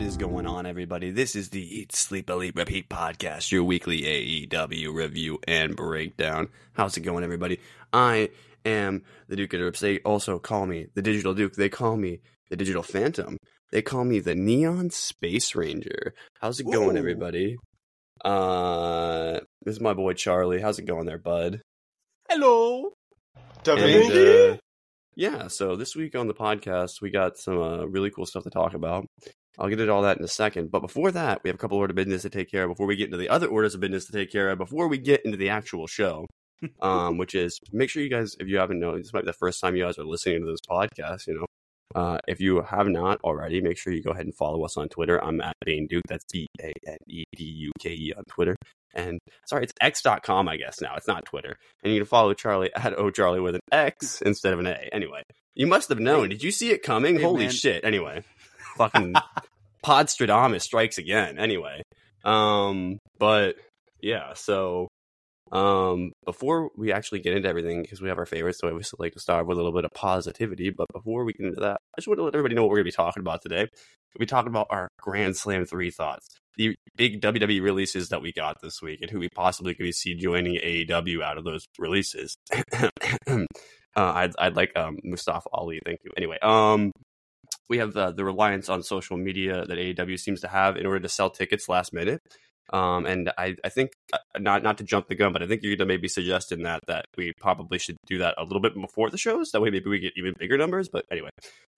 What is going on, everybody? This is the Eat, Sleep, Elite, Repeat podcast, your weekly AEW review and breakdown. How's it going, everybody? I am the Duke of Derps. They also call me the Digital Duke. They call me the Digital Phantom. They call me the Neon Space Ranger. How's it going, Ooh. everybody? Uh, this is my boy Charlie. How's it going there, bud? Hello. And, uh, yeah, so this week on the podcast, we got some uh, really cool stuff to talk about. I'll get into all that in a second. But before that, we have a couple orders of business to take care of before we get into the other orders of business to take care of before we get into the actual show. um, which is make sure you guys, if you haven't known, this might be the first time you guys are listening to this podcast, you know. Uh, if you have not already, make sure you go ahead and follow us on Twitter. I'm at Bane Duke. That's B A N E D U K E on Twitter. And sorry, it's x.com, I guess now. It's not Twitter. And you can follow Charlie at O Charlie with an X instead of an A. Anyway, you must have known. Did you see it coming? Hey, Holy man. shit. Anyway, fucking Podstradamus strikes again. Anyway, um, but yeah, so um, before we actually get into everything, because we have our favorites, so I always like to start with a little bit of positivity. But before we get into that, I just want to let everybody know what we're going to be talking about today. We'll be talking about our Grand Slam three thoughts, the big WWE releases that we got this week, and who we possibly could be see joining AEW out of those releases. uh, I'd, I'd like um, Mustafa Ali. Thank you. Anyway, um, we have the, the reliance on social media that AEW seems to have in order to sell tickets last minute. Um, and I, I think uh, not not to jump the gun, but I think you're gonna maybe suggesting that that we probably should do that a little bit before the shows. That way, maybe we get even bigger numbers. But anyway,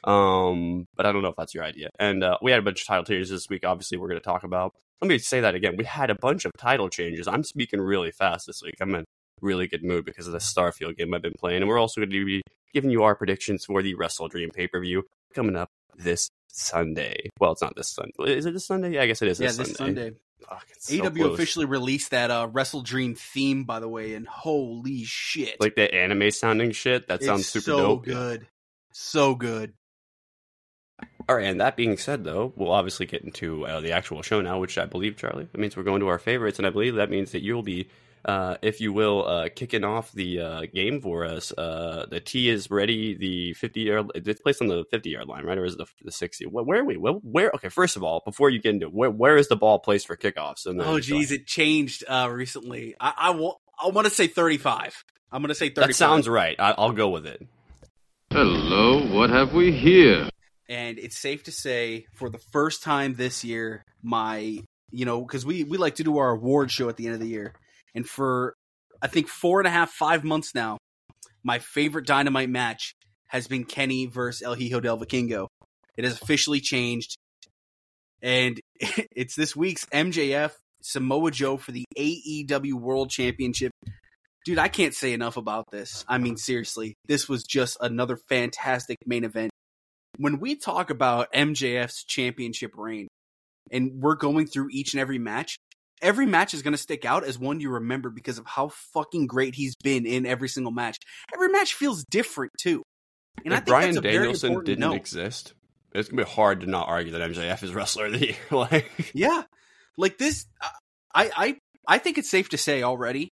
um, but I don't know if that's your idea. And uh, we had a bunch of title changes this week. Obviously, we're gonna talk about. Let me say that again. We had a bunch of title changes. I'm speaking really fast this week. I'm in really good mood because of the Starfield game I've been playing, and we're also to be giving you our predictions for the Wrestle Dream pay per view coming up this Sunday. Well, it's not this Sunday. Is it this Sunday? Yeah, I guess it is. Yeah, this, this Sunday. Sunday. Fuck, so AW close. officially released that uh, Wrestle Dream theme, by the way, and holy shit. like the anime sounding shit. That it's sounds super so dope. good. So good. All right, and that being said, though, we'll obviously get into uh, the actual show now, which I believe, Charlie, that means we're going to our favorites, and I believe that means that you'll be, uh, if you will, uh, kicking off the uh, game for us. Uh, the tee is ready. The fifty yard, it's placed on the fifty yard line, right, or is it the, the sixty? Where, where are we? Where, where? Okay, first of all, before you get into it, where, where is the ball placed for kickoffs? And Oh, geez, it changed uh, recently. I, I, wa- I want to say 35. I'm going to say 35. that sounds right. I, I'll go with it. Hello, what have we here? and it's safe to say for the first time this year my you know because we we like to do our award show at the end of the year and for i think four and a half five months now my favorite dynamite match has been kenny versus el hijo del vikingo. It has officially changed. And it's this week's mjf samoa joe for the aew world championship. Dude i can't say enough about this. I mean seriously this was just another fantastic main event. When we talk about MJF's championship reign and we're going through each and every match, every match is going to stick out as one you remember because of how fucking great he's been in every single match. Every match feels different too. And I think Brian that's a Danielson didn't note. exist, it's gonna be hard to not argue that MJF is wrestler of the year. like, Yeah. Like this I I I think it's safe to say already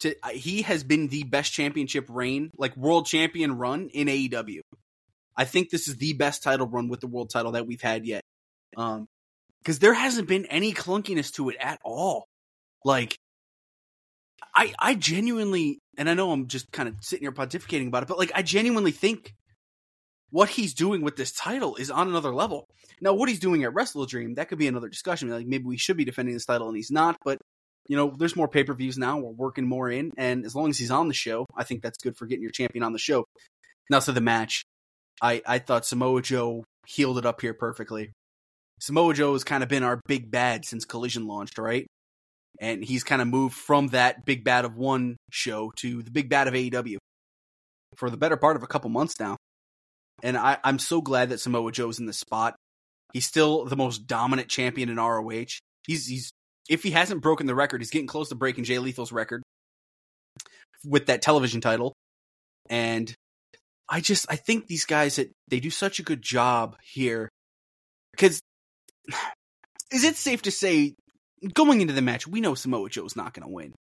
to he has been the best championship reign, like world champion run in AEW. I think this is the best title run with the world title that we've had yet. Um cuz there hasn't been any clunkiness to it at all. Like I I genuinely and I know I'm just kind of sitting here pontificating about it, but like I genuinely think what he's doing with this title is on another level. Now, what he's doing at Wrestle Dream, that could be another discussion. Like maybe we should be defending this title and he's not, but you know, there's more pay per views now. We're working more in, and as long as he's on the show, I think that's good for getting your champion on the show. Now, to the match, I I thought Samoa Joe healed it up here perfectly. Samoa Joe has kind of been our big bad since Collision launched, right? And he's kind of moved from that big bad of one show to the big bad of AEW for the better part of a couple months now. And I, I'm so glad that Samoa Joe's in the spot. He's still the most dominant champion in ROH. He's he's if he hasn't broken the record, he's getting close to breaking Jay Lethal's record with that television title. And I just I think these guys that they do such a good job here. Because is it safe to say going into the match, we know Samoa Joe's not going to win,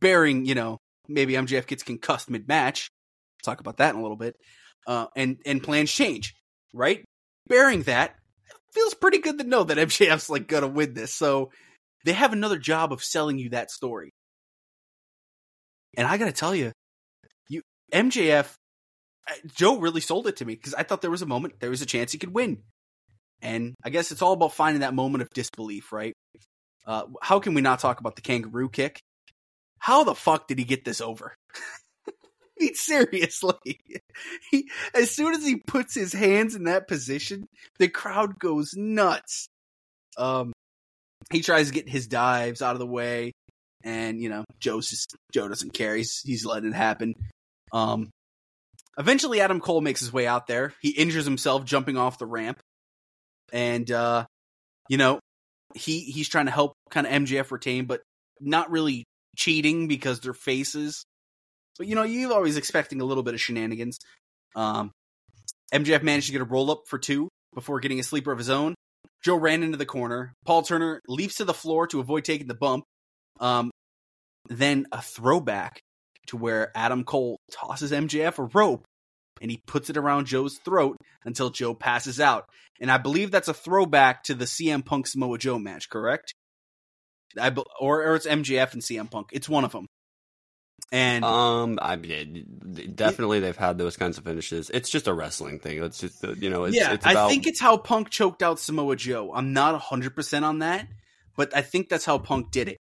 bearing you know maybe MJF gets concussed mid match. Talk about that in a little bit. Uh, and and plans change, right? Bearing that, feels pretty good to know that MJF's like gonna win this. So they have another job of selling you that story. And I gotta tell you, you MJF, uh, Joe really sold it to me because I thought there was a moment, there was a chance he could win. And I guess it's all about finding that moment of disbelief, right? Uh, how can we not talk about the kangaroo kick? How the fuck did he get this over? I mean, seriously. He, as soon as he puts his hands in that position, the crowd goes nuts. Um, he tries to get his dives out of the way, and you know, Joe's just Joe doesn't care. He's he's letting it happen. Um, eventually, Adam Cole makes his way out there. He injures himself jumping off the ramp, and uh, you know, he he's trying to help kind of MJF retain, but not really cheating because they're faces. But you know, you're always expecting a little bit of shenanigans. Um, MJF managed to get a roll up for two before getting a sleeper of his own. Joe ran into the corner. Paul Turner leaps to the floor to avoid taking the bump. Um, then a throwback to where Adam Cole tosses MJF a rope and he puts it around Joe's throat until Joe passes out. And I believe that's a throwback to the CM Punk Samoa Joe match, correct? I be- or or it's MJF and CM Punk. It's one of them. And Um, I definitely they've had those kinds of finishes. It's just a wrestling thing. It's just uh, you know, it's, yeah, it's about I think it's how Punk choked out Samoa Joe. I'm not 100% on that, but I think that's how Punk did it.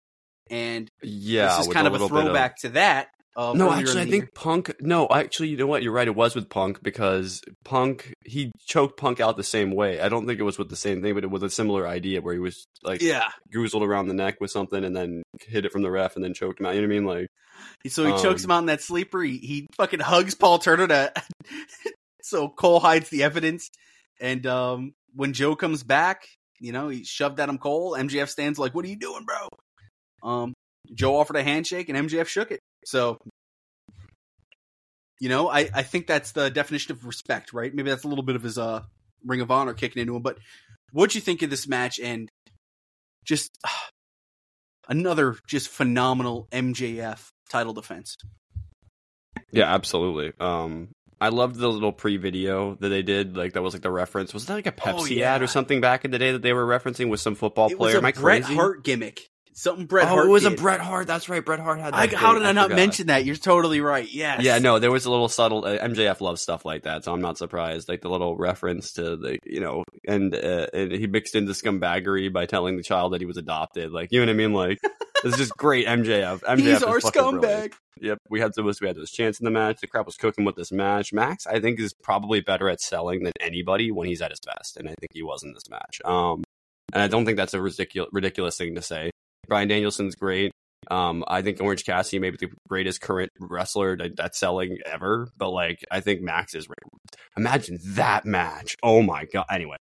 And yeah, this is kind of a throwback to that. Of No, actually, I the think year. Punk. No, actually, you know what? You're right. It was with Punk because Punk he choked Punk out the same way. I don't think it was with the same thing, but it was a similar idea where he was like Yeah. goozled around the neck with something and then hit it from the ref and then choked him out. You know what I mean? Like, So he chokes Um, him out in that sleeper. He, he fucking hugs Paul Turner to, so Cole hides the evidence. And um, when Joe comes back, you know, he shoved at him Cole. MJF stands like, what are you doing, bro? Um, Joe offered a handshake and MJF shook it. So, you know, I, I think that's the definition of respect, right? Maybe that's a little bit of his uh, Ring of Honor kicking into him. But what'd you think of this match? And just another just phenomenal MJF title defense. yeah, absolutely. Um, I loved the little pre-video that they did. Like that was like the reference. Was that like a Pepsi Oh, yeah. ad or something back in the day that they were referencing with some football It was player? a Am I Bret crazy? Hart gimmick. Something Bret oh, Hart. it was a did. Bret Hart. That's right. Bret Hart had that. I, how did I, not mention that? You're totally right. Yes. Yeah, no, there was a little subtle. Uh, MJF loves stuff like that, so I'm not surprised. Like the little reference to the, you know, and uh, and he mixed into scumbaggery by telling the child that he was adopted. Like, you know what I mean? Like, it's just great. MJF. MJF He's is our fucking brilliant. scumbag. Yep, we had the we had this chance in the match. The crowd was cooking with this match. Max, I think, is probably better at selling than anybody when he's at his best, and I think he was in this match. Um, and I don't think that's a ridiculous ridiculous thing to say. Bryan Danielson's great. Um, I think Orange Cassidy may be the greatest current wrestler that, that's selling ever, but like I think Max is. Imagine that match! Oh my god! Anyway,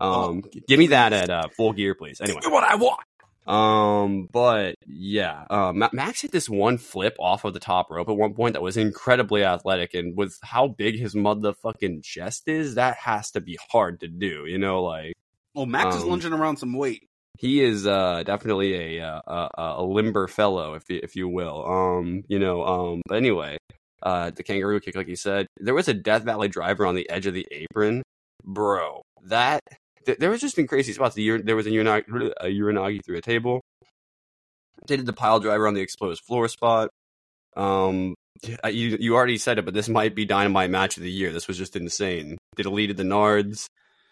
um, give me that at uh, full gear, please. Anyway, what I want. um, but yeah, um, Ma- Max hit this one flip off of the top rope at one point that was incredibly athletic, and with how big his motherfucking chest is, that has to be hard to do. You know, like Well, Max is Um, lunging around some weight. He is uh definitely a uh, a, a limber fellow, if you, if you will. Um, you know, um, but anyway, uh, the kangaroo kick, like you said, there was a Death Valley driver on the edge of the apron, bro. That th- there was just in crazy spots. The there was a urinagi, a urinagi through a table. They did the pile driver on the exposed floor spot. Um, you you already said it, but this might be dynamite match of the year. This was just insane. They deleted the Nards.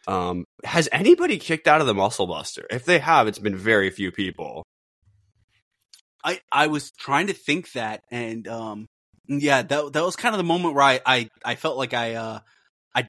Um, has anybody kicked out of the Muscle Buster? If they have, it's been very few people. I I was trying to think that, and um, yeah, that that was kind of the moment where I I, I felt like I uh I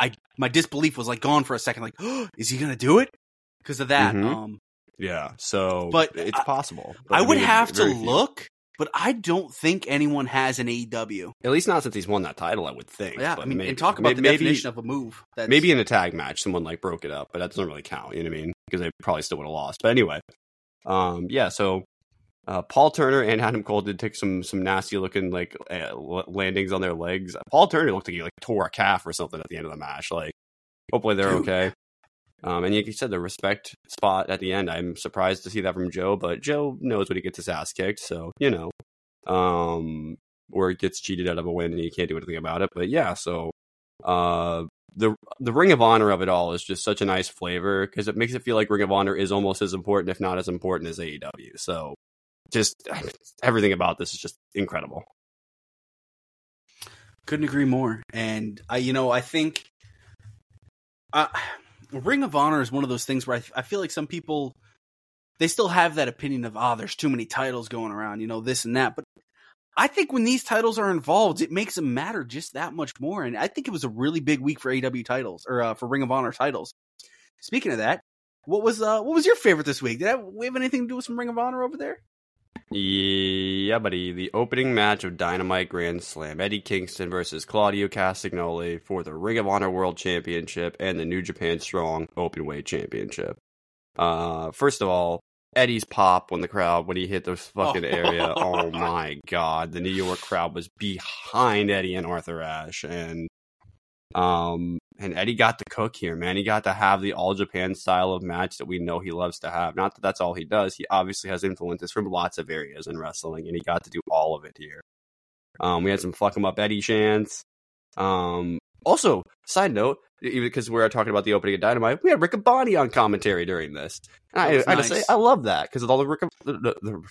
I my disbelief was like gone for a second. Like, oh, is he gonna do it? Because of that. Mhm. Um, Yeah, so But it's I- possible. But I would have to look, but I don't think anyone has an AEW. At least not since he's won that title. I would think. Yeah, but I mean, maybe, and talk about maybe, the definition of a move. That's, maybe in a tag match, someone like broke it up, but that doesn't really count. You know what I mean? Because they probably still would have lost. But anyway, um, yeah. So uh, Paul Turner and Adam Cole did take some some nasty looking like uh, landings on their legs. Paul Turner looked like he like tore a calf or something at the end of the match. Like, hopefully they're Dude. okay. Um, and like you said, the respect spot at the end, I'm surprised to see that from Joe, but Joe knows when he gets his ass kicked, so you know, um, or gets cheated out of a win and he can't do anything about it. But yeah, so uh, the the Ring of Honor of it all is just such a nice flavor because it makes it feel like Ring of Honor is almost as important, if not as important, as AEW. So, just everything about this is just incredible. Couldn't agree more. And I, you know, I think uh, Ring of Honor is one of those things where I, I feel like some people they still have that opinion of, oh, there's too many titles going around, you know, this and that. But I think when these titles are involved, it makes them matter just that much more. And I think it was a really big week for AW titles or uh, for Ring of Honor titles. Speaking of that, what was uh, what was your favorite this week? Did we have anything to do with some Ring of Honor over there? Yeah, buddy. The opening match of Dynamite Grand Slam: Eddie Kingston versus Claudio Castagnoli for the Ring of Honor World Championship and the New Japan Strong Openweight Championship. Uh, first of all, Eddie's pop when the crowd when he hit this fucking oh. area. Oh my god, the New York crowd was behind Eddie and Arthur Ashe, and um, and Eddie got to cook here, man. He got to have the All Japan style of match that we know he loves to have. Not that that's all he does. He obviously has influences from lots of areas in wrestling, and he got to do all of it here. Um, we had some fuck him up Eddie chants. Um, also, side note, even because we are talking about the opening of Dynamite, we had Rick Riccaboni on commentary during this. I, I nice. say I love that because of all the Rick, of, the, the,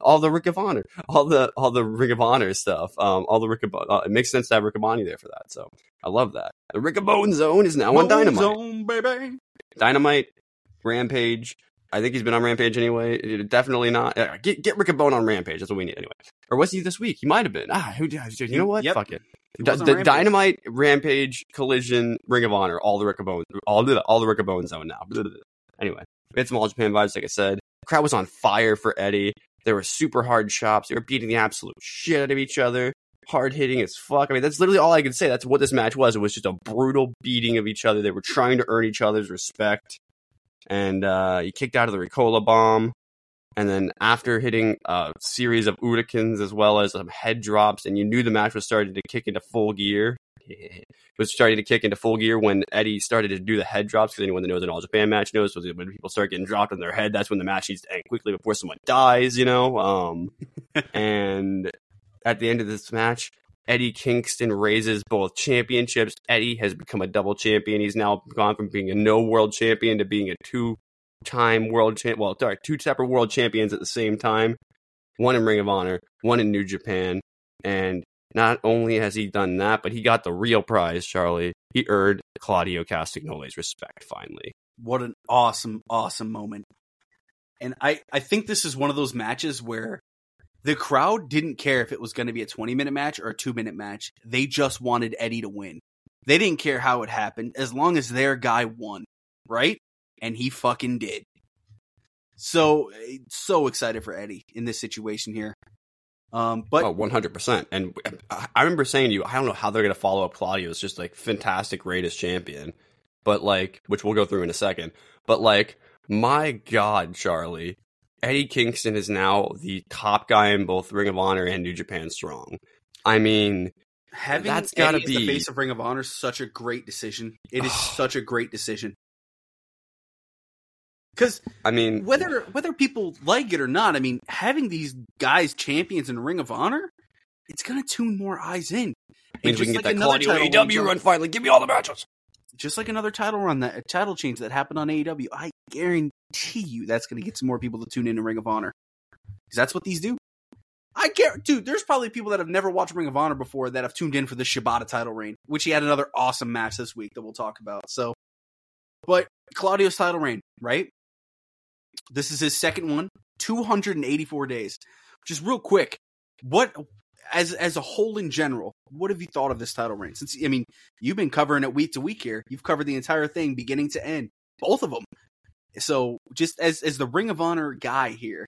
all the Ring of Honor, all the all the Ring of Honor stuff, um, all the Rick of, uh, it makes sense to have Rick Riccaboni there for that. So I love that. The Rick of Bone Zone is now Bone on Dynamite. Zone, baby. Dynamite, Rampage. I think he's been on Rampage anyway. Definitely not. Get get Rick of Bone on Rampage. That's what we need anyway. Or was he this week? He might have been. Ah, who? You know what? Yep. Fuck it. The Dynamite, Rampage, Collision, Ring of Honor, all the Rick of Bone, all the all the Rick of Bone zone now. Anyway, we had some All Japan vibes, like I said. The crowd was on fire for Eddie. There were super hard chops. They were beating the absolute shit out of each other. Hard hitting as fuck. I mean, that's literally all I can say. That's what this match was. It was just a brutal beating of each other. They were trying to earn each other's respect. And uh, he kicked out of the Ricola bomb. And then after hitting a series of Urakens as well as some head drops, and you knew the match was starting to kick into full gear. It was starting to kick into full gear when Eddie started to do the head drops. Because anyone that knows an All Japan match knows when people start getting dropped on their head, that's when the match needs to end quickly before someone dies. You know. Um, and at the end of this match, Eddie Kingston raises both championships. Eddie has become a double champion. He's now gone from being a no world champion to being a two time world champ. Well, sorry, two separate world champions at the same time. One in Ring of Honor, one in New Japan, and not only has he done that, but he got the real prize, Charlie. He earned Claudio Castagnoli's respect finally. What an awesome, awesome moment. And I, I think this is one of those matches where the crowd didn't care if it was going to be a 20 minute match or a two minute match. They just wanted Eddie to win. They didn't care how it happened as long as their guy won, right? And he fucking did. So so excited for Eddie in this situation here. Um, but oh, one hundred percent. And I remember saying to you, I don't know how they're going to follow up Claudio. It's just like fantastic, greatest champion. But like, which we'll go through in a second. But like, my God, Charlie, Eddie Kingston is now the top guy in both Ring of Honor and New Japan Strong. I mean, having that's got to be the face of Ring of Honor such a great decision. It is such a great decision. Because I mean, whether whether people like it or not, I mean, having these guys champions in Ring of Honor, it's gonna tune more eyes in. Means we can like get that Claudio AEW run finally. Give me all the matches. Just like another title run, that title change that happened on AEW, I guarantee you that's gonna get some more people to tune in to Ring of Honor. Because that's what these do. I get, dude. There's probably people that have never watched Ring of Honor before that have tuned in for the Shibata title reign, which he had another awesome match this week that we'll talk about. So, but Claudio's title reign, right? This is his second one, 284 days. Just real quick, what as as a whole in general, what have you thought of this title reign? Since I mean, you've been covering it week to week here. You've covered the entire thing beginning to end, both of them. So, just as as the Ring of Honor guy here,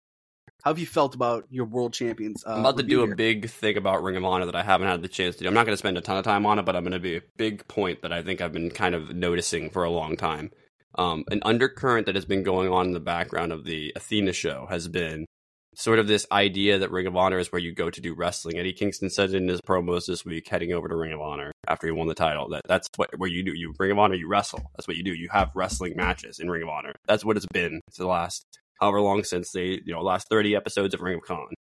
how have you felt about your world champions? Uh, I'm about to do here? a big thing about Ring of Honor that I haven't had the chance to do. I'm not going to spend a ton of time on it, but I'm going to be a big point that I think I've been kind of noticing for a long time um, an undercurrent that has been going on in the background of the Athena show has been sort of this idea that Ring of Honor is where you go to do wrestling. Eddie Kingston said in his promos this week, heading over to Ring of Honor after he won the title, that that's what where you do. You Ring of Honor, you wrestle. That's what you do. You have wrestling matches in Ring of Honor. That's what it's been for the last however long since the you know, last thirty episodes of Ring of Con.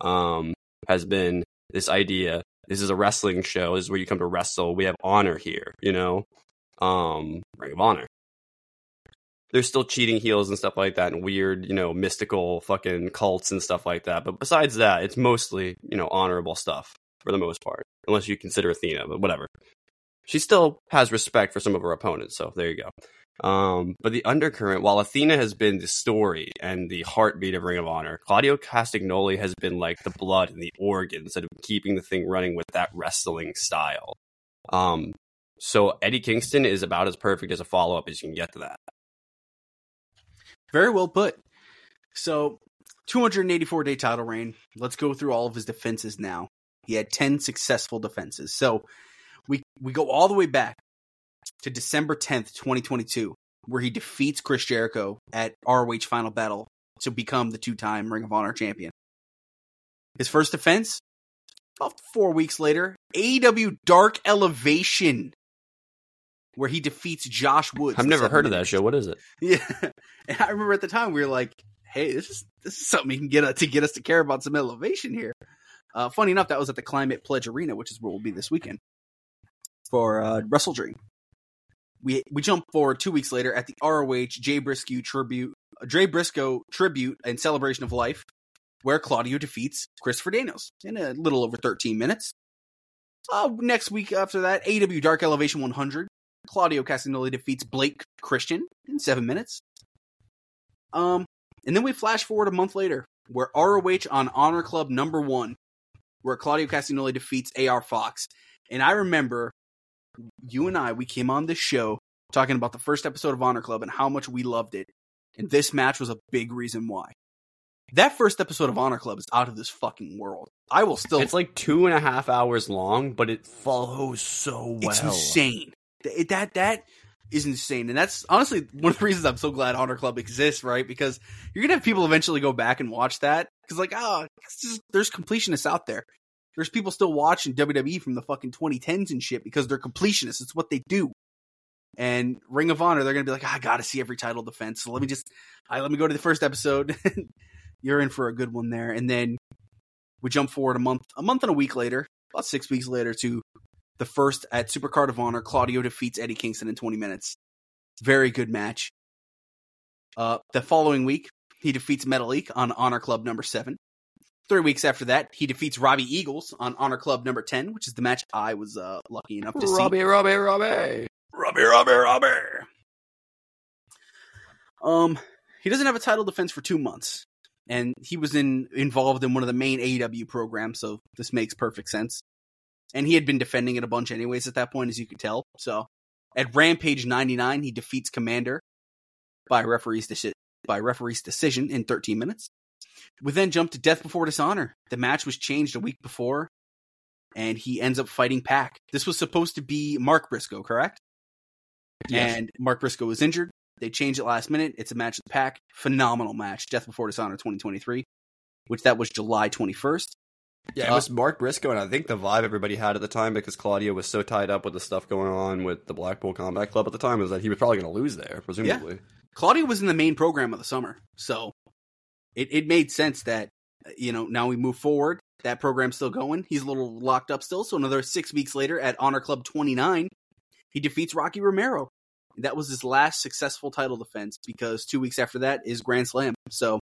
Um, has been this idea. This is a wrestling show. This is where you come to wrestle. We have honor here, you know. um, Ring of Honor. There's still cheating heels and stuff like that, and weird, you know, mystical fucking cults and stuff like that. But besides that, it's mostly, you know, honorable stuff for the most part, unless you consider Athena, but whatever. She still has respect for some of her opponents, so there you go. Um, but the undercurrent, while Athena has been the story and the heartbeat of Ring of Honor, Claudio Castagnoli has been like the blood and the organs that have been keeping the thing running with that wrestling style. Um, so Eddie Kingston is about as perfect as a follow up as you can get to that. Very well put. So, 284 day title reign. Let's go through all of his defenses now. He had 10 successful defenses. So, we we go all the way back to December 10th, 2022, where he defeats Chris Jericho at ROH Final Battle to become the two-time Ring of Honor champion. His first defense, about four weeks later, AEW Dark Elevation, where he defeats Josh Woods. I've never heard of that show. What is it? Yeah, and I remember at the time we were like, "Hey, this is this is something you can get to get us to care about some elevation here." Uh, funny enough, that was at the Climate Pledge Arena, which is where we'll be this weekend for uh, Wrestle Dream. We we jump forward two weeks later at the ROH Jay Briscoe tribute, Jay Briscoe tribute and celebration of life, where Claudio defeats Christopher Daniels in a little over 13 minutes. Uh, next week after that, AW Dark Elevation 100, Claudio Castagnoli defeats Blake Christian in seven minutes. Um, and then we flash forward a month later, where ROH on Honor Club number one, where Claudio Castagnoli defeats AR Fox. And I remember you and I, we came on this show talking about the first episode of Honor Club and how much we loved it. And this match was a big reason why. That first episode of Honor Club is out of this fucking world. I will still. It's like two and a half hours long, but it follows so well. It's insane. Th- That that is insane, and that's honestly one of the reasons I'm so glad Honor Club exists, right? Because you're gonna have people eventually go back and watch that because, like, oh, just, there's completionists out there. There's people still watching WWE from the fucking 2010s and shit because they're completionists. It's what they do. And Ring of Honor, they're gonna be like, "Ah, I gotta see every title defense. So let me just, I let me go to the first episode. You're in for a good one there, and then we jump forward a month, a month and a week later, about six weeks later, to the first at Supercard of Honor. Claudio defeats Eddie Kingston in 20 minutes. Very good match. Uh, the following week, he defeats Metalik on Honor Club number seven. Three weeks after that, he defeats Robbie Eagles on Honor Club number 10, which is the match I was uh, lucky enough to see. Robbie, Robbie, Robbie. Robbie, Robbie, Robbie. Um, he doesn't have a title defense for two months, and he was in involved in one of the main AEW programs, so this makes perfect sense. And he had been defending it a bunch anyways at that point, as you could tell. So at Rampage 99, he defeats Commander by referee's deci- by referee's decision in 13 minutes. We then jump to Death Before Dishonor. The match was changed a week before, and he ends up fighting PAC. This was supposed to be Mark Briscoe, correct? Yes. And Mark Briscoe was injured. They changed it last minute. It's a match with PAC. Phenomenal match. Death Before Dishonor 2023, which that was July 21st. Yeah, it Uh, was Mark Briscoe, and I think the vibe everybody had at the time because Claudio was so tied up with the stuff going on with the Blackpool Combat Club at the time was that he was probably going to lose there, presumably. Claudio was in the main program of the summer, so it, it made sense that you know now we move forward. That program's still going. He's a little locked up still. So another six weeks later at Honor Club 29, he defeats Rocky Romero. That was his last successful title defense because two weeks after that is Grand Slam. So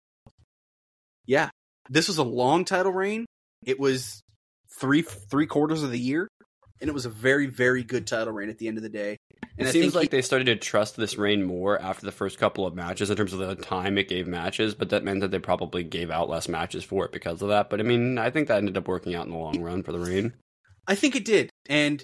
yeah, this was a long title reign. It was three three quarters of the year, and it was a very very good title reign at the end of the day. And it I seems like he- they started to trust this reign more after the first couple of matches in terms of the time it gave matches, but that meant that they probably gave out less matches for it because of that. But I mean, I think that ended up working out in the long run for the reign. I think it did. And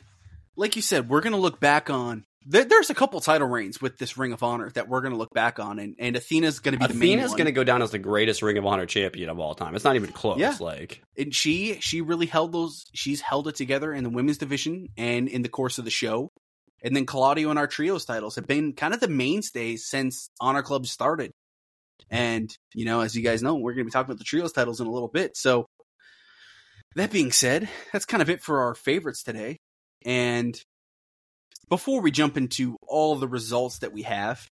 like you said, we're going to look back on. There, there's a couple title reigns with this Ring of Honor that we're going to look back on, and, and Athena's going to be the main Athena's going to go down as the greatest Ring of Honor champion of all time. It's not even close. Yeah. Like, and she she really held those. She's held it together in the women's division and in the course of the show. And then Claudio and our trios titles have been kind of the mainstays since Honor Club started. And you know, as you guys know, we're going to be talking about the trios titles in a little bit. So that being said, that's kind of it for our favorites today. And before we jump into all the results that we have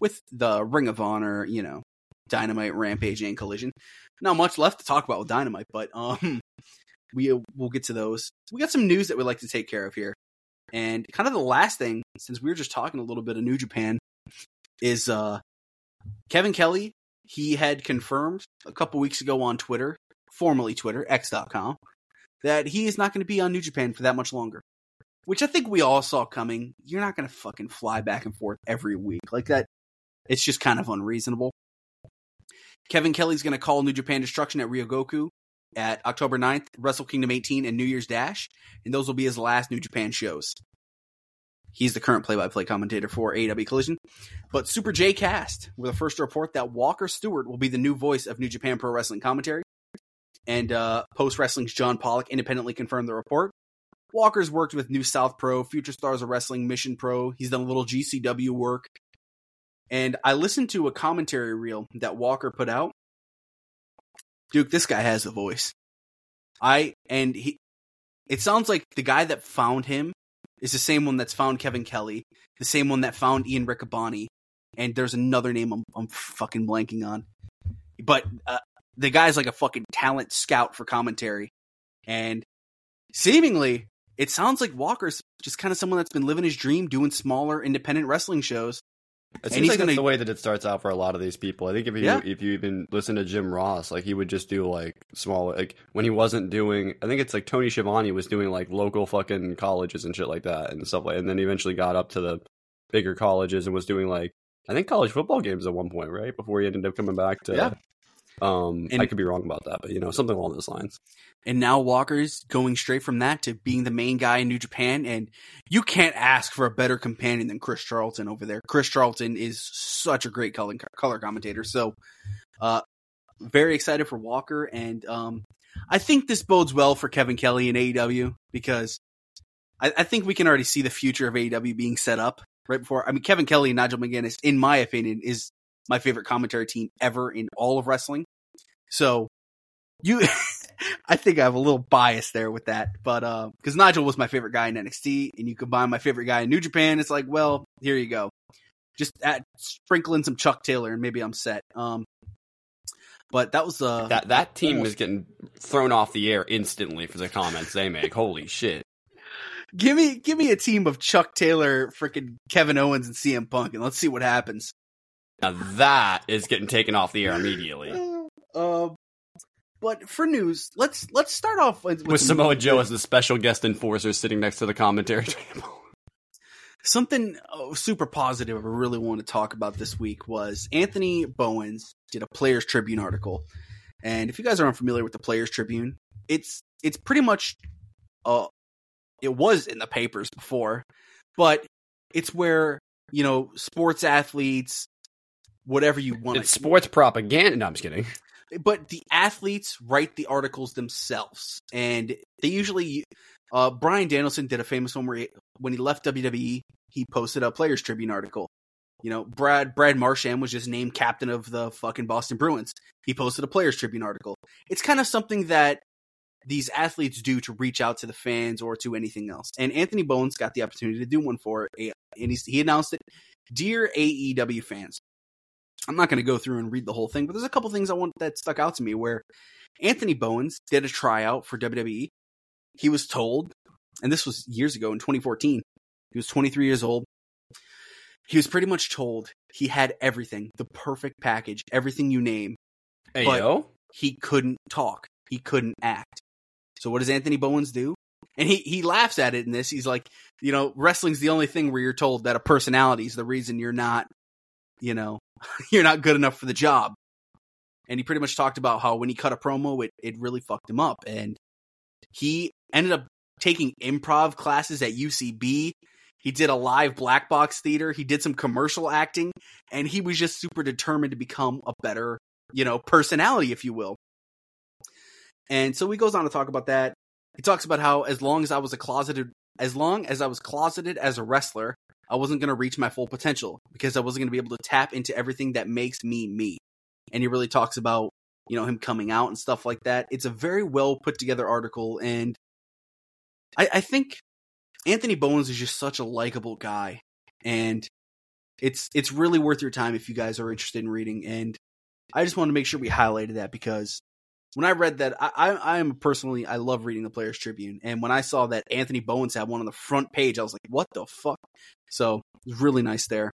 with the Ring of Honor, you know, Dynamite, Rampage, and Collision, not much left to talk about with Dynamite, but um, we we'll get to those. We got some news that we'd like to take care of here. And kind of the last thing, since we were just talking a little bit of New Japan, is uh, Kevin Kelly. He had confirmed a couple weeks ago on Twitter, formerly Twitter, X.com, that he is not going to be on New Japan for that much longer. Which I think we all saw coming. You're not going to fucking fly back and forth every week like that. It's just kind of unreasonable. Kevin Kelly's going to call New Japan Destruction at Ryogoku at October 9th, Wrestle Kingdom 18, and New Year's Dash, and those will be his last New Japan shows. He's the current play-by-play commentator for AEW Collision. But Super J Cast were the first to report that Walker Stewart will be the new voice of New Japan Pro Wrestling commentary. And uh, Post Wrestling's John Pollock independently confirmed the report. Walker's worked with New South Pro, Future Stars of Wrestling, Mission Pro. He's done a little GCW work. And I listened to a commentary reel that Walker put out. Duke, this guy has a voice. I and he it sounds like the guy that found him is the same one that's found Kevin Kelly, the same one that found Ian Riccaboni, and there's another name I'm, I'm fucking blanking on. But uh, the guy's like a fucking talent scout for commentary, and seemingly it sounds like Walker's just kind of someone that's been living his dream, doing smaller independent wrestling shows. It And seems like gonna- the way that it starts out for a lot of these people. I think if you Yeah. if you even listen to Jim Ross, like he would just do like small like when he wasn't doing. I think it's like Tony Schiavone was doing like local fucking colleges and shit like that and stuff like. And then he eventually got up to the bigger colleges and was doing like I think college football games at one point, right? Before he ended up coming back to. Yeah. Um, And- I could be wrong about that, but you know something along those lines. And now Walker's going straight from that to being the main guy in New Japan. And you can't ask for a better companion than Chris Charlton over there. Chris Charlton is such a great color, color commentator. So, uh, very excited for Walker. And, um, I think this bodes well for Kevin Kelly and AEW because I, I think we can already see the future of AEW being set up right before. I mean, Kevin Kelly and Nigel McGuinness, in my opinion, is my favorite commentary team ever in all of wrestling. So, you, I think I have a little bias there with that, but uh, because Nigel was my favorite guy in NXT, and you combine my favorite guy in New Japan, it's like, well, here you go. Just add, sprinkle in some Chuck Taylor, and maybe I'm set. Um, but that was uh, That that team almost- is getting thrown off the air instantly for the comments they make. Holy shit! give me give me a team of Chuck Taylor, freaking Kevin Owens, and CM Punk, and let's see what happens. Now that is getting taken off the air immediately. Uh, but for news, let's let's start off with, with some- Samoa Joe as the special guest enforcer sitting next to the commentary table. Something oh, super positive I really want to talk about this week was Anthony Bowens did a Players Tribune article, and if you guys are unfamiliar with the Players Tribune, it's it's pretty much uh it was in the papers before, but it's where you know sports athletes, whatever you want, It's sports propaganda. No, I'm just kidding. but the athletes write the articles themselves, and they usually. Uh, Bryan Danielson did a famous one where he, when he left WWE, he posted a Players Tribune article. You know, Brad Brad Marchand was just named captain of the fucking Boston Bruins. He posted a Players Tribune article. It's kind of something that these athletes do to reach out to the fans or to anything else. And Anthony Bowens got the opportunity to do one for it, and he's, he announced it. Dear AEW fans, I'm not going to go through and read the whole thing, but there's a couple things I want that stuck out to me where Anthony Bowens did a tryout for WWE. He was told, and this was years ago in 2014. He was 23 years old. He was pretty much told he had everything, the perfect package, everything you name. Hey But- yo, He couldn't talk. He couldn't act. So what does Anthony Bowens do? And he, he laughs at it in this. He's like, you know, wrestling's the only thing where you're told that a personality is the reason you're not, you know, you're not good enough for the job. And he pretty much talked about how when he cut a promo, it, it really fucked him up. And he ended up taking improv classes at UCB. He did a live black box theater. He did some commercial acting and he was just super determined to become a better, you know, personality, if you will. And so he goes on to talk about that. He talks about how as long as I was a closeted, as long as I was closeted as a wrestler, I wasn't going to reach my full potential because I wasn't going to be able to tap into everything that makes me me. And he really talks about, you know, him coming out and stuff like that. It's a very well put together article. And I, I think Anthony Bowens is just such a likable guy. And it's, it's really worth your time if you guys are interested in reading. And I just want to make sure we highlighted that because when I read that, I, I am personally I love reading the Players Tribune, and when I saw that Anthony Bowens had one on the front page, I was like, what the fuck? So it was really nice there.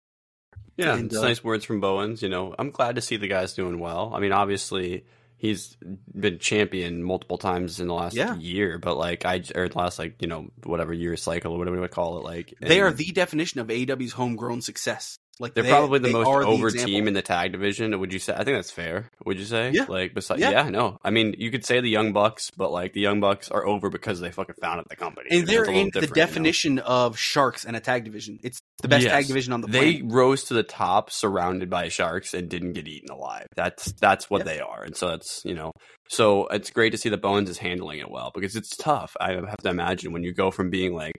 Yeah, And, it's uh, nice words from Bowens. You know, I'm glad to see the guys doing well. I mean, obviously, he's been champion multiple times in the last Yeah. year, but like I or last like you know whatever year cycle or whatever we call it. Like They are the definition of AEW's homegrown success. Like They're they- probably the they most are the over team in the tag division. Would you say? I think that's fair. Would you say? Yeah. Like, besides, Yeah. yeah. no. I mean, you could say the Young Bucks, but like the Young Bucks are over because they fucking founded the company, and they're in the different, you know? definition of sharks and a tag division. It's the best Yes. tag division on the They planet. rose to the top, surrounded by sharks, and didn't get eaten alive. That's that's what they are, and so that's you know. So it's great to see that Bowens is handling it well because it's tough. I have to imagine when you go from being like,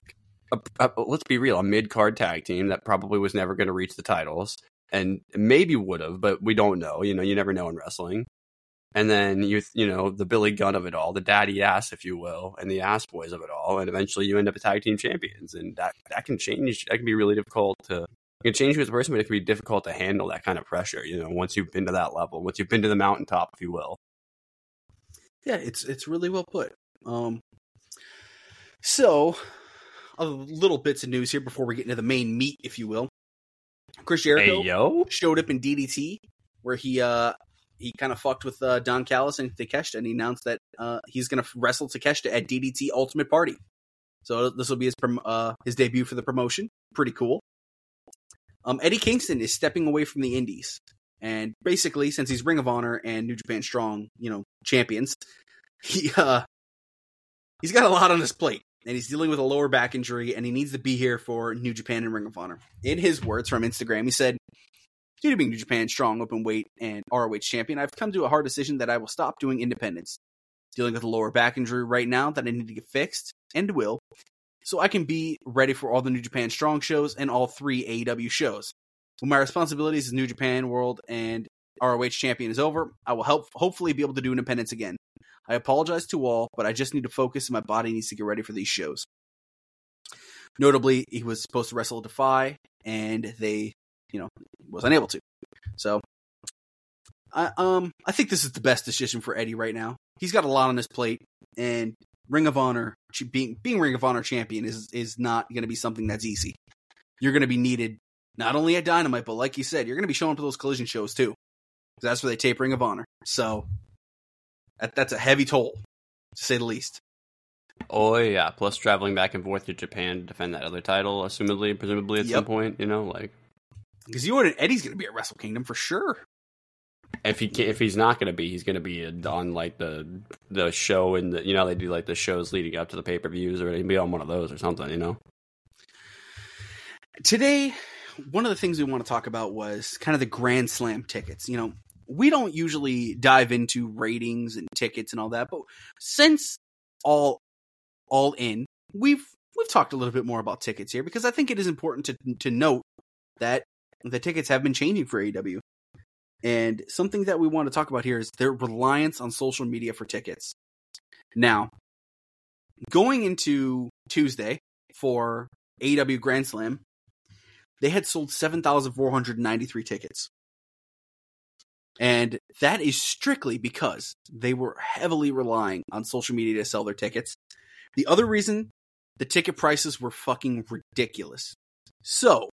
a, a, let's be real, a mid card tag team that probably was never going to reach the titles, and maybe would have, but we don't know. You know, you never know in wrestling. And then you you know the Billy Gunn of it all, the daddy ass, if you will, and the ass boys of it all, and eventually you end up a tag team champions, and that that can change. That can be really difficult to it can change as a person, but it can be difficult to handle that kind of pressure. You know, once you've been to that level, once you've been to the mountaintop, if you will. Yeah, it's it's really well put. Um, so, a little bits of news here before we get into the main meat, if you will. Chris Jericho Hey yo, showed up in DDT, where he uh he kind of fucked with uh, Don Callis and Takeshita, and he announced that uh, he's going to wrestle Takeshita at DDT Ultimate Party. So this will be his prom- uh, his debut for the promotion. Pretty cool. Um, Eddie Kingston is stepping away from the Indies, and basically, since he's Ring of Honor and New Japan Strong, you know, champions, he uh he's got a lot on his plate, and he's dealing with a lower back injury, and he needs to be here for New Japan and Ring of Honor. In his words from Instagram, he said. Due to being New Japan strong open weight and ROH champion, I've come to a hard decision that I will stop doing independence. Dealing with a lower back injury right now that I need to get fixed, and will, so I can be ready for all the New Japan strong shows and all three AEW shows. When my responsibilities as New Japan World and ROH champion is over, I will help hopefully be able to do independence again. I apologize to all, but I just need to focus and my body needs to get ready for these shows. Notably, he was supposed to wrestle Defy, and they, you know, was unable to. So, I um, I think this is the best decision for Eddie right now. He's got a lot on his plate, and Ring of Honor being being Ring of Honor champion is is not going to be something that's easy. You're going to be needed not only at Dynamite, but like you said, you're going to be showing up to those collision shows too. That's where they tape Ring of Honor. So that, that's a heavy toll, to say the least. oh yeah. Plus traveling back and forth to Japan to defend that other title, assumedly, presumably at some point. You know, like Because you know Eddie's going to be at Wrestle Kingdom for sure. if he can, if he's not going to be, he's going to be on like the the show and the you know they do like the shows leading up to the pay per views or he'd be on one of those or something. You know. Today, one of the things we want to talk about was kind of the Grand Slam tickets. You know, we don't usually dive into ratings and tickets and all that, but since all all in, we've we've talked a little bit more about tickets here because I think it is important to to note that the tickets have been changing for AEW. And something that we want to talk about here is their reliance on social media for tickets. Now, going into Tuesday for AEW Grand Slam, they had sold 7,493 tickets. And that is strictly because they were heavily relying on social media to sell their tickets. The other reason the ticket prices were fucking ridiculous. So,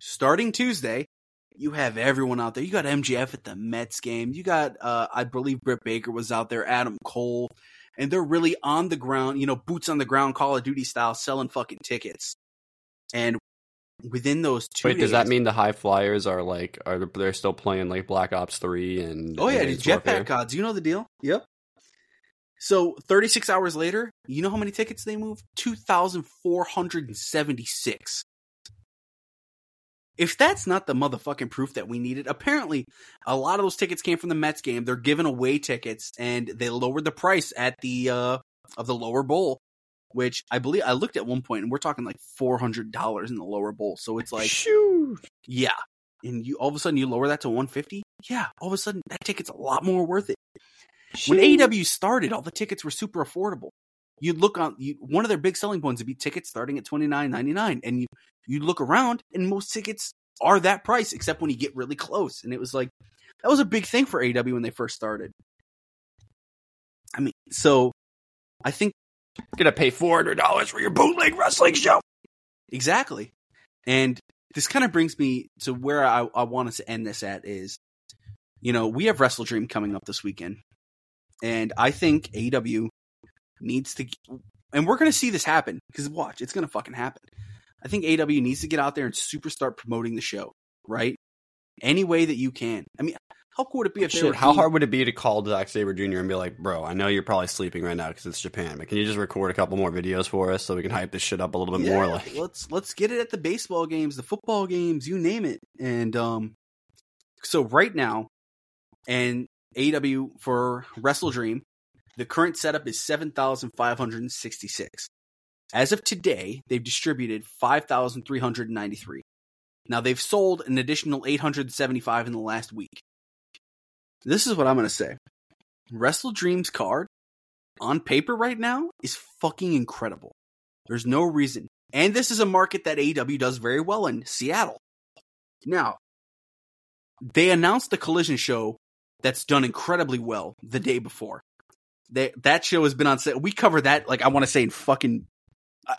starting Tuesday, you have everyone out there. You got MJF at the Mets game. You got, uh, I believe Britt Baker was out there, Adam Cole, and they're really on the ground, you know, boots on the ground, Call of Duty style, selling fucking tickets. And within those two Wait, does that mean the high flyers are like are they're still playing like Black Ops three and Oh yeah, jetpack gods. You know the deal. Yep. So 36 hours later, you know how many tickets they moved? 2,476. If that's not the motherfucking proof that we needed, apparently a lot of those tickets came from the Mets game. They're giving away tickets and they lowered the price at the uh of the lower bowl, which I believe I looked at one point and we're talking like $400 in the lower bowl. So it's like Shoot. yeah. And you all of a sudden you lower that to 150? Yeah, all of a sudden that ticket's a lot more worth it. When AEW started, all the tickets were super affordable. You'd look on you, one of their big selling points would be tickets starting at twenty nine ninety nine, and you you look around and most tickets are that price, except when you get really close. And it was like that was a big thing for AEW when they first started. I mean, so I think Gonna pay four hundred dollars for your bootleg wrestling show. exactly, and this kind of brings me to where I, I wanted to end this at is, you know, we have WrestleDream coming up this weekend, and I think AEW needs to, and we're gonna see this happen because watch, it's gonna fucking happen. I think AEW needs to get out there and super start promoting the show, right? Any way that you can. I mean, how cool would it be if they Shit, were how hard would it be to call Zack Sabre Jr. and be like, "Bro, I know you're probably sleeping right now because it's Japan, but can you just record a couple more videos for us so we can hype this shit up a little bit more?" Like, let's let's get it at the baseball games, the football games, you name it. And um so right now and AEW for WrestleDream, the current setup is 7,566. As of today, they've distributed 5,393. Now they've sold an additional 875 in the last week. This is what I'm going to say. WrestleDream's card on paper right now is fucking incredible. There's no reason. And this is a market that AEW does very well in Seattle. Now, they announced the collision show that's done incredibly well the day before. They, that show has been on sale. We covered that, like, I want to say in fucking, uh,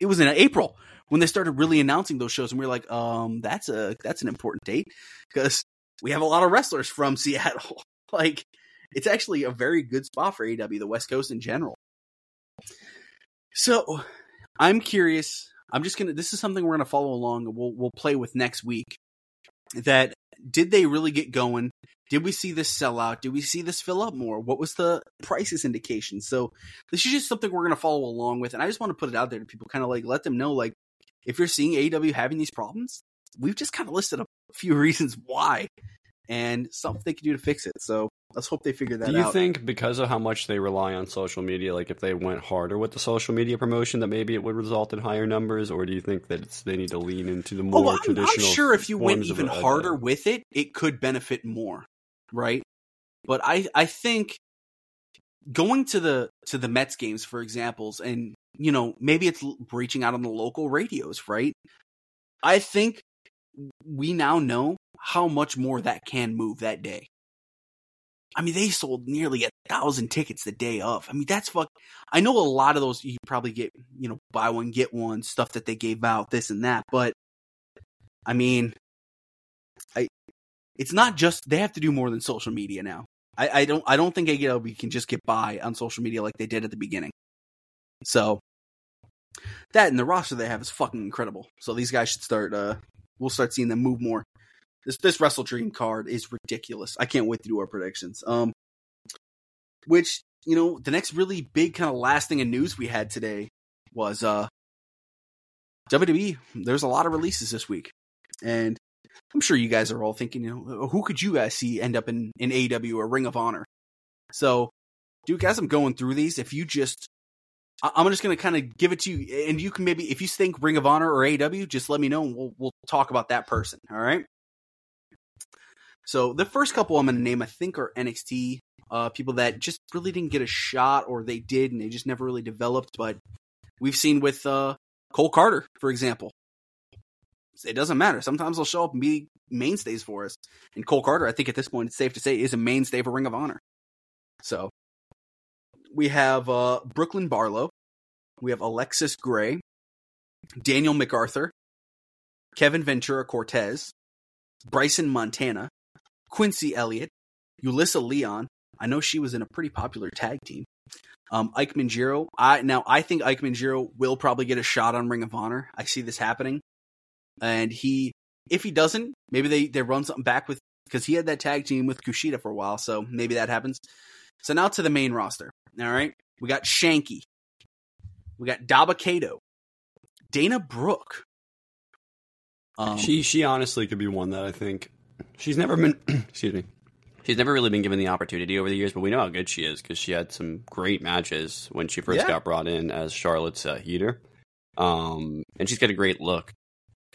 it was in April when they started really announcing those shows. And we were like, um, that's a, that's an important date because we have a lot of wrestlers from Seattle. like, it's actually a very good spot for AEW, the West Coast in general. So, I'm curious. I'm just gonna. This is something we're gonna follow along. We'll we'll play with next week. That did they really get going? Did we see this sell out? Did we see this fill up more? What was the prices indication? So this is just something we're gonna follow along with, and I just want to put it out there to people, kind of like let them know, like if you're seeing AEW having these problems, we've just kind of listed a few reasons why, and something they can do to fix it. So let's hope they figure that out. do you out. think because of how much they rely on social media, like if they went harder with the social media promotion, that maybe it would result in higher numbers, or do you think that it's, they need to lean into the oh, more Oh, I'm, I'm traditional? sure if you went even harder with it, it could benefit more, right? But I I think going to the to the Mets games, for examples, and you know maybe it's reaching out on the local radios, right? I think we now know how much more that can move that day. I mean, they sold nearly a thousand tickets the day of. I mean, that's fuck. I know a lot of those you probably get, you know, buy one get one stuff that they gave out, this and that. But I mean, I it's not just they have to do more than social media now. I, I don't I don't think AEW can just get by on social media like they did at the beginning. So that and the roster they have is fucking incredible. So these guys should start. uh We'll start seeing them move more. This this WrestleDream card is ridiculous. I can't wait to do our predictions. Um, which you know the next really big kind of last thing of news we had today was uh WWE. There's a lot of releases this week, and I'm sure you guys are all thinking, you know, who could you guys see end up in in AEW or Ring of Honor? So, dude, guys, I'm going through these. If you just I'm just going to kind of give it to you, and you can maybe, if you think Ring of Honor or AEW, just let me know, and we'll we'll talk about that person. All right. So the first couple I'm going to name, I think, are NXT uh, people that just really didn't get a shot, or they did, and they just never really developed. But we've seen with uh, Cole Carter, for example. It doesn't matter. Sometimes they'll show up and be mainstays for us. And Cole Carter, I think at this point, it's safe to say, is a mainstay for Ring of Honor. So we have uh, Brooklyn Barlow. We have Alexis Gray, Daniel MacArthur, Kevin Ventura Cortez, Bryson Montana, Quincy Elliott, Ulissa Leon. I know she was in a pretty popular tag team. Um, Ikemen Jiro. I now I think Ikemen Jiro will probably get a shot on Ring of Honor. I see this happening, and he if he doesn't, maybe they they run something back with because he had that tag team with Kushida for a while, so maybe that happens. So now to the main roster. All right, we got Shanky, we got Dabba-Kato, Dana Brooke. Um, she she honestly could be one that I think she's never been. excuse me. She's never really been given the opportunity over the years, but we know how good she is because she had some great matches when she first Yeah. got brought in as Charlotte's uh, heater, um, and she's got a great look.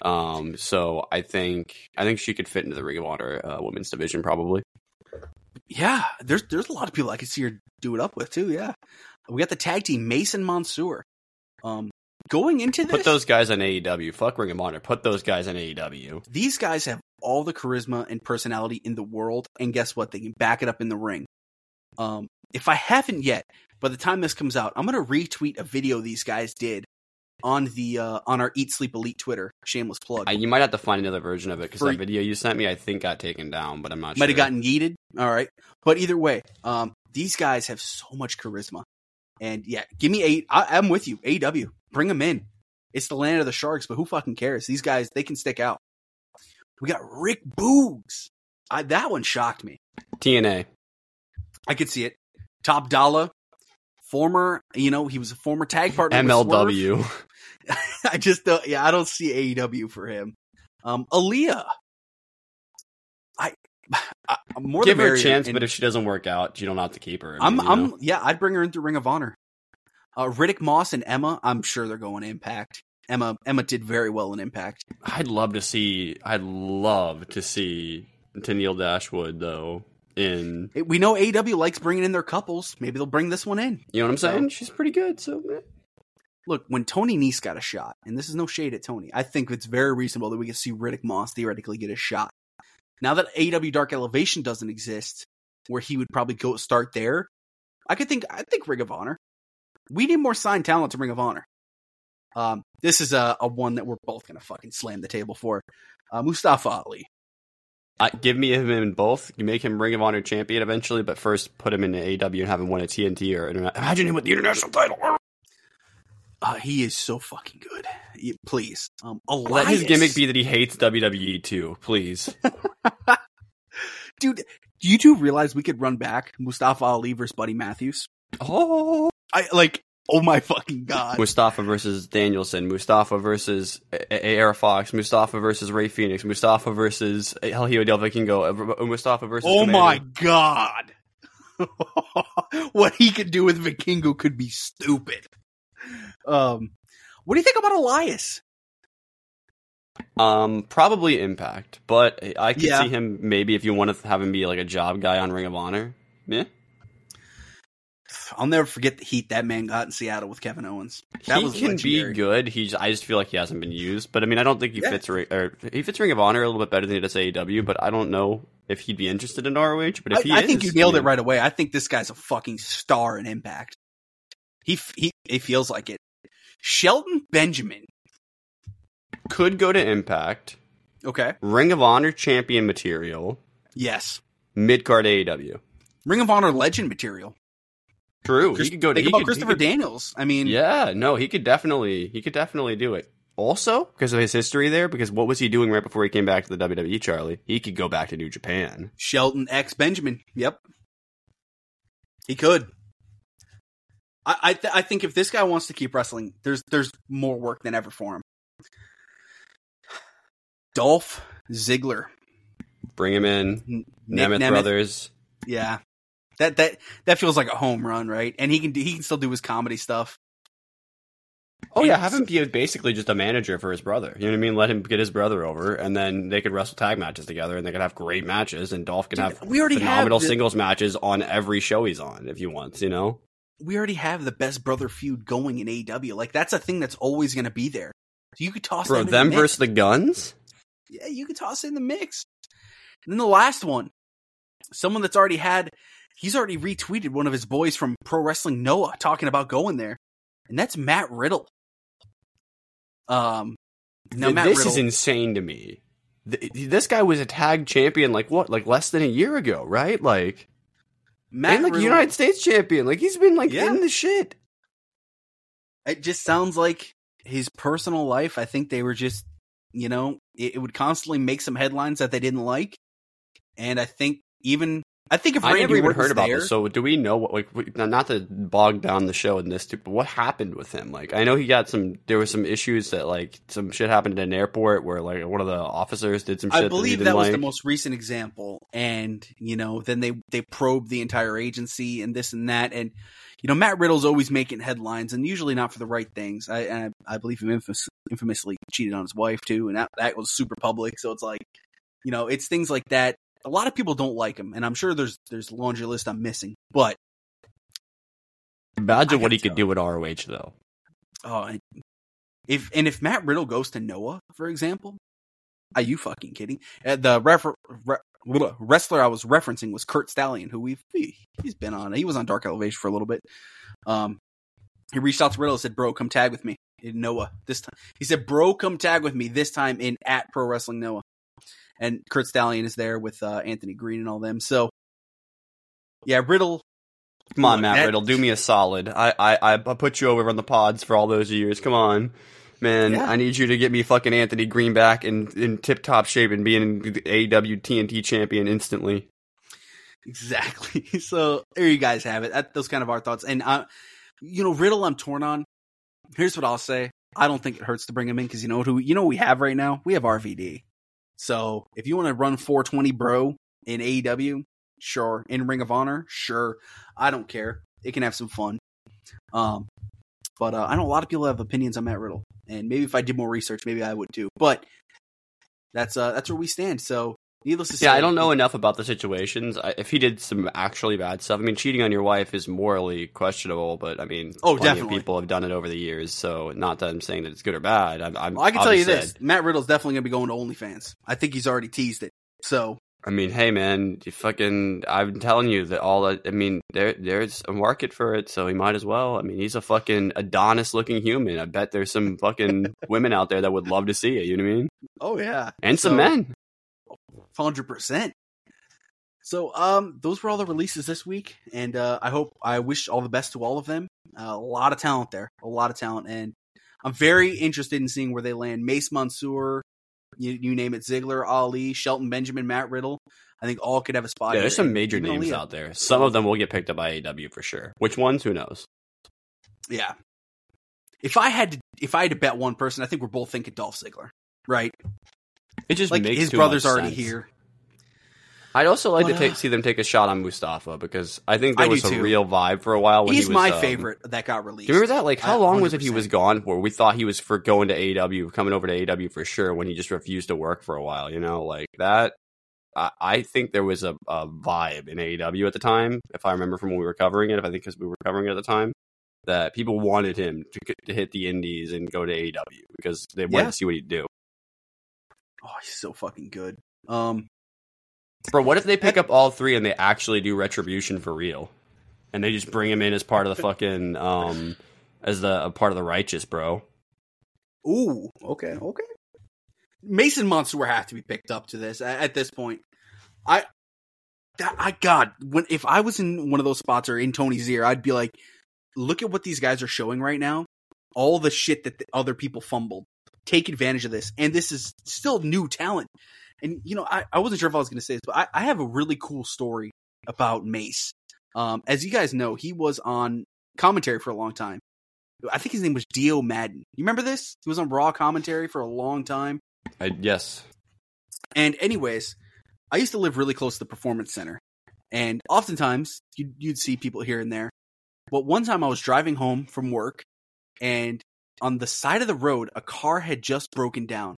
Um, so I think I think she could fit into the Ring of Honor uh, women's division probably. Yeah, there's there's a lot of people I could see her do it up with too. Yeah, we got the tag team Mason Mansoor. Um, going into this, Put those guys on AEW. Fuck Ring of Honor. Put those guys on AEW. these guys have all the charisma and personality in the world, and guess what? They can back it up in the ring. Um, if I haven't yet, by the time this comes out, I'm gonna retweet a video these guys did on the uh, on our Eat Sleep Elite Twitter. Shameless plug. I, you might have to find another version of it because For- that video you sent me, I think, got taken down, but I'm not sure. Might sure. have gotten yeeted. All right, but either way, um, these guys have so much charisma, and yeah, give me eight. I, I'm with you. AEW, bring them in. It's the land of the sharks, but who fucking cares? These guys, they can stick out. We got Rick Boogs. I, that one shocked me. TNA. I could see it. Top Dolla, former, you know, he was a former tag partner. MLW. I just don't. Yeah, I don't see AEW for him. Um, Aliyah. I, I more Give her a chance, and but if she doesn't work out, you don't have to keep her. I I'm, mean, I'm, know? yeah, I'd bring her into Ring of Honor. Uh, Riddick Moss and Emma, I'm sure they're going to Impact. Emma, Emma did very well in Impact. I'd love to see. I'd love to see Tennille Dashwood though. In It- we know AEW likes bringing in their couples. Maybe they'll bring this one in. you know what I'm saying? She's pretty good. So. Look, when Tony Nese got a shot, and this is no shade at Tony, I think it's very reasonable that we can see Riddick Moss theoretically get a shot. Now that AEW Dark Elevation doesn't exist, where he would probably go start there, I could think I think Ring of Honor. We need more signed talent to Ring of Honor. Um, this is a, a one that we're both gonna fucking slam the table for. Uh, Mustafa Ali. I, give me him in both. You make him Ring of Honor champion eventually, but first put him in AEW and have him win a TNT or interna- imagine him with the international title. Uh, he is so fucking good. Please, um, Elias. Let his gimmick be that he hates WWE too, please. dude. Do you two realize we could run back Mustafa Ali versus Buddy Matthews? oh, I like. Oh my fucking god! Mustafa versus Danielson, Mustafa versus A- A- Fox, Mustafa versus Rey Fenix, Mustafa versus El Hijo del Vikingo, uh, Mustafa versus. Oh Komander. my god! what he could do with Vikingo could be stupid. Um, what do you think about Elias? Um, probably Impact, but I could Yeah. see him maybe if you want to have him be like a job guy on Ring of Honor. Yeah, I'll never forget the heat that man got in Seattle with Kevin Owens. That he was can legendary. be good. He's I just feel like he hasn't been used. But I mean, I don't think he Yeah. fits or he fits Ring of Honor a little bit better than he does AEW. But I don't know if he'd be interested in ROH. But if I, he I is, think you nailed I it right away. I think this guy's a fucking star in Impact. He he he feels like it. Shelton Benjamin. Could go to Impact, Okay. Ring of Honor champion material, Yes. mid card AEW. Ring of Honor legend material. True, Chris- he could go to. Think about he Christopher could- Daniels. I mean, Yeah, no, he could definitely he could definitely do it. Also, because of his history there, because what was he doing right before he came back to the WWE, Charlie? He could go back to New Japan. Shelton X Benjamin. Yep. He could. I I, th- I think if this guy wants to keep wrestling, there's there's more work than ever for him. Dolph Ziggler, Bring him in. N- Nemeth, Nemeth. brothers. Yeah, that that that feels like a home run, right? And he can do, he can still do his comedy stuff. Oh yeah, have him be basically just a manager for his brother. You know what I mean? Let him get his brother over, and then they could wrestle tag matches together, and they could have great matches. And Dolph can Dude, have we already have phenomenal the- singles matches on every show he's on if he wants. You know? We already have the best brother feud going in AEW. Like that's a thing that's always going to be there. So you could toss Bro, them, in them the mix. versus the Guns. yeah, you could toss in the mix. And then the last one, someone that's already had, he's already retweeted one of his boys from Pro Wrestling Noah talking about going there, and that's Matt Riddle. Um, now Matt this Riddle, is insane to me. Th- This guy was a tag champion like what, like less than a year ago, right? Like, Matt and like Riddle, United States champion. Like he's been like Yeah. in the shit. It just sounds like his personal life. I think they were just, you know, it, it would constantly make some headlines that they didn't like, and I think even I think if I Randy never even heard about there, this. So do we know what like not to bog down the show in this, too, but what happened with him? Like I know he got some. There was some issues that like some shit happened at an airport where like one of the officers did some shit. I that he believe didn't that was like. the most recent example, and you know, then they they probed the entire agency and this and that, and you know, Matt Riddle's always making headlines, and usually not for the right things. I I, I believe he infamous, infamously cheated on his wife too, and that that was super public. So it's like, you know, it's things like that. A lot of people don't like him, and I'm sure there's there's a laundry list I'm missing, but Imagine what he could do with ROH though. oh, if and if Matt Riddle goes to Noah, for example, are you fucking kidding? Uh, the refer, re, wrestler I was referencing was Kurt Stallion, who we've he, has been on. He was on Dark Elevation for a little bit. Um, he reached out to Riddle and said, "Bro, come tag with me in Noah this time." He said, "Bro, come tag with me this time in at Pro Wrestling Noah." And Kurt Stallion is there with uh, Anthony Greene and all them. So, yeah, Riddle. Come on, Matt that- Riddle, do me a solid. I, I I put you over on the pods for all those years. Come on, man. Yeah. I need you to get me fucking Anthony Greene back in in tip top shape and being the AEW TNT champion instantly. Exactly. So there you guys have it. That, those kind of our thoughts. And uh, you know, Riddle, I'm torn on. Here's what I'll say. I don't think it hurts to bring him in because you know who you know what we have right now. We have RVD. So if you want to run 420, bro, in AEW, sure. In Ring of Honor, sure. I don't care. It can have some fun. Um, but uh, I know a lot of people have opinions on Matt Riddle, and maybe if I did more research, maybe I would too. But that's uh that's where we stand. So needless to say, Yeah, I don't know enough about the situations. I, if he did some actually bad stuff, I mean, cheating on your wife is morally questionable, but I mean, Oh, definitely. people have done it over the years. So, not that I'm saying that it's good or bad. I'm, I'm Well, I can tell you this: Matt Riddle's definitely going to be going to OnlyFans. I think he's already teased it. So I mean, hey man, you fucking I'm telling you that all that I mean, there there's a market for it, so he might as well. I mean, he's a fucking Adonis looking human. I bet there's some fucking women out there that would love to see it, you know what I mean? oh yeah, And some men. Hundred percent. So um, those were all the releases this week, and uh, I hope I wish all the best to all of them. Uh, a lot of talent there, a lot of talent, and I'm very interested in seeing where they land. Mace Mansoor, you, you name it, Ziggler, Ali, Shelton Benjamin, Matt Riddle. I think all could have a spot. Yeah, there's here. some major Even names Aliyah. out there. Some of them will get picked up by AEW for sure. Which ones? Who knows? Yeah. If I had to, if I had to bet one person, I think we're both thinking Dolph Ziggler, right? It just Like makes his brother's already sense. here. I'd also like But, to take, see them take a shot on Mustafa because I think there I was a too. real vibe for a while. When He's he was, my um, favorite that got released. Do you remember that? Like, how I- long was it he was gone for? We thought he was for going to AEW, coming over to AEW for sure. When he just refused to work for a while, you know, like that. I, I think there was a, a vibe in AEW at the time, if I remember from when we were covering it. If I think because we were covering it at the time, that people wanted him to, to hit the Indies and go to AEW because they wanted Yeah. to see what he'd do. Oh, he's so fucking good. Um, Bro, what if they pick up all three and they actually do retribution for real, and they just bring him in as part of the fucking um as the a part of the righteous, bro? ooh, okay, okay. Mason Mansoor have to be picked up to this at, at this point. I, that, I God, when if I was in one of those spots or in Tony's ear, I'd be like, look at what these guys are showing right now. All the shit that the other people fumbled. Take advantage of this, and this is still new talent. And you know, I, I wasn't sure if I was going to say this, but I, I have a really cool story about Mace. Um, as you guys know, he was on commentary for a long time. I think his name was Dio Maddin. You remember this? He was on Raw commentary for a long time. I, yes, And anyways, I used to live really close to the performance center, and oftentimes you'd, you'd see people here and there. But one time I was driving home from work, and on the side of the road, a car had just broken down,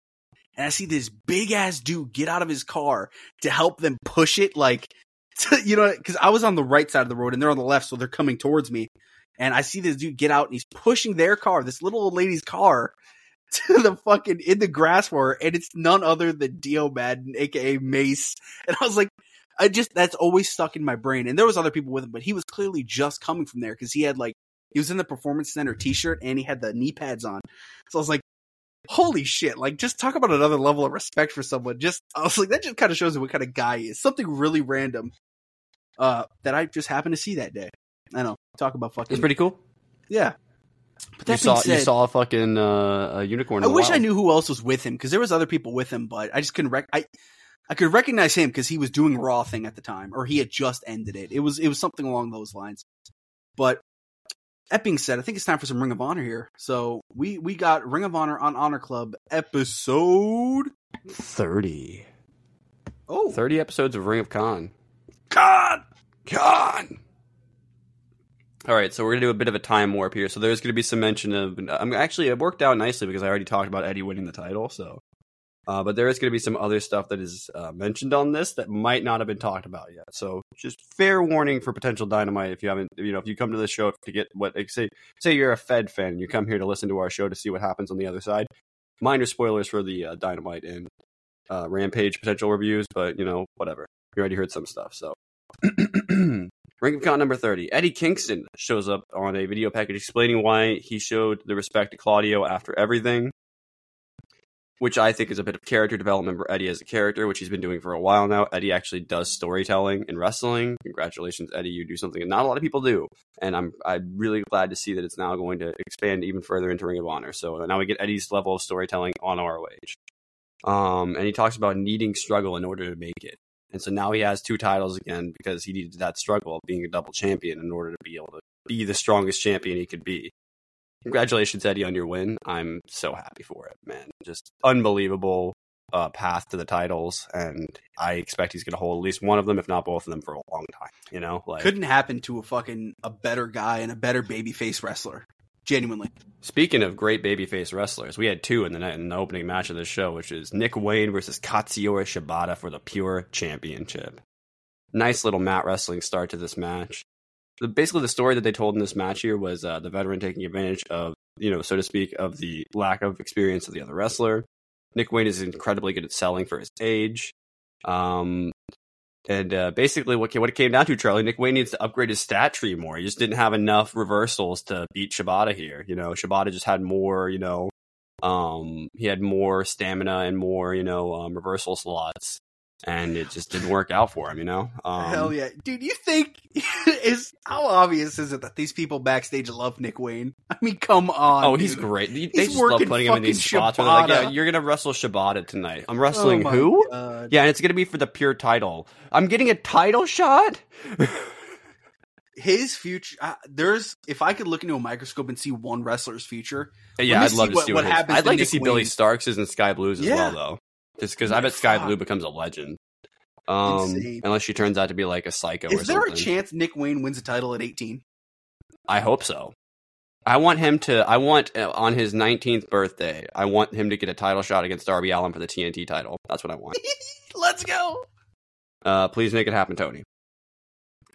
and I see this big ass dude get out of his car to help them push it, like you know, because I was on the right side of the road and they're on the left, so they're coming towards me. And I see this dude get out and he's pushing their car, this little old lady's car, to the fucking in the grass for her, and it's none other than Dio Maddin, aka Mace. And I was like, I just that's always stuck in my brain. And there was other people with him, but he was clearly just coming from there because he had like he was in the performance center t-shirt and he had the knee pads on. So I was like, holy shit! Like just talk about another level of respect for someone. Just I was like, that just kind of shows you what kind of guy he is. Something really random uh, that I just happened to see that day. I know. Talk about fucking it's pretty cool. yeah. But You that saw being said, you saw a fucking uh, a unicorn. I wish I knew who else was with him because there was other people with him, but I just couldn't rec. I I could recognize him because he was doing Raw thing at the time, or he had just ended it. It was it was something along those lines. But that being said, I think it's time for some Ring of Honor here. So we we got Ring of Honor on Honor Club episode. thirty. Oh, 30 episodes of Ring of Con. Con! Con. All right, so we're gonna do a bit of a time warp here. So there's gonna be some mention of. I'm actually it worked out nicely because I already talked about Eddie winning the title. So, uh, but there is gonna be some other stuff that is uh, mentioned on this that might not have been talked about yet. So just fair warning for potential dynamite if you haven't. You know, if you come to the show to get what say say you're a Fed fan and you come here to listen to our show to see what happens on the other side. Minor spoilers for the uh, dynamite and uh, Rampage potential reviews, but you know, whatever. You already heard some stuff. So, Ring of Con number 30. Eddie Kingston shows up on a video package explaining why he showed the respect to Claudio after everything, which I think is a bit of character development for Eddie as a character, which he's been doing for a while now. Eddie actually does storytelling in wrestling. Congratulations, Eddie. You do something that not a lot of people do. And I'm, I'm really glad to see that it's now going to expand even further into Ring of Honor. So now we get Eddie's level of storytelling on ROH. Um, and he talks about needing struggle in order to make it. And so now he has two titles again because he needed that struggle of being a double champion in order to be able to be the strongest champion he could be. Congratulations, Eddie, on your win. I'm so happy for it, man. Just unbelievable uh, path to the titles, and I expect he's going to hold at least one of them, if not both of them, for a long time. You know, like Couldn't happen to a fucking a better guy and a better babyface wrestler. Genuinely. Speaking of great babyface wrestlers, we had two in the night in the opening match of the show, which is Nick Wayne versus Katsuyori Shibata for the Pure Championship. Nice little mat wrestling start to this match. The, basically, the story that they told in this match here was uh, the veteran taking advantage of, you know, so to speak, of the lack of experience of the other wrestler. Nick Wayne is incredibly good at selling for his age. Um, and uh, basically, what what it came down to, Charlie, Nick Wayne needs to upgrade his stat tree more. He just didn't have enough reversals to beat Shibata here. You know, Shibata just had more. You know, um, he had more stamina and more. You know, um, reversal slots, and it just didn't work out for him. You know, um, Hell yeah, dude! You think is how obvious is it that these people backstage love Nick Wayne? I mean, come on. Oh, he's dude. great. They He's just love putting him in these spots where they're like, yeah, you're gonna wrestle Shibata tonight. I'm Oh wrestling my who? God. Yeah, and it's gonna be for the pure title. I'm getting a title shot. His future. Uh, there's if I could look into a microscope and see one wrestler's future. Yeah, I'd love to what- see what what, happens I'd to like to Nick see Billy Wayne. Starks' and Skye Blue's as Yeah. well, though. Just because I bet Skye Blue becomes a legend. Um, Insane. unless she turns out to be like a psycho or Is there something. a chance Nick Wayne wins a title at 18? I hope so. I want him to. I want uh, on his 19th birthday. I want him to get a title shot against Darby Allin for the TNT title. That's what I want. Let's go. Uh, please make it happen, Tony.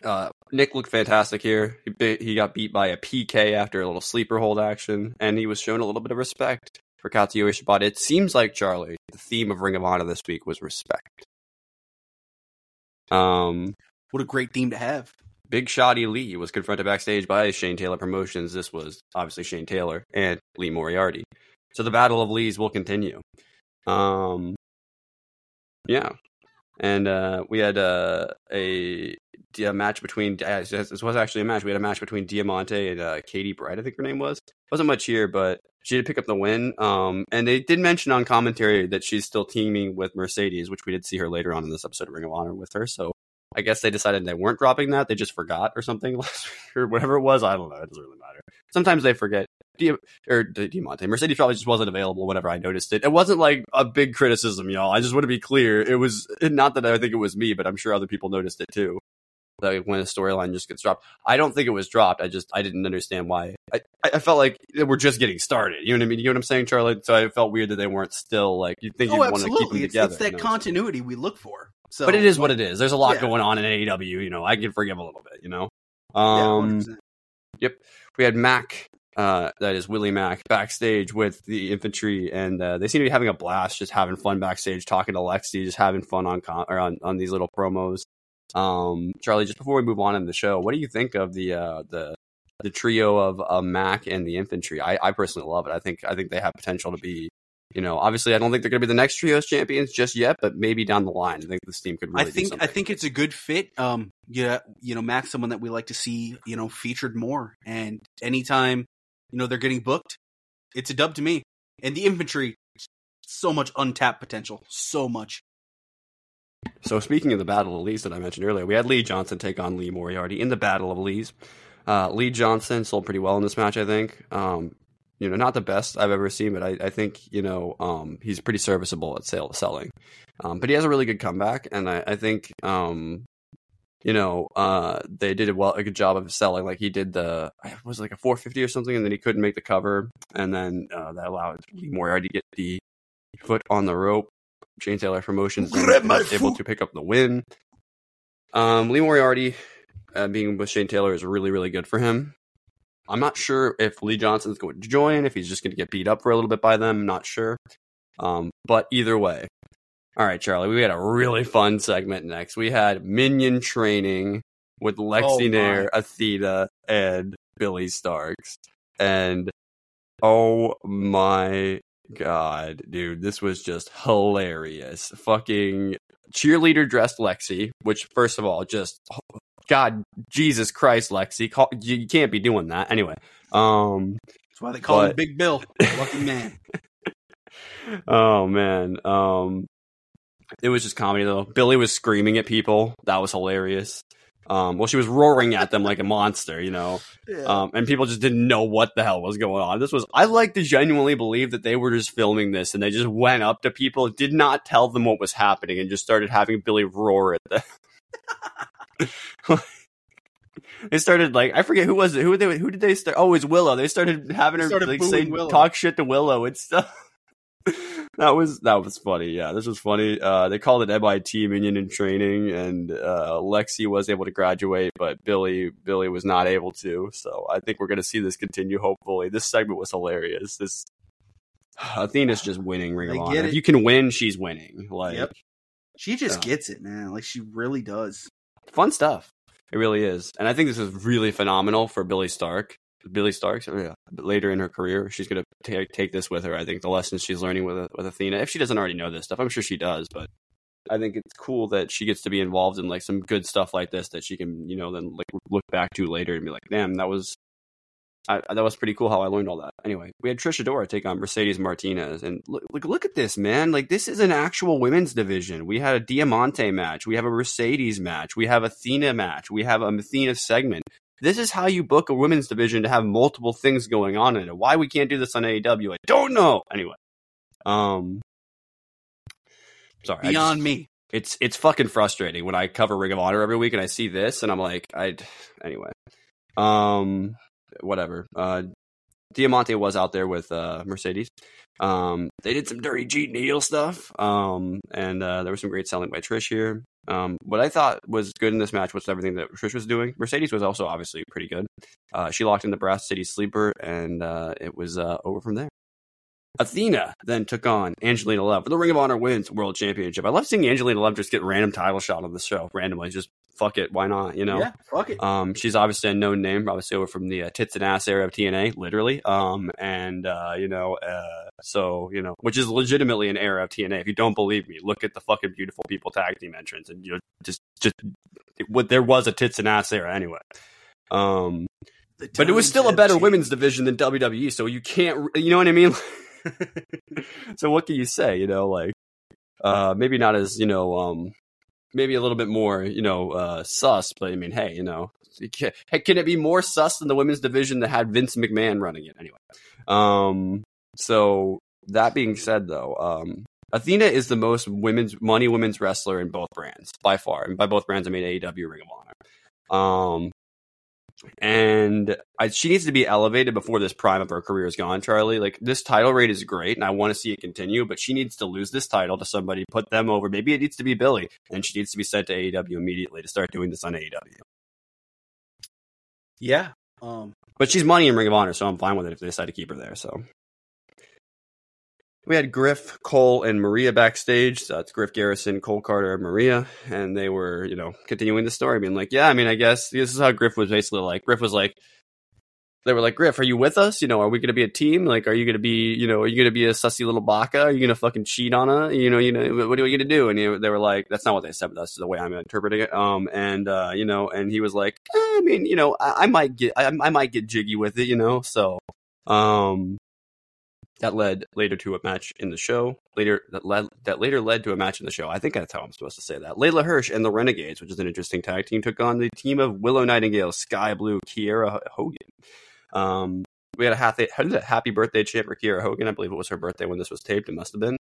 Uh, Nick looked fantastic here. He, he got beat by a PK after a little sleeper hold action, and he was shown a little bit of respect for Katsuyori Shibata. It seems like Charlie, the theme of Ring of Honor this week was respect. Um, What a great theme to have. Big Shoddy Lee was confronted backstage by Shane Taylor Promotions. This was obviously Shane Taylor and Lee Moriarty. So the battle of Lees will continue. Um, yeah, and uh, we had uh, a, a match between. Uh, this was actually a match. We had a match between Diamante and uh, Katie Bright. I think her name was. Wasn't much here, but she did pick up the win. Um, and they did mention on commentary that she's still teaming with Mercedes, which we did see her later on in this episode of Ring of Honor with her. So I guess they decided they weren't dropping that. They just forgot or something or whatever it was. I don't know. It doesn't really matter. Sometimes they forget. Di- or Di- Diamante. Mercedes probably just wasn't available whenever I noticed it. It wasn't like a big criticism, y'all. I just want to be clear. It was not that I think it was me, but I'm sure other people noticed it too. Like when a storyline just gets dropped. I don't think it was dropped. I just I didn't understand why. I, I felt like we're just getting started. You know what I mean? You know what I'm saying, Charlie? So I felt weird that they weren't still like you think Oh, you'd want to keep them absolutely. It's, together. it's that continuity we look for. So, but it is what it is. There's a lot Yeah. going on in AEW. You know, I can forgive a little bit. You know, Yeah, um, 100%. we had Mac, uh, that is Willie Mack, backstage with the infantry, and uh, they seem to be having a blast, just having fun backstage, talking to Lexi, just having fun on con- or on, on these little promos. Um, Charlie, just before we move on in the show, what do you think of the uh, the the trio of uh, Mac and the infantry? I, I personally love it. I think I think they have potential to be. You know, obviously, I don't think they're going to be the next trios champions just yet, but maybe down the line, I think this team could really. I think I think it's a good fit. Um, yeah, you know, Max, someone that we like to see, you know, featured more. And anytime, you know, they're getting booked, it's a dub to me. And the infantry, so much untapped potential, so much. So speaking of the Battle of Lees that I mentioned earlier, we had Lee Johnson take on Lee Moriarty in the Battle of Lees. Uh, Lee Johnson sold pretty well in this match, I think. Um, you know, not the best I've ever seen, but I, I think you know um, he's pretty serviceable at sale, selling. Um, but he has a really good comeback, and I, I think um, you know uh, they did a well a good job of selling. Like he did the was like a 450 or something, and then he couldn't make the cover, and then uh, that allowed Lee Moriarty to get the foot on the rope. Shane Taylor Promotions was able to pick up the win. Um, Lee Moriarty uh, being with Shane Taylor is really, really good for him. I'm not sure if Lee Johnson's going to join, if he's just going to get beat up for a little bit by them. Not sure. Um, but either way, All right, Charlie. We had a really fun segment next. We had minion training with Lexi Oh. Nair, Athena, and Billie Starkz. And oh my god, dude, this was just hilarious. Fucking cheerleader dressed Lexi, which first of all, just God, Jesus Christ, Lexi, call, you, you can't be doing that anyway. Um, That's why they call him Big Bill. Lucky man. oh man, um, it was just comedy though. Billie was screaming at people. That was hilarious. Um, well, she was roaring at them like a monster, you know. Um, and people just didn't know what the hell was going on. This was, I like to genuinely believe that they were just filming this and they just went up to people, did not tell them what was happening, and just started having Billie roar at them. they started like, I forget who was it, who did they, who did they start? Oh, it was Willow. They started having They her started like say, Willow. talk shit to Willow and stuff. that was that was funny. Yeah, this was funny. Uh, they called it MIT Minion in Training, and uh, Lexi was able to graduate, but Billie Billie was not able to. So I think we're going to see this continue. Hopefully, this segment was hilarious. This Athena's just winning Ring of Honor. If you can win, she's winning. Like Yep. She just Yeah. gets it, man. Like she really does. fun stuff. It really is, and I think this is really phenomenal for Billie Stark. Billie Starkz oh, yeah, later in her career, she's going to take take this with her. I think the lessons she's learning with with Athena, if she doesn't already know this stuff, I'm sure she does. But I think it's cool that she gets to be involved in like some good stuff like this that she can, you know, then like look back to later and be like, damn, that was. I, that was pretty cool how I learned all that. Anyway, we had Trish Adora take on Mercedes Martinez, and look, look, look at this, man! Like this is an actual women's division. We had a Diamante match, we have a Mercedes match, we have Athena match, we have a Athena segment. This is how you book a women's division to have multiple things going on in it. Why we can't do this on AEW, I don't know. Anyway, um, sorry, Beyond just- me. it's it's fucking frustrating when I cover Ring of Honor every week and I see this and I'm like, I anyway, um, whatever. Uh, Diamante was out there with uh, Mercedes. Um, they did some dirty G Needle stuff. Um, and uh, there was some great selling by Trish here. Um, what I thought was good in this match was everything that Trish was doing. Mercedes was also obviously pretty good. Uh, she locked in the Brass City Sleeper, and uh, it was uh, over from there. Athena then took on Angelina Love for the Ring of Honor Women's World Championship. I love seeing Angelina Love just get random title shot on the show randomly. Just fuck it, why not? You know. Yeah, fuck it. Um, she's obviously a known name, obviously over from the uh, tits and ass era of TNA, literally. Um, and uh, you know, uh, so you know, which is legitimately an era of TNA. If you don't believe me, look at the fucking beautiful people tag team entrance, and you know, just just what there was a tits and ass era anyway. Um, but it was still a better changed. women's division than WWE, so you can't, you know what I mean? so what can you say? You know, like uh, maybe not as you know, um, maybe a little bit more, you know, uh, sus. But I mean, hey, you know, can, can it be more sus than the women's division that had Vince McMahon running it anyway? Um, so that being said, though, um, Athena is the most women's money women's wrestler in both brands by far, and by both brands I mean AEW, Ring of Honor. Um, and I, she needs to be elevated before this prime of her career is gone, Charlie. Like this title rate is great, and I want to see it continue. But she needs to lose this title to somebody, put them over. Maybe it needs to be Billie, and she needs to be sent to AEW immediately to start doing this on AEW. Yeah. Um. But she's money in Ring of Honor, so I'm fine with it if they decide to keep her there. So we had Griff, Cole, and Maria backstage. So it's Griff Garrison, Cole Carter, and Maria, and they were, you know, continuing the story, being like, "Yeah, I mean, I guess this is how Griff was basically like." Griff was like, "They were like, Griff, are you with us? You know, are we going to be a team? Like, are you going to be, you know, are you going to be a sussy little baka? Are you going to fucking cheat on her? You know, you know, what are we going to do?" And you they were like, "That's not what they said, but that's the way I'm interpreting it." Um, and uh, you know, and he was like, eh, "I mean, you know, I, I might get, I, I might get jiggy with it, you know." So, um, that led later to a match in the show. Later that led that later led to a match in the show. I think that's how I'm supposed to say that. Leyla Hirsch and the Renegades, which is an interesting tag team, took on the team of Willow Nightingale, Skye Blue, Kiera Hogan. Um, we had a happy, happy birthday chant for Kiera Hogan. I believe it was her birthday when this was taped. It must have been.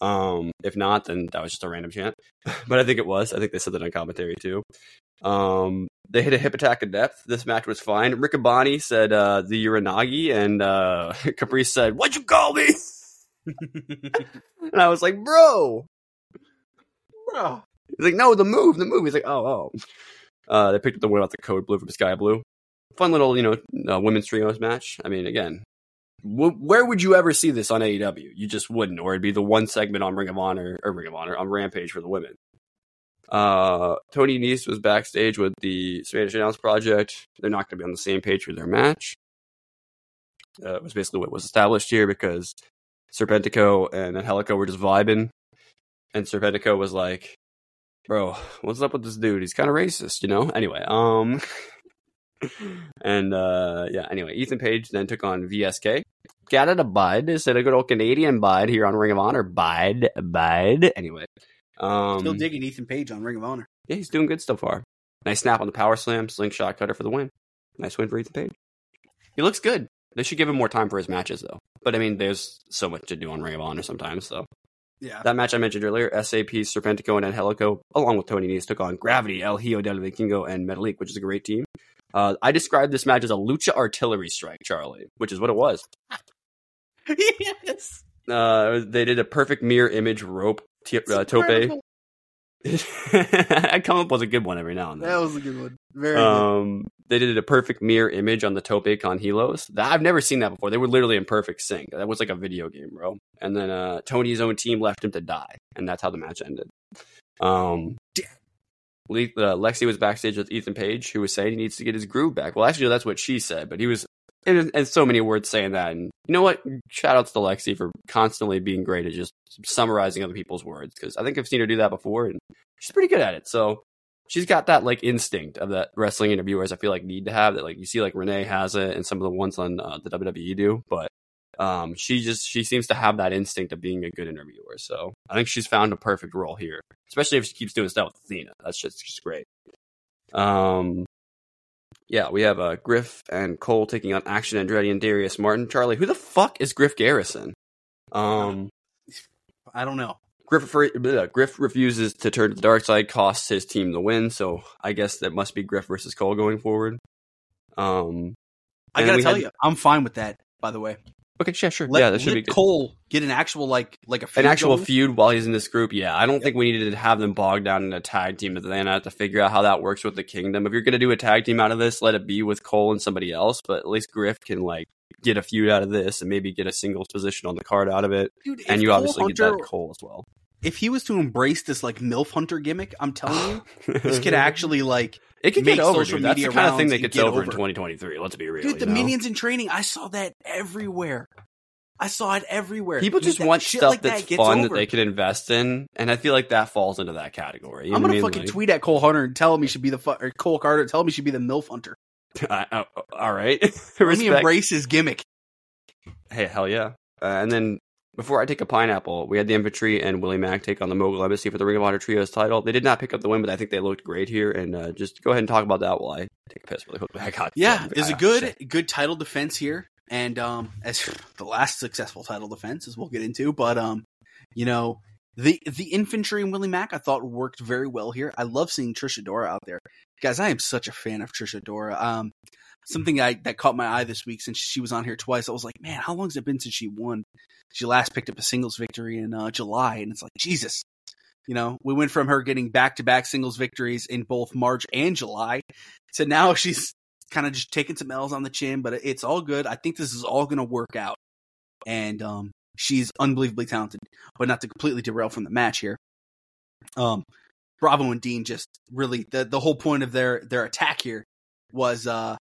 Um, if not, then that was just a random chant. but I think it was. I think they said that on commentary too. Um, they hit a hip attack in depth. This match was fine. Riccaboni said uh, the Uranagi, and uh, Caprice said, "What'd you call me?" and I was like, "Bro." Bro. He's like, "No, the move, the move." He's like, "Oh, oh." Uh, they picked up the win off the code blue from Skye Blue. Fun little, you know, uh, women's trios match. I mean, again, wh- where would you ever see this on AEW? You just wouldn't, or it'd be the one segment on Ring of Honor or Ring of Honor on Rampage for the women. Uh, Tony Nese was backstage with the Spanish Announce Project. They're not going to be on the same page for their match. Uh, it was basically what was established here because Serpentico and Angelico were just vibing, and Serpentico was like, "Bro, what's up with this dude? He's kind of racist, you know." Anyway, um, and uh, yeah, anyway, Ethan Page then took on VSK. Got it a bud. Instead a good old Canadian bud here on Ring of Honor. Bud, bud. Anyway, um, Still digging Ethan Page on Ring of Honor. yeah, he's doing good so far. Nice snap on the power slam, slingshot cutter for the win. Nice win for Ethan Page. He looks good. They should give him more time for his matches, though. But I mean, there's so much to do on Ring of Honor sometimes. So Yeah. that match I mentioned earlier, SAP, Serpentico, and Angelico, along with Tony Nese, took on Gravity, El Hijo del Vikingo, and Metalik, which is a great team. Uh, I described this match as a lucha artillery strike, Charlie, which is what it was. yes. Uh, they did a perfect mirror image rope t- uh, tope. I come up with a good one every now and then. That was a good one. Very good. Um, they did a perfect mirror image on the Tope con Hilos. That, I've never seen that before. They were literally in perfect sync. That was like a video game, bro. And then uh, Tony's own team left him to die, and that's how the match ended. Um, Le- uh, Lexi was backstage with Ethan Page, who was saying he needs to get his groove back. Well, actually, that's what she said, but he was in, in so many words saying that. And you know what? Shout outs to Lexi for constantly being great at just summarizing other people's words because I think I've seen her do that before, and she's pretty good at it. So she's got that like instinct of that wrestling interviewers I feel like need to have that like you see like Renee has it and some of the ones on uh, the WWE do, but um, she just she seems to have that instinct of being a good interviewer. So I think she's found a perfect role here, especially if she keeps doing stuff with Athena. That's just just great. Um, yeah, we have uh, Griff and Cole taking on Action Andretti and Darius Martin. Charlie, who the fuck is Griff Garrison? Um, I don't know. Griff, Griff refuses to turn to the dark side, costs his team the win. So I guess that must be Griff versus Cole going forward. Um, I gotta tell had- you, I'm fine with that. By the way, okay, yeah, sure, let, yeah, that should be good. Cole get an actual like like a an feud actual going. feud while he's in this group. Yeah, I don't think we needed to have them bogged down in a tag team, but then I have to figure out how that works with the Kingdom. If you're gonna do a tag team out of this, let it be with Cole and somebody else. But at least Griff can like get a feud out of this and maybe get a singles position on the card out of it. Dude, And you Cole obviously Hunter, get that Cole as well. If he was to embrace this like MILF Hunter gimmick, I'm telling you, this could actually like it could make get over. social Dude. That's media the kind of thing that gets get over, in 2023. Let's be real. dude, the know? minions in training. I saw that everywhere. I saw it everywhere. People just want stuff like that's that fun over. that they can invest in, and I feel like that falls into that category. You I'm gonna what I mean? fucking Like- tweet at Cole Hunter and tell him he should be the fu- or Cole Carter tell him he should be the MILF Hunter. I- I- all right, Let me embrace his gimmick. Hey, hell yeah! Uh, and then before I take a pineapple, we had the infantry and Willie Mack take on the Mogul Embassy for the Ring of Honor Trios title. They did not pick up the win, but I think they looked great here. And uh, just go ahead and talk about that while I take a piss really quickly. I got Yeah, it's a good shit. good title defense here, and um, as the last successful title defense, as we'll get into, but um, you know, the the infantry and Willie Mack, I thought worked very well here. I love seeing Trish Adora out there, guys. I am such a fan of Trish Adora. Um, something I that caught my eye this week since she was on here twice. I was like, man, how long has it been since she won? She last picked up a singles victory in uh, July, and it's like Jesus. You know, we went from her getting back to back singles victories in both March and July to now she's kind of just taking some L's on the chin, but it's all good. I think this is all going to work out. And um, she's unbelievably talented, but not to completely derail from the match here. Um, Bravo and Dean just really the the whole point of their their attack here was uh,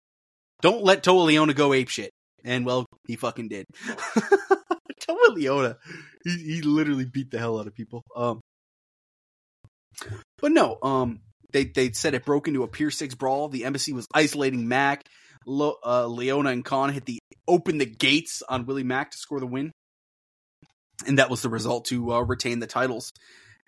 don't let Toa Liona go ape shit, and well, he fucking did. Toa Liona, he, he literally beat the hell out of people. Um, but no, um, they they said it broke into a Pier Six brawl. The embassy was isolating Mac. Lo, uh, Liona and Kaun hit the open the gates on Willie Mack to score the win, and that was the result to uh, retain the titles.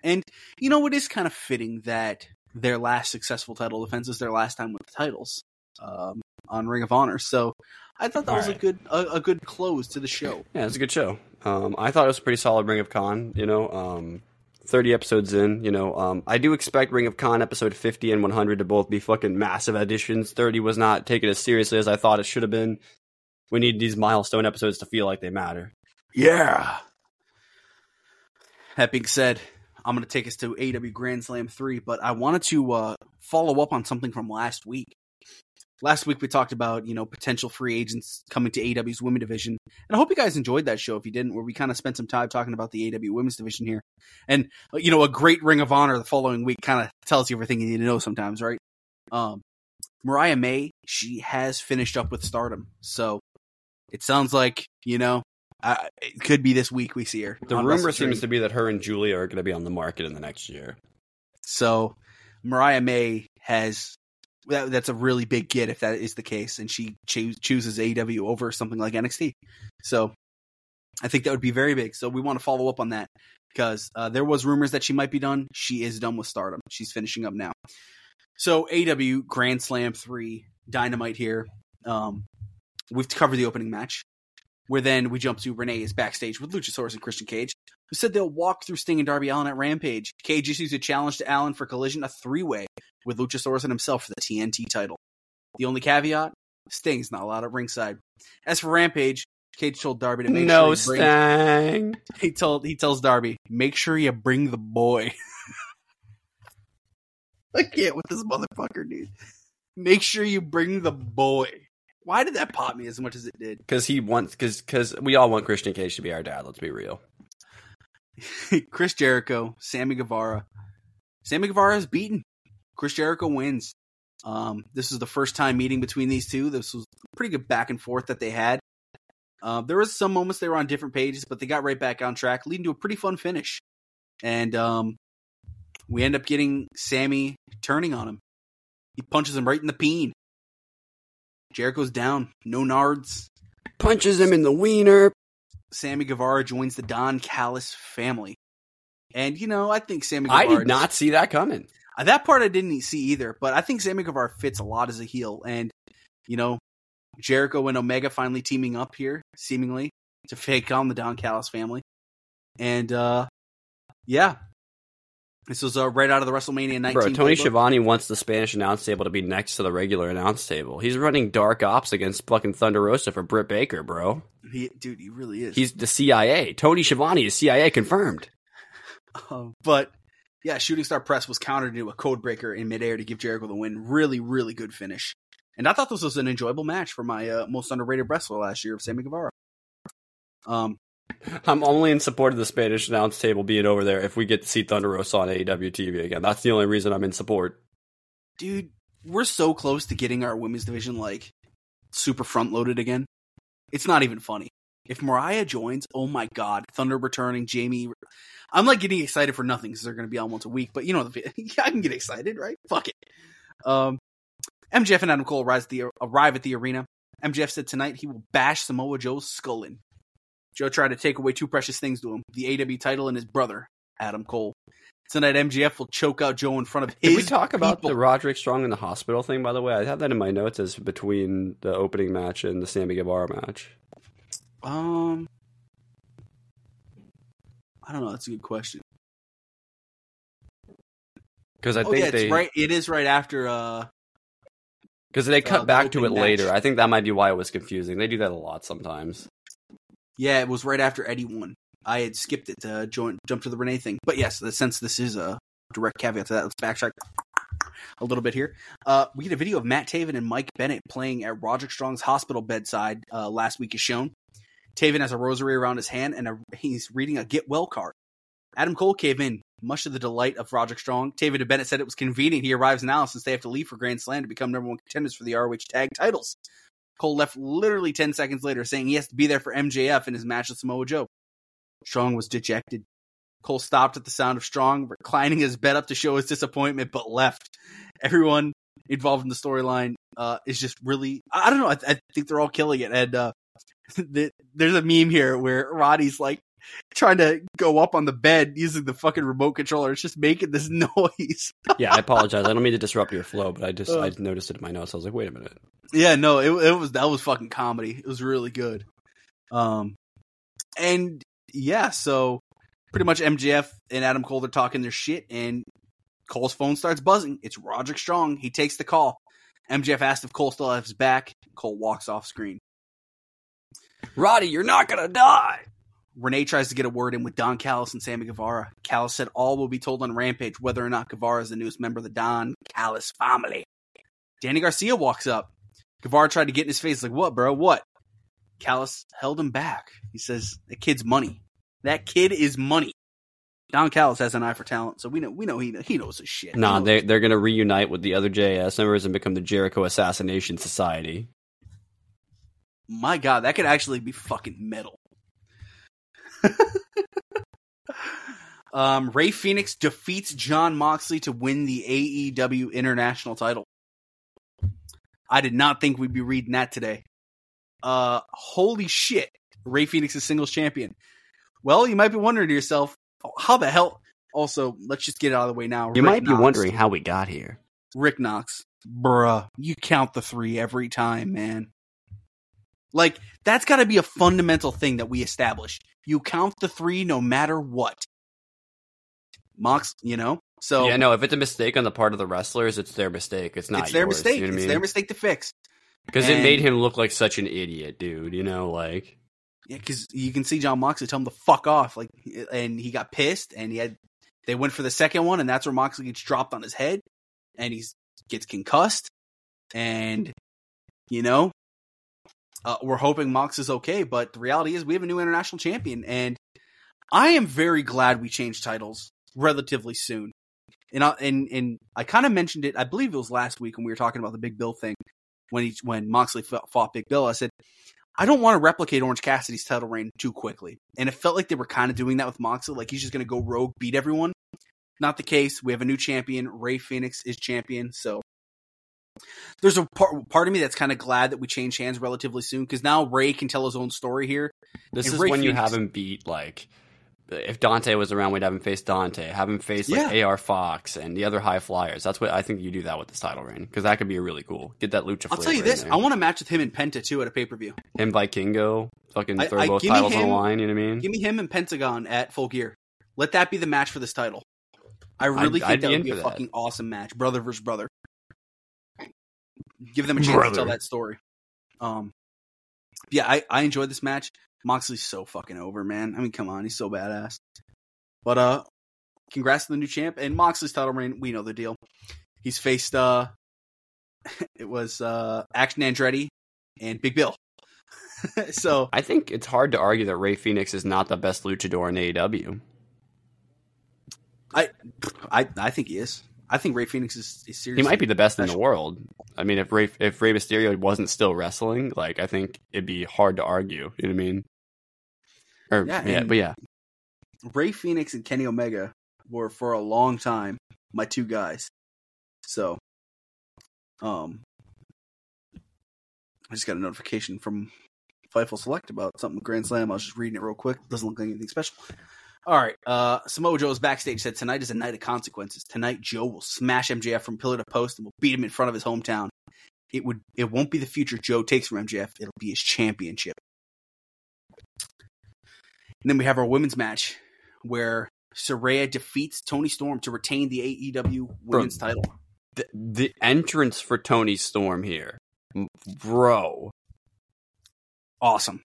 And you know, it is kind of fitting that their last successful title defense is their last time with the titles um, on Ring of Honor. So I thought that was a good a, a good close to the show. Yeah, it's a good show. Um, I thought it was a pretty solid Ring of Con. You know, um, thirty episodes in. You know, um, I do expect Ring of Con episode fifty and one hundred to both be fucking massive additions. Thirty was not taken as seriously as I thought it should have been. We need these milestone episodes to feel like they matter. Yeah. That being said, I'm going to take us to AEW Grand Slam 3, but I wanted to uh, follow up on something from last week. Last week we talked about you know potential free agents coming to AEW's women division, and I hope you guys enjoyed that show. If you didn't, where we kind of spent some time talking about the AEW women's division here, and uh, you know a great Ring of Honor the following week kind of tells you everything you need to know sometimes, right? Um, Mariah May, she has finished up with Stardom, so it sounds like you know uh, it could be this week we see her. The rumor seems to be that her and Julia are going to be on the market in the next year. So Mariah May has that, that's a really big get if that is the case, and she cho- chooses AEW over something like NXT. So I think that would be very big. So we want to follow up on that because uh, there was rumors that she might be done. She is done with Stardom. She's finishing up now. So AEW Grand Slam three Dynamite here. Um, we've covered the opening match, where then we jump to Renee is backstage with Luchasaurus and Christian Cage, who said they'll walk through Sting and Darby Allin at Rampage. Cage issues a challenge to Allin for collision, a three way with Luchasaurus and himself for the TNT title. The only caveat: Sting's not allowed at ringside. As for Rampage, Cage told Darby to make no sure he brings, Stang. he told he tells Darby, make sure you bring the boy. I can't with this motherfucker, dude. Make sure you bring the boy. Why did that pop me as much as it did? Because he wants, because because we all want Christian Cage to be our dad. Let's be real. Chris Jericho, Sammy Guevara. Sammy Guevara is beaten. Chris Jericho wins. Um, this is the first time meeting between these two. This was a pretty good back and forth that they had. Uh, there was some moments they were on different pages, but they got right back on track, leading to a pretty fun finish. And um, we end up getting Sammy turning on him. He punches him right in the peen. Jericho's down. No nards. Punches him in the wiener. Sammy Guevara joins the Don Callis family. And, you know, I think Sammy I did not see that coming. Uh, That part I didn't see either, but I think Sammy Guevara fits a lot as a heel. And, you know, Jericho and Omega finally teaming up here, seemingly, to fake on the Don Callis family. And, uh, yeah. This was uh, right out of the WrestleMania 19. Bro, Tony playbook. Schiavone wants the Spanish announce table to be next to the regular announce table. He's running dark ops against fucking Thunder Rosa for Britt Baker, bro. He, dude, he really is. He's the CIA. Tony Schiavone is CIA confirmed. Um, but yeah, Shooting Star Press was countered into a code breaker in midair to give Jericho the win. Really, really good finish. And I thought this was an enjoyable match for my uh, most underrated wrestler last year of Sammy Guevara. Um, I'm only in support of the Spanish announce table being over there if we get to see Thunder Rosa on AEW TV again. That's the only reason I'm in support. dude, we're so close to getting our women's division like super front loaded again. It's not even funny. If Mariah joins, oh my god, Thunder returning, Jamie. I'm like getting excited for nothing because they're going to be on once a week. But you know, I can get excited, right? Fuck it. Um, MJF and Adam Cole arrive at, the, arrive at the arena. MJF said tonight he will bash Samoa Joe's skull in. Joe tried to take away two precious things to him: the AEW title and his brother, Adam Cole. Tonight, MJF will choke out Joe in front of his. Did we talk about people. the Roderick Strong in the hospital thing, by the way? I have that in my notes as between the opening match and the Sammy Guevara match. Um, I don't know. That's a good question. Because I oh think yeah, they it's right. It is right after. Uh, because they cut the back to it opening later. I think that might be why it was confusing. They do that a lot sometimes. Yeah, it was right after Eddie won. I had skipped it to join, jump to the Renee thing. But yes, since this is a direct caveat to that, let's backtrack a little bit here. Uh, we get a video of Matt Taven and Mike Bennett playing at Roger Strong's hospital bedside. Uh, last week is shown. Taven has a rosary around his hand and a, he's reading a get well card. Adam Cole came in, much to the delight of Roderick Strong. Taven and Bennett said it was convenient he arrives now since they have to leave for Grand Slam to become number one contenders for the ROH tag titles. Cole left literally 10 seconds later saying he has to be there for MJF in his match with Samoa Joe. Strong was dejected. Cole stopped at the sound of Strong, reclining his bed up to show his disappointment, but left. Everyone involved in the storyline uh, is just really, I don't know, I, I think they're all killing it. And uh, the, there's a meme here where Roddy's like trying to go up on the bed using the fucking remote controller. It's just making this noise. Yeah, I apologize. I don't mean to disrupt your flow, but I just Uh. I noticed it in my notes. I was like, wait a minute. Yeah, no, it, it was that was fucking comedy. It was really good. Um, and yeah, so pretty much MJF and Adam Cole are talking their shit, and Cole's phone starts buzzing. It's Roderick Strong. He takes the call. MJF asks if Cole still has his back. Cole walks off screen. Roddy, you're not gonna die. Renee tries to get a word in with Don Callis and Sammy Guevara. Callis said all will be told on Rampage whether or not Guevara is the newest member of the Don Callis family. Danny Garcia walks up. Guevara tried to get in his face, like, what, bro? What? Callis held him back. He says, the kid's money. That kid is money. Don Callis has an eye for talent, so we know we know he he knows his shit. Nah, they they're gonna reunite with the other JAS members and become the Jericho Assassination Society. my god, that could actually be fucking metal. um, Rey Fenix defeats John Moxley to win the AEW International title. I did not think we'd be reading that today. Uh, holy shit! Rey Fenix is singles champion. Well, you might be wondering to yourself, how the hell? Also, let's just get it out of the way now. You Rick might be Knox. wondering how we got here. Rick Knox, bruh, you count the three every time, man. Like, that's got to be a fundamental thing that we establish. You count the three no matter what. Mox, you know? So, yeah, no, if it's a mistake on the part of the wrestlers, it's their mistake. It's not it's their yours, mistake. You know it's I their mistake to fix. Because it made him look like such an idiot, dude. You know, like Yeah, because you can see John Moxley tell him to fuck off, like, and he got pissed, and he had. They went for the second one, and that's where Moxley gets dropped on his head, and he gets concussed, and you know, uh, we're hoping Mox is okay, but the reality is we have a new international champion, and I am very glad we changed titles relatively soon. And I, and and I kind of mentioned it. I believe it was last week when we were talking about the Big Bill thing when he when Moxley fought, fought Big Bill. I said I don't want to replicate Orange Cassidy's title reign too quickly. And it felt like they were kind of doing that with Moxley. Like he's just going to go rogue, beat everyone. Not the case. We have a new champion. Rey Fenix is champion. So there's a part, part of me that's kind of glad that we change hands relatively soon because now Rey can tell his own story here. this And is Rey when you have him beat like. If Dante was around, we'd have him face Dante. Have him face like Yeah. AR Fox and the other high flyers. That's what I think you do that with this title reign because that could be really cool. Get that lucha. I'll tell you this. I want a match with him and Penta too at a pay per view. him Vikingo, fucking I- throw I- both titles on him- the line. You know what I mean? Give me him and Pentagon at Full Gear. Let that be the match for this title. I really I'd think that be would in be a that. fucking awesome match, brother versus brother. Give them a chance to tell that story. Um, yeah, I I enjoyed this match. Moxley's so fucking over, man. I mean, come on, he's so badass. But uh, congrats to the new champ and Moxley's title reign. We know the deal. He's faced uh, it was uh Action Andretti and Big Bill. so I think it's hard to argue that Rey Fenix is not the best luchador in AEW. I I think he is. I think Rey Fenix is, is He might be the best in the world. I mean, if Rey if Rey Mysterio wasn't still wrestling, like I think it'd be hard to argue. You know what I mean? Or Yeah, yeah, but yeah, Rey Fenix and Kenny Omega were for a long time my two guys. So, um, I just got a notification from Fightful Select about something with Grand Slam. I was just reading it real quick. Doesn't look like anything special. All right. Uh, Samoa Joe's backstage said tonight is a night of consequences. Tonight, Joe will smash MJF from pillar to post and will beat him in front of his hometown. It would. It won't be the future Joe takes from MJF. It'll be his championship. And then we have our women's match where Saraya defeats Toni Storm to retain the AEW women's title. the, the entrance for Toni Storm here, bro. Awesome.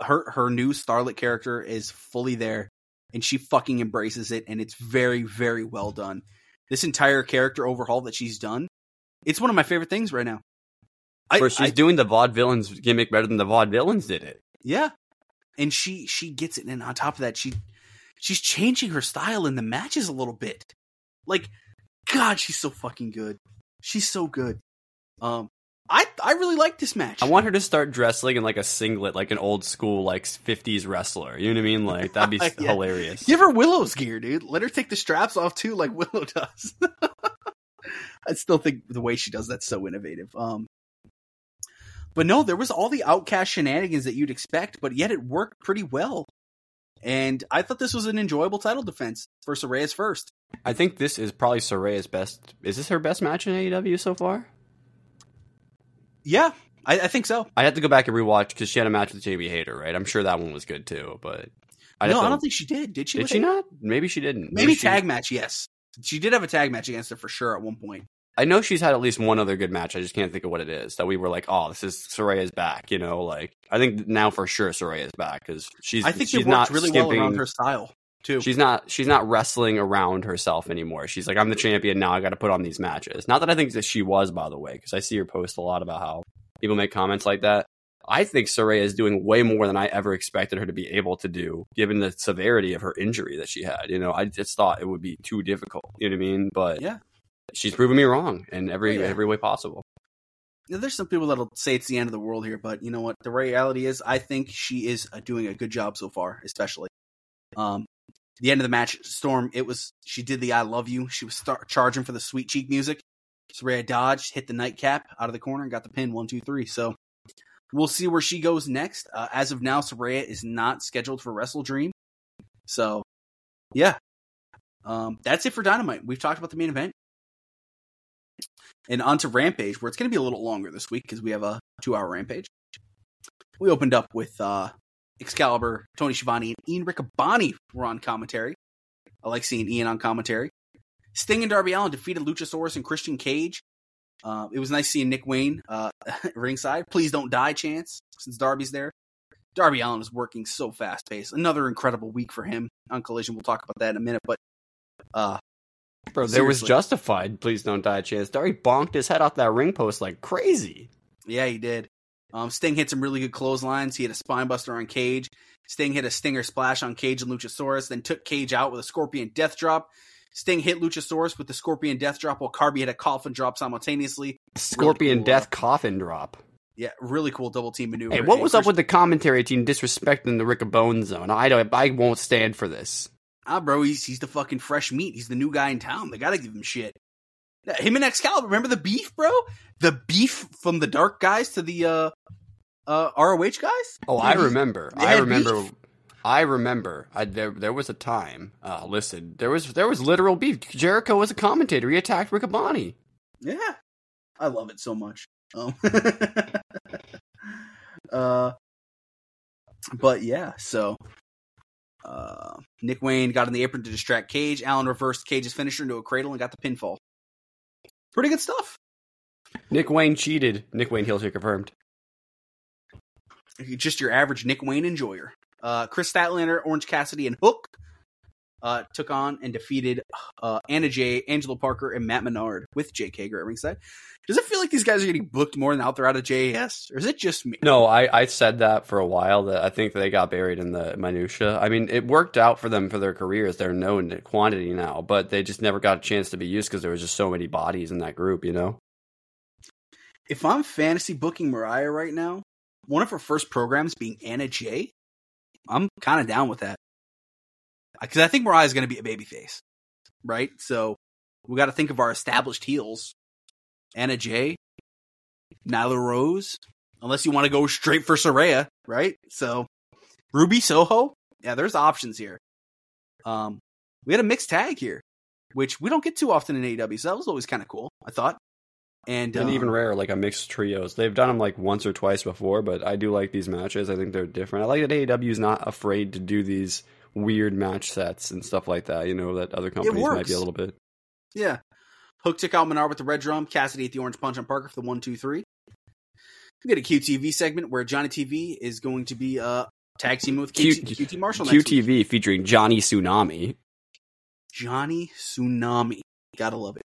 Her her new Starlet character is fully there, and she fucking embraces it, and it's very very well done. This entire character overhaul that she's done, it's one of my favorite things right now. I, she's I- doing the vaudevillains gimmick better than the vaudevillains did it. yeah, and she she gets it, and on top of that, she she's changing her style in the matches a little bit. Like, God, she's so fucking good. She's so good. Um, I I really like this match. I want her to start dressing in like a singlet, like an old school like '50s wrestler. You know what I mean? Like that'd be Yeah. hilarious. Give her Willow's gear, dude. Let her take the straps off too, like Willow does. I still think the way she does that's so innovative. Um, but no, there was all the outcast shenanigans that you'd expect, but yet it worked pretty well. And I thought this was an enjoyable title defense for Saraya's first. I think this is probably Saraya's best. Is this her best match in AEW so far? Yeah, I, I think so. I have to go back and rewatch because she had a match with Jamie Hayter, right? I'm sure that one was good too, but I'd no, I don't think she did. Did she? did she not? Maybe she didn't. Maybe she- tag match. Yes, she did have a tag match against her for sure at one point. I know she's had at least one other good match. I just can't think of what it is. That we were like, oh, this is Saraya's back. You know, like I think now for sure Saraya's back because she's. I think she's not worked really skimping, well around her style. Two. She's not she's not wrestling around herself anymore. She's like, I'm the champion now. I got to put on these matches. Not that I think that she was, by the way, because I see her post a lot about how people make comments like that. I think Saraya is doing way more than I ever expected her to be able to do, given the severity of her injury that she had. You know, I just thought it would be too difficult. You know what I mean? But Yeah. she's proven me wrong in every yeah. every way possible. Now, there's some people that'll say it's the end of the world here, but you know what? The reality is, I think she is uh, doing a good job so far, especially. Um, the end of the match, Storm, it was she did the "I love you." She was start charging for the sweet cheek music. Saraya dodged, hit the nightcap out of the corner, and got the pin. One, two, three. So we'll see where she goes next. Uh, as of now, Saraya is not scheduled for WrestleDream. So yeah, um, that's it for Dynamite. We've talked about the main event. And on to Rampage, where it's going to be a little longer this week because we have a two hour Rampage. We opened up with uh, Excalibur, Tony Schiavone, and Ian Riccaboni were on commentary. I like seeing Ian on commentary. Sting and Darby Allin defeated Luchasaurus and Christian Cage. Uh, it was nice seeing Nick Wayne uh, ringside. Please don't die, chance, since Darby's there. Darby Allin is working so fast paced. Another incredible week for him on Collision. We'll talk about that in a minute. But uh, Bro, there was justified. Please don't die, chance. Darby bonked his head off that ring post like crazy. Yeah, he did. Um, Sting hit some really good clotheslines. He had a spinebuster on Cage. Sting hit a stinger splash on Cage and Luchasaurus, then took Cage out with a scorpion death drop. Sting hit Luchasaurus with the scorpion death drop while Darby had a coffin drop simultaneously. Scorpion cool, Death coffin drop. Yeah, really cool double team maneuver. Hey, what was up with the commentary team disrespecting the Rick of Bones zone? I don't. I won't stand for this. Ah, bro, he's he's the fucking fresh meat. He's the new guy in town. They gotta give him shit. Him and Excalibur. Remember the beef, bro? The beef from the dark guys to the uh uh ROH guys? Oh, I remember. I remember. beef. I remember. I, there, there was a time. Uh, listen, there was there was literal beef. Jericho was a commentator. He attacked Riccaboni. Yeah. I love it so much. Um, uh but yeah, so uh Nick Wayne got in the apron to distract Cage. Allin reversed Cage's finisher into a cradle and got the pinfall. Pretty good stuff. Nick Wayne cheated. Nick Wayne heel kick confirmed. just your average Nick Wayne enjoyer. Uh, Kris Statlander, Orange Cassidy, and Hook uh, took on and defeated uh, Anna Jay, Angelo Parker, and Matt Menard with Jake Hager at ringside. Does it feel like these guys are getting booked more than out there out of JAS, or is it just me? No, I, I said that for a while that I think they got buried in the minutia. I mean, it worked out for them for their careers. They're known in quantity now, but they just never got a chance to be used because there was just so many bodies in that group. You know. If I'm fantasy booking Mariah right now, one of her first programs being Anna Jay, I'm kind of down with that because I think Mariah is going to be a babyface, right? So we got to think of our established heels: Anna Jay, Nyla Rose, unless you want to go straight for Saraya, right? So Ruby Soho, yeah, there's options here. Um, we had a mixed tag here, which we don't get too often in AEW, so that was always kind of cool. I thought, and, And um, even rare, like a mixed trios. They've done them like once or twice before, but I do like these matches. I think they're different. I like that AEW is not afraid to do these weird match sets and stuff like that. You know that other companies might be a little bit. Yeah. Hook took out Menard with the red drum. Cassidy at the orange punch on Parker for the one, two, three. We get a QTV segment where Johnny TV is going to be uh tag teaming with Q- QT, QT Marshall next week. QTV featuring Johnny Tsunami. Johnny Tsunami. Gotta love it.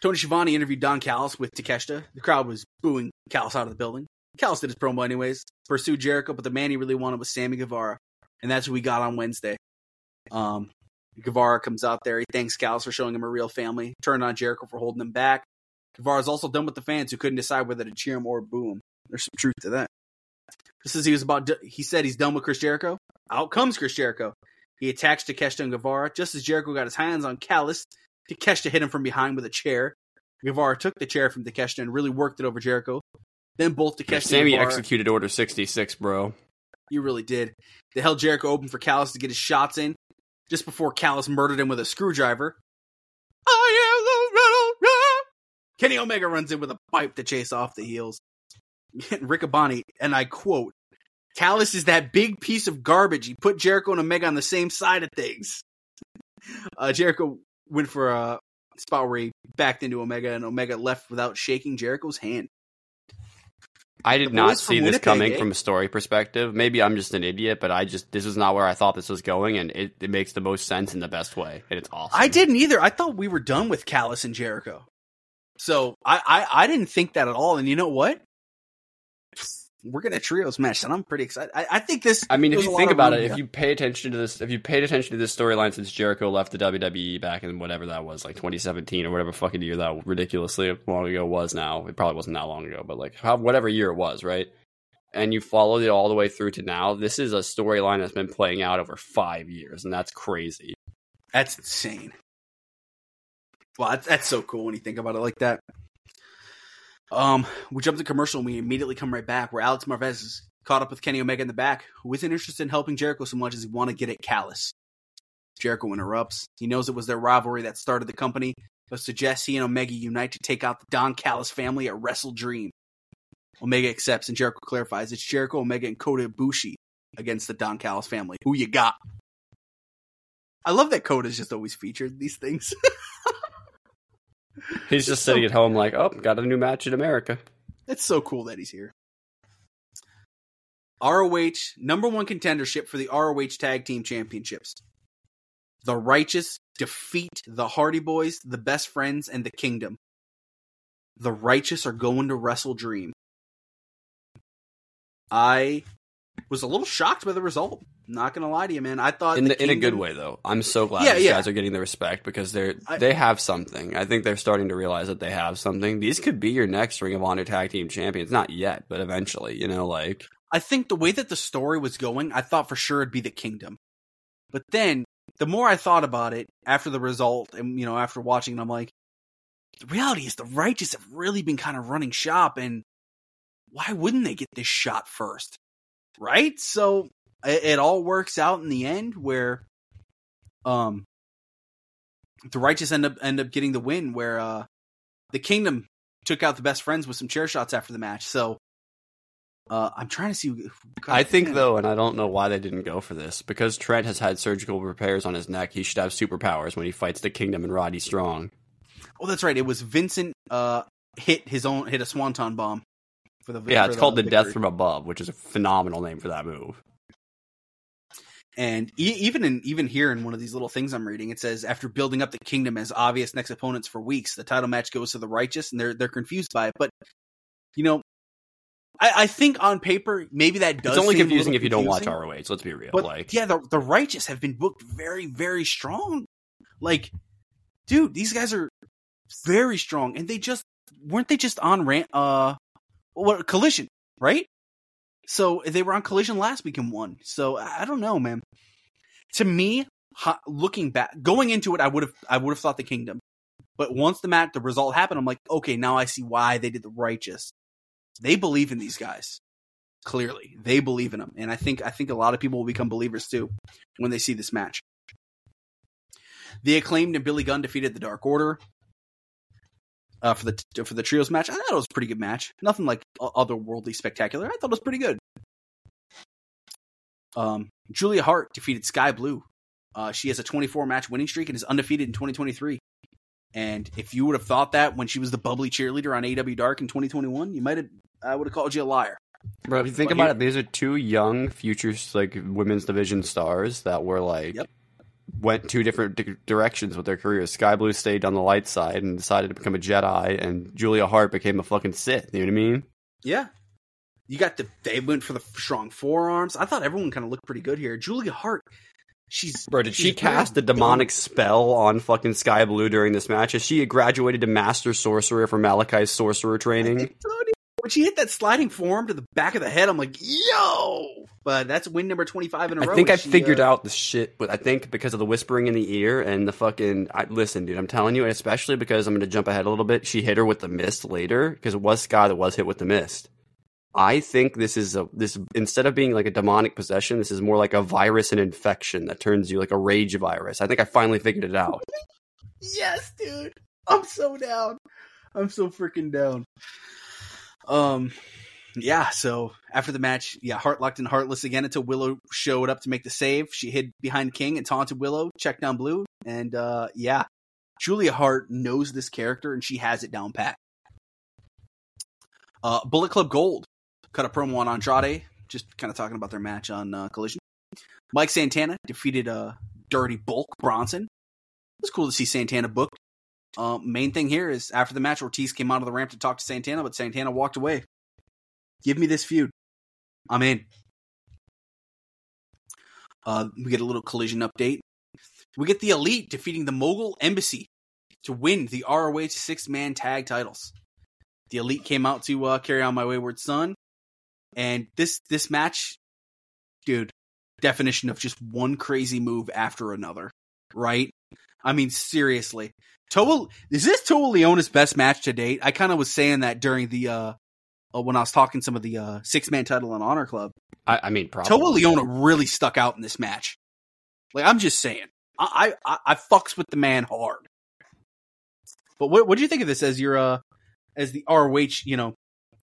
Tony Schiavone interviewed Don Callis with Takeshita. The crowd was booing Callis out of the building. Callis did his promo anyways. Pursued Jericho, but the man he really wanted was Sammy Guevara. And that's what we got on Wednesday. Um, Guevara comes out there. He thanks Callis for showing him a real family. Turned on Jericho for holding him back. Guevara's also done with the fans who couldn't decide whether to cheer him or boo him. There's some truth to that. Just as he was about, he said he's done with Chris Jericho. Out comes Chris Jericho. He attacks Takeshita and Guevara. Just as Jericho got his hands on Callis, Takeshita hit him from behind with a chair. Guevara took the chair from Takeshita and really worked it over Jericho. Then both Takeshita Sammy and Guevara, executed Order 66, bro. You really did. They held Jericho open for Callis to get his shots in just before Callis murdered him with a screwdriver. I am the Rap. Kenny Omega runs in with a pipe to chase off the heels. Rick Riccaboni, and I quote, Callis is that big piece of garbage. He put Jericho and Omega on the same side of things. Uh, Jericho went for a spot where he backed into Omega, and Omega left without shaking Jericho's hand. I did not see this coming eh? from a story perspective. Maybe I'm just an idiot, but I just this is not where I thought this was going, and it, it makes the most sense in the best way, and it's awesome. I didn't either. I thought we were done with Callis and Jericho. So I, I, I didn't think that at all. And you know what? We're gonna trios match, and I'm pretty excited. I, I think this. I mean, if you think about it, if you pay attention to this, if you paid attention to this storyline since Jericho left the WWE back in whatever that was, like 2017 or whatever fucking year that ridiculously long ago was now, it probably wasn't that long ago, but like how, whatever year it was, right? And you followed it all the way through to now. This is a storyline that's been playing out over five years, and that's crazy. That's insane. Wow, that's, that's so cool when you think about it like that. Um, we jump to commercial and we immediately come right back where Alex Marvez is caught up with Kenny Omega in the back, who isn't interested in helping Jericho so much as he want to get at Callis. Jericho interrupts. He knows it was their rivalry that started the company, but suggests he and Omega unite to take out the Don Callis family at WrestleDream. Omega accepts and Jericho clarifies it's Jericho, Omega, and Kota Ibushi against the Don Callis family. Who you got? I love that Kota's just always featured these things. He's just sitting at home, like, oh, got a new match in America. It's so cool that he's here. ROH number one contendership for the ROH Tag Team Championships. The Righteous defeat the Hardy Boys, the Best Friends, and the Kingdom. The Righteous are going to WrestleDream. I was a little shocked by the result. Not gonna lie to you, man. I thought in the the, in a good way though. I'm so glad Yeah, these yeah. guys are getting the respect because they're I- they have something. I think they're starting to realize that they have something. These could be your next Ring of Honor Tag Team Champions. Not yet, but eventually. You know, like I think the way that the story was going, I thought for sure it'd be the kingdom. But then the more I thought about it after the result and you know, after watching it, I'm like, the reality is the righteous have really been kind of running shop and why wouldn't they get this shot first? Right? So it, it all works out in the end where um the righteous end up end up getting the win where uh the kingdom took out the best friends with some chair shots after the match. So uh, I'm trying to see. got I think pin. though, and I don't know why they didn't go for this because Trent has had surgical repairs on his neck. He should have superpowers when he fights the Kingdom and Roddy Strong. Oh, that's right. It was Vincent uh, hit his own hit a swanton bomb for the Yeah, for it's called the Death from Above, which is a phenomenal name for that move. And e- even in even here in one of these little things I'm reading, it says after building up the kingdom as obvious next opponents for weeks, the title match goes to the righteous, and they're they're confused by it. But you know, I, I think on paper maybe that does. It's only confusing if you don't watch confusing. ROH. Let's be real. But like, yeah, the the righteous have been booked very very strong. Like, dude, these guys are very strong, and they just weren't they just on ran uh what collision right? So they were on collision last week and won. So I don't know, man. To me, looking back, going into it, I would have I would have thought the kingdom, but once the match, the result happened, I'm like, okay, now I see why they did the righteous. They believe in these guys. Clearly, they believe in them, and I think I think a lot of people will become believers too when they see this match. The acclaimed and Billy Gunn defeated the Dark Order uh, for the for the trios match. I thought it was a pretty good match. Nothing like otherworldly spectacular. I thought it was pretty good. Um, Julia Hart defeated Skye Blue. Uh, she has a 24 match winning streak and is undefeated in 2023. And if you would have thought that when she was the bubbly cheerleader on AEW Dark in 2021, you might have I would have called you a liar. Bro, if you think But about it, these are two young future like women's division stars that were like Yep. Went two different di- directions with their careers. Skye Blue stayed on the light side and decided to become a Jedi, and Julia Hart became a fucking Sith. You know what I mean? Yeah. You got the they went for the strong forearms. I thought everyone kind of looked pretty good here. Julia Hart, she's Bro, did she she's very cast a demonic spell on fucking Skye Blue during this match? Has she graduated to Master Sorcerer from Malachi's sorcerer training? Think so, dude. When she hit that sliding forearm to the back of the head, I'm like, yo! But that's win number 25 in a row. I think I she, figured uh, out the shit, but I think because of the whispering in the ear and the fucking. I, listen, dude, I'm telling you, and especially because I'm going to jump ahead a little bit. She hit her with the mist later because it was Skye that was hit with the mist. I think this is a this instead of being like a demonic possession, this is more like a virus and infection that turns you like a rage virus. I think I finally figured it out. Yes, dude. I'm so down. I'm so freaking down. Um, yeah. So after the match, yeah, Hart locked in Hartless again until Willow showed up to make the save. She hid behind King and taunted Willow, checked down Blue, and uh, yeah, Julia Hart knows this character and she has it down pat. Uh, Bullet Club Gold cut a promo on Andrade, just kind of talking about their match on uh, Collision. Mike Santana defeated uh, Dirty Bulk Bronson. It was cool to see Santana booked. Uh, main thing here is after the match, Ortiz came out of the ramp to talk to Santana, but Santana walked away. Give me this feud. I'm in. Uh, we get a little collision update. We get the Elite defeating the Mogul Embassy to win the ROH six man tag titles. The Elite came out to uh, carry on my wayward son, and this this match, dude, definition of just one crazy move after another, right? I mean, seriously, Toa is this Toa Liona's best match to date? I kind of was saying that during the uh, uh, when I was talking some of the uh, six man title and honor club. I, I mean, probably. Toa Liona really stuck out in this match. Like I'm just saying, I I, I fucks with the man hard. But what what do you think of this as your uh as the ROH you know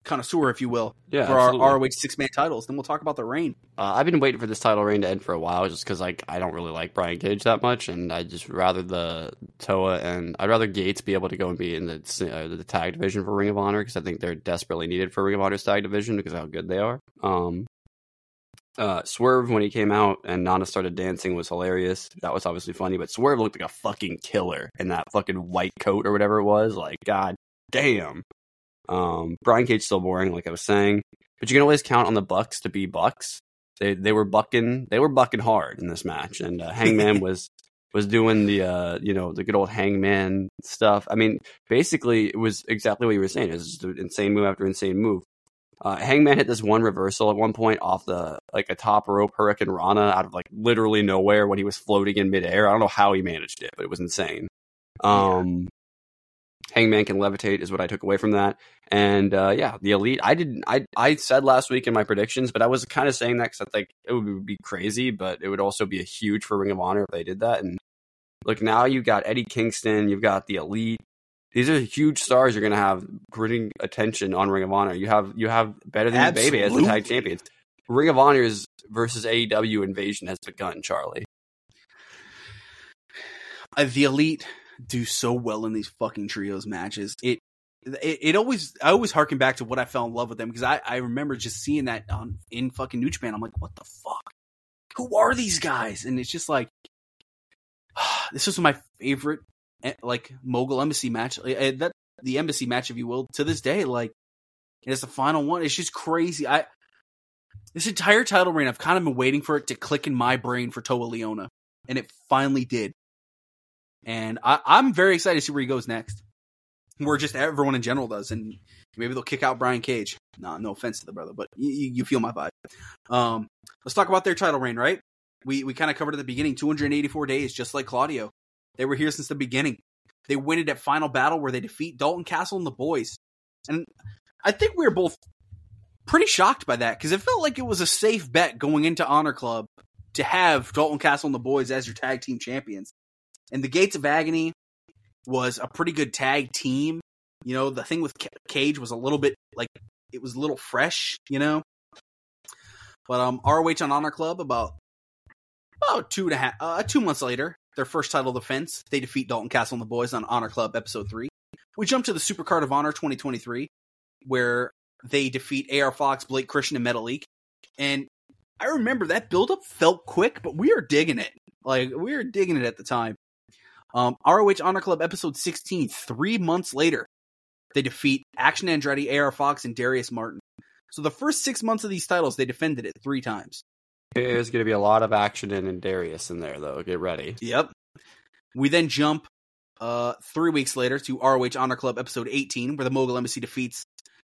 connoisseur, if you will, Yeah, for our. ROH six man titles? Then we'll talk about the reign. Uh, I've been waiting for this title reign to end for a while, just because like I don't really like Brian Cage that much, and I just rather the Toa and I'd rather Gates be able to go and be in the uh, the tag division for Ring of Honor because I think they're desperately needed for Ring of Honor's tag division because of how good they are. Um, uh, Swerve when he came out and Nana started dancing was hilarious. That was obviously funny, but Swerve looked like a fucking killer in that fucking white coat or whatever it was. Like, god damn. Um, Brian Cage still boring, like I was saying, but you can always count on the Bucks to be Bucks they they were bucking they were bucking hard in this match, and uh, Hangman was was doing the uh you know the good old Hangman stuff. I mean, basically it was exactly what you were saying. It was just an insane move after insane move. Uh, Hangman hit this one reversal at one point off the like a top rope hurricanrana out of like literally nowhere when he was floating in midair. I don't know how he managed it, but it was insane. Um, Hangman can levitate is what I took away from that. And uh, yeah, the elite. I didn't. I I said last week in my predictions, but I was kind of saying that because I think it would be crazy, but it would also be a huge for Ring of Honor if they did that. And look, now you've got Eddie Kingston, you've got the elite. These are huge stars you're going to have bringing attention on Ring of Honor. You have you have better than the baby as the tag champions. Ring of Honor's versus AEW invasion has begun, Charlie. Uh, the elite do so well in these fucking trios matches. It, it it always I always harken back to what I fell in love with them because I I remember just seeing that on in fucking New Japan. I'm like, what the fuck? Who are these guys? And it's just like this was my favorite eh, like mogul embassy match. Eh, That the embassy match, if you will, to this day. Like it's the final one. It's just crazy. I this entire title reign, I've kind of been waiting for it to click in my brain for Toa Liona, and it finally did. And I, I'm very excited to see where he goes next. Where just everyone in general does, and maybe they'll kick out Brian Cage. No, no offense to the brother, but you, you you feel my vibe. Um, let's talk about their title reign, right? We we kind of covered at the beginning, 284 days, just like Claudio. They were here since the beginning. They win it at Final Battle, where they defeat Dalton Castle and the boys. And I think we were both pretty shocked by that because it felt like it was a safe bet going into Honor Club to have Dalton Castle and the boys as your tag team champions. And the Gates of Agony was a pretty good tag team. You know, the thing with Cage was a little bit like it was a little fresh, you know. But um, ROH on Honor Club about about two and a half, uh, two months later, their first title defense, they defeat Dalton Castle and the boys on Honor Club episode three. We jump to the Supercard of Honor 2023, where they defeat AR Fox, Blake Christian, and Metalik. And I remember that buildup felt quick, but we are digging it. Like we were digging it at the time. Um, ROH Honor Club episode 16, three months later, they defeat Action Andretti, AR Fox, and Darius Martin. So the first six months of these titles, they defended it three times. There's going to be a lot of action in, in Darius in there, though. Get ready. Yep. We then jump uh, three weeks later to ROH Honor Club episode 18, where the Mogul Embassy defeats.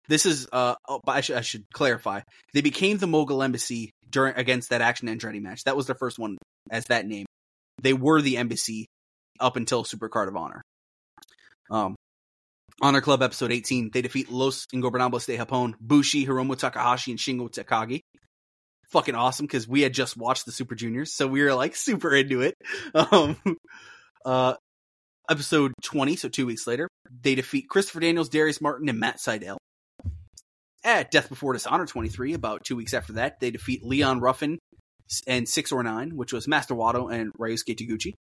This is, uh, oh, I should, I should clarify. They became the Mogul Embassy during against that Action Andretti match. That was their first one as that name. They were the Embassy up until Supercard of Honor. Um, Honor Club episode 18, they defeat Los Ingobernables de Japón, Bushi, Hiromu Takahashi, and Shingo Takagi. Fucking awesome because we had just watched the Super Juniors, so we were like super into it. Um, uh, episode 20, so two weeks later, they defeat Christopher Daniels, Darius Martin, and Matt Sydal. At Death Before Dishonor 23, about two weeks after that, they defeat Leon Ruffin and 6 or 9, which was Master Wato and Ryusuke Taguchi.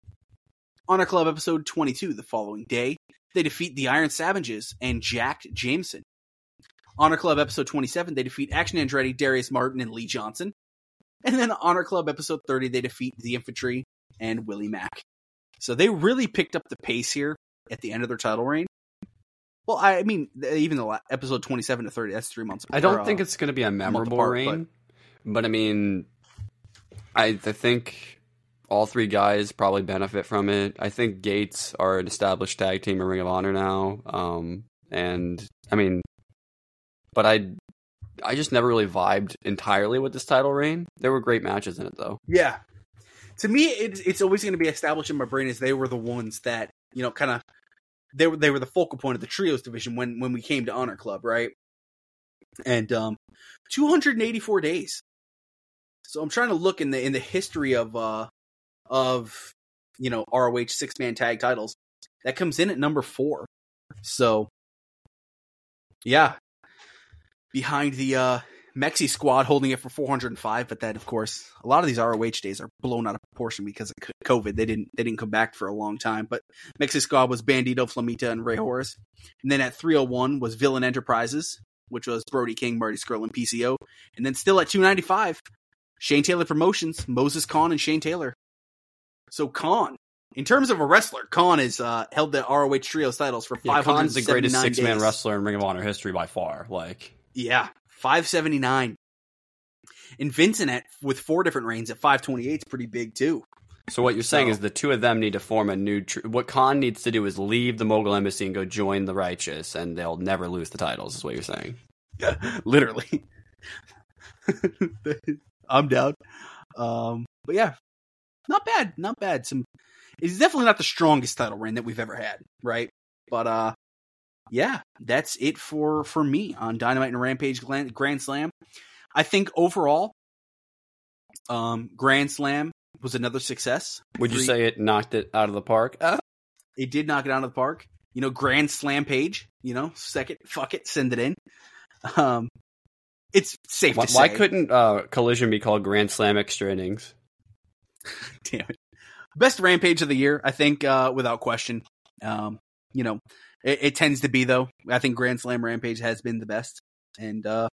Honor Club episode 22, the following day, they defeat the Iron Savages and Jack Jameson. Honor Club episode 27, they defeat Action Andretti, Darius Martin, and Lee Johnson. And then Honor Club episode 30, they defeat the Infantry and Willie Mack. So they really picked up the pace here at the end of their title reign. Well, I mean, even the la- episode 27 to 30, that's three months. I don't or, think uh, it's going to be a memorable apart, reign, but... I mean, I, I think all three guys probably benefit from it. I think Gates are an established tag team in Ring of Honor now, um, and I mean, but I, I just never really vibed entirely with this title reign. There were great matches in it though. Yeah. To me, it's, it's always going to be established in my brain as they were the ones that, you know, kind of, they were, they were the focal point of the trios division when, when we came to Honor Club, right? And, um, 284 days. So I'm trying to look in the, in the history of, uh, of, you know, ROH six man tag titles. That comes in at number four. So, yeah. Behind the, uh, Mexi squad holding it for 405, but that of course a lot of these ROH days are blown out of proportion because of COVID. They didn't they didn't come back for a long time. But Mexi squad was Bandito, Flamita, and Rey Horus. And then at 301 was Villain Enterprises, which was Brody King, Marty Scurll, and PCO. And then still at 295, Shane Taylor Promotions, Moses Kaun, and Shane Taylor. So Kaun, in terms of a wrestler, Kaun has uh, held the ROH trios titles for Yeah, 579 Kaun's the greatest six man wrestler in Ring of Honor history by far. Like, Yeah, 579. And Vincent at with four different reigns at 528 is pretty big too. so what you're saying So- is the two of them need to form a new. Tr- what Kaun needs to do is leave the Mogul Embassy and go join the Righteous, and they'll never lose the titles. Is what you're saying. Yeah, Literally. I'm down. Um, but yeah, not bad, not bad. Some it's definitely not the strongest title reign that we've ever had, right? But uh yeah, that's it for for me on Dynamite and Rampage Grand, Grand Slam. I think overall um Grand Slam was another success. Would you say it knocked it out of the park? Uh, it did knock it out of the park. You know, Grand Slam page, you know, second, fuck it, send it in. Um it's safe why, why couldn't uh, Collision be called Grand Slam Extra Innings? Damn it. Best rampage of the year, I think, uh, without question. Um, you know, it, it tends to be though. I think Grand Slam Rampage has been the best. And uh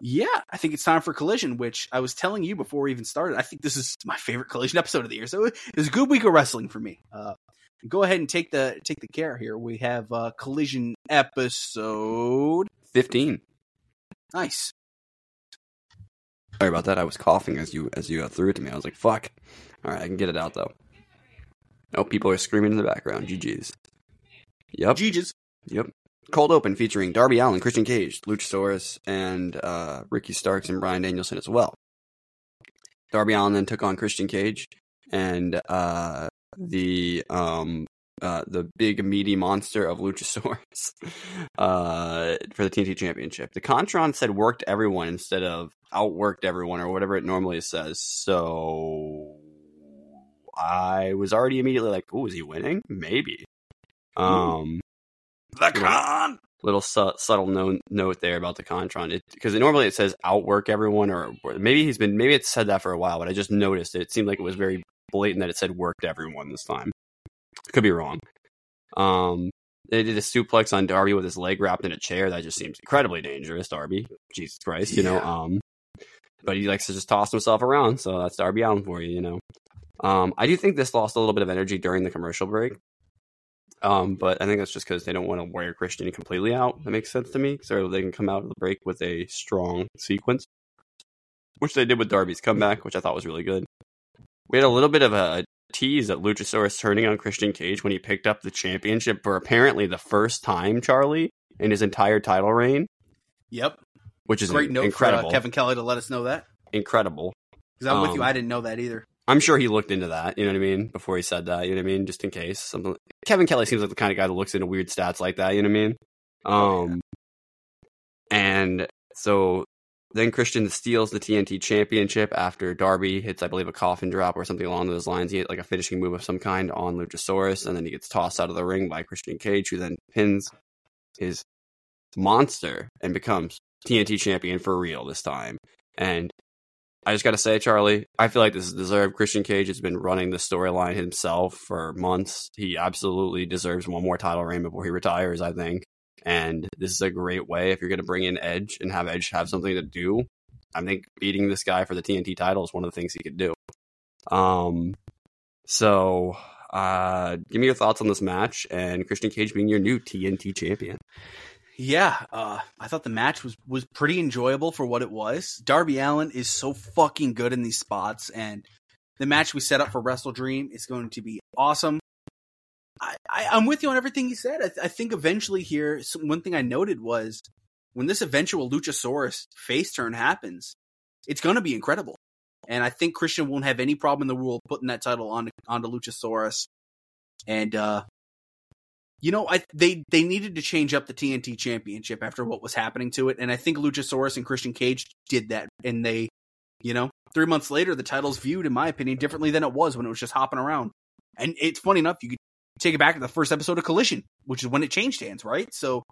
yeah, I think it's time for Collision, which I was telling you before we even started. I think this is my favorite Collision episode of the year. So it was a good week of wrestling for me. Uh go ahead and take the take the care here. We have uh Collision episode Fifteen. nice. Sorry about that. I was coughing as you as you got through it to me. I was like, "Fuck." All right, I can get it out though. Oh, people are screaming in the background. GG's. Yep. GG's. Yep. Cold Open featuring Darby Allin, Christian Cage, Luchasaurus, and uh, Ricky Starks and Bryan Danielson as well. Darby Allin then took on Christian Cage and uh, the um, uh, the big meaty monster of Luchasaurus uh, for the TNT Championship. The Contron said worked everyone instead of outworked everyone or whatever it normally says. So I was already immediately like, "Oh, is he winning? Maybe." Um, The con. little su- subtle no- note there about the Contron because it, normally it says outwork everyone or, or maybe he's been maybe it's said that for a while, but I just noticed it. It seemed like it was very blatant that it said worked everyone this time. Could be wrong. Um, they did a suplex on Darby with his leg wrapped in a chair. That just seems incredibly dangerous, Darby. Jesus Christ, you know. Um, but he likes to just toss himself around, so that's Darby Allin for you, you know. Um, I do think this lost a little bit of energy during the commercial break. Um, but I think that's just because they don't want to wear Christian completely out. That makes sense to me. So they can come out of the break with a strong sequence, which they did with Darby's comeback, which I thought was really good. We had a little bit of a tease at Luchasaurus turning on Christian Cage when he picked up the championship for apparently the first time, Charlie, in his entire title reign, Yep. which is Great note incredible. for uh, Kevin Kelly to let us know that. Incredible. Because I'm with you, Um, I didn't know that either. I'm sure he looked into that, you know what I mean, before he said that, you know what I mean, just in case something. Kevin Kelly seems like the kind of guy that looks into weird stats like that, you know what I mean. Oh, Um, and so then Christian steals the TNT Championship after Darby hits, I believe, a coffin drop or something along those lines. He hit like a finishing move of some kind on Luchasaurus, and then he gets tossed out of the ring by Christian Cage, who then pins his monster and becomes TNT champion for real this time. And I just got to say, Charlie, I feel like this is deserved. Christian Cage has been running the storyline himself for months. He absolutely deserves one more title reign before he retires, I think. And this is a great way if you're going to bring in Edge and have Edge have something to do. I think beating this guy for the TNT title is one of the things he could do. Um, so uh, give me your thoughts on this match and Christian Cage being your new TNT champion. Yeah, uh, I thought the match was was pretty enjoyable for what it was. Darby Allin is so fucking good in these spots, and the match we set up for WrestleDream is going to be awesome. I, I, am with you on everything you said. I, I think eventually here, one thing I noted was when this eventual Luchasaurus face turn happens, it's going to be incredible. And I think Christian won't have any problem in the world putting that title on onto Luchasaurus. And uh, you know, I they they needed to change up the TNT Championship after what was happening to it, and I think Luchasaurus and Christian Cage did that. And they, you know, three months later, the title's viewed, in my opinion, differently than it was when it was just hopping around. And it's funny enough, you could take it back to the first episode of Collision, which is when it changed hands, right? So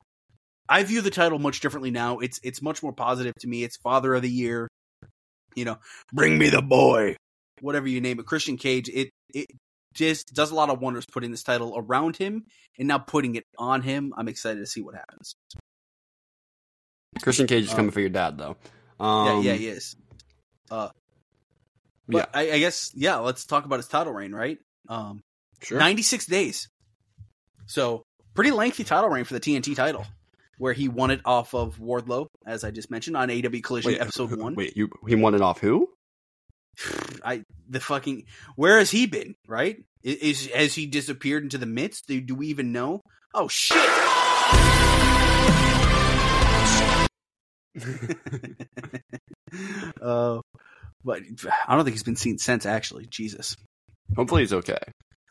I view the title much differently now. It's it's much more positive to me. It's Father of the Year, you know, bring me the boy, whatever you name it. Christian Cage, it it just does a lot of wonders putting this title around him and now putting it on him. I'm excited to see what happens. Christian Cage is coming um, for your dad, though. Um, yeah, yeah, he is. Uh, but yeah. I, I, guess yeah. Let's talk about his title reign, right? Um, sure. 96 days. So pretty lengthy title reign for the TNT title, where he won it off of Wardlow, as I just mentioned on AEW Collision wait, episode who, one. Wait, you he won it off who? I the fucking where has he been? Right? Is, has he disappeared into the midst? Do, do we even know? Oh shit! uh, but I don't think he's been seen since. Actually, Jesus. Hopefully, he's okay.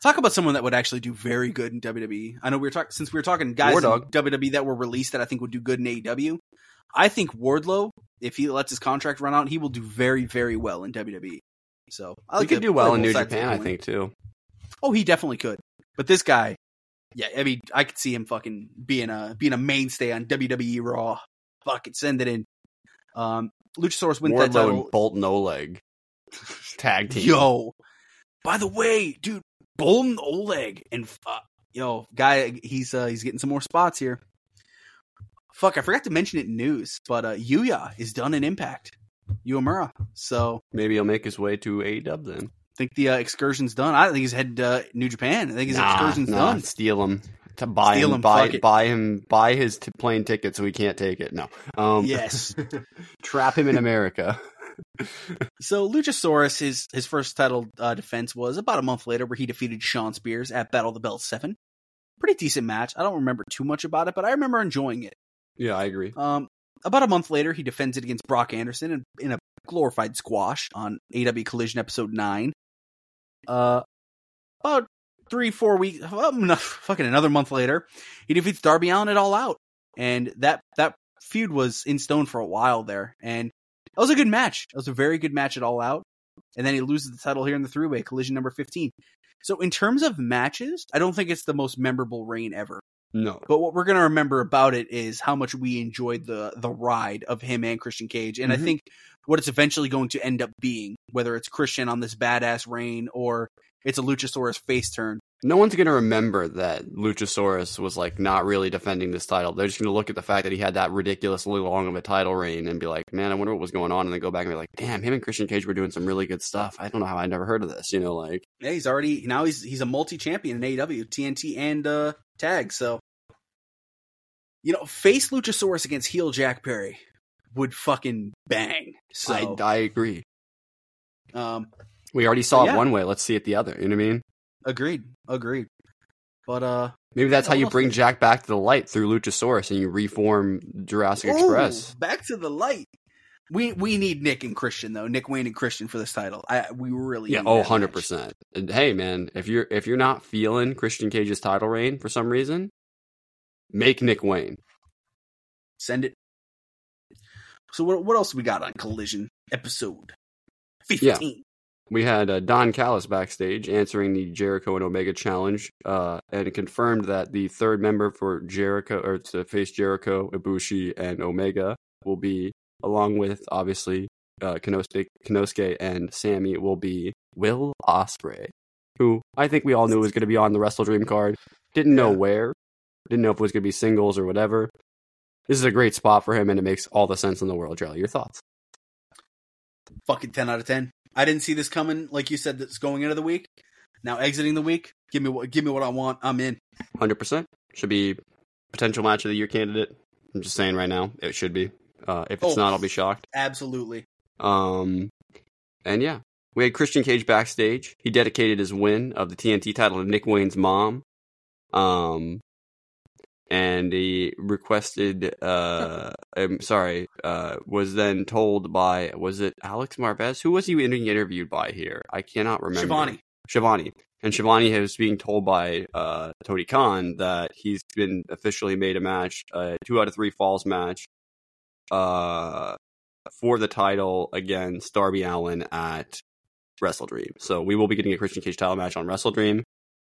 Talk about someone that would actually do very good in WWE. I know we were talking since we were talking guys in WWE that were released that I think would do good in AEW. I think Wardlow, if he lets his contract run out, he will do very, very well in WWE. So I like he could do well in New Japan, I think too. Oh, he definitely could. But this guy, yeah, I mean, I could see him fucking being a being a mainstay on WWE Raw. Fucking send it in. Um, Luchasaurus wins Wardlow that title. and Boltin Oleg tag team. Yo, by the way, dude, Boltin Oleg and uh, yo guy, he's uh, he's getting some more spots here. Fuck, I forgot to mention it in news, but uh, Yuya is done in Impact. Uemura. So maybe he'll make his way to AEW then. I think the uh, excursion's done. I don't think he's headed to uh, New Japan. I think his nah, excursion's nah, done. Steal him to buy Steal him, him buy, buy him, buy his t- plane ticket so he can't take it. No. Um, yes. trap him in America. so Luchasaurus, his his first title uh, defense was about a month later, where he defeated Shawn Spears at Battle of the Belt Seven. Pretty decent match. I don't remember too much about it, but I remember enjoying it. Yeah, I agree. Um, about a month later, he defends it against Brock Anderson in, in a glorified squash on AEW Collision episode 9. Uh, about three, four weeks, well, fucking another month later, he defeats Darby Allin at All Out. And that, that feud was in stone for a while there. And that was a good match. That was a very good match at All Out. And then he loses the title here in the three way collision number 15. So in terms of matches, I don't think it's the most memorable reign ever. No. But what we're going to remember about it is how much we enjoyed the the ride of him and Christian Cage. And mm-hmm. I think what it's eventually going to end up being, whether it's Christian on this badass reign or it's a Luchasaurus face turn. No one's going to remember that Luchasaurus was like not really defending this title. They're just going to look at the fact that he had that ridiculously long of a title reign and be like, "Man, I wonder what was going on." And then go back and be like, "Damn, him and Christian Cage were doing some really good stuff. I don't know how I never heard of this." You know, like yeah, he's already now he's he's a multi champion in AEW, TNT, and uh, tag. So you know, face Luchasaurus against heel Jack Perry would fucking bang. So I, I agree. Um, we already saw yeah. it one way. Let's see it the other. You know what I mean? Agreed. Agreed. But uh, maybe that's how you bring Jack back to the light through Luchasaurus, and you reform Jurassic Ooh, Express. Back to the light. We we need Nick and Christian though. Nick Wayne and Christian for this title. I we really yeah. Oh, 100 percent. Hey man, if you're if you're not feeling Christian Cage's title reign for some reason, Make Nick Wayne. Send it. So what what else we got on Collision episode fifteen? Yeah. We had uh, Don Callis backstage answering the Jericho and Omega challenge, uh, and confirmed that the third member for Jericho or to face Jericho, Ibushi, and Omega will be, along with obviously uh, Konosuke, Konosuke and Sammy, will be Will Ospreay, who I think we all knew was going to be on the WrestleDream card. Didn't know where, Didn't know if it was going to be singles or whatever. This is a great spot for him, and it makes all the sense in the world. Charlie, your thoughts? Fucking ten out of ten. I didn't see this coming. Like you said, that's going into the week. Now exiting the week. Give me what. Give me what I want. I'm in. Hundred percent should be potential match of the year candidate. I'm just saying right now, it should be. Uh, if it's Oh. not, I'll be shocked. Absolutely. Um, and yeah, we had Christian Cage backstage. He dedicated his win of the TNT title to Nick Wayne's mom. Um, and he requested, uh, I'm sorry, uh, was then told by, was it Alex Marvez? Who was he being interviewed by here? I cannot remember. Shivani. Shivani. And Shivani was being told by uh, Tony Khan that he's been officially made a match, a two out of three falls match, uh, for the title against Darby Allin at WrestleDream. So we will be getting a Christian Cage title match on WrestleDream.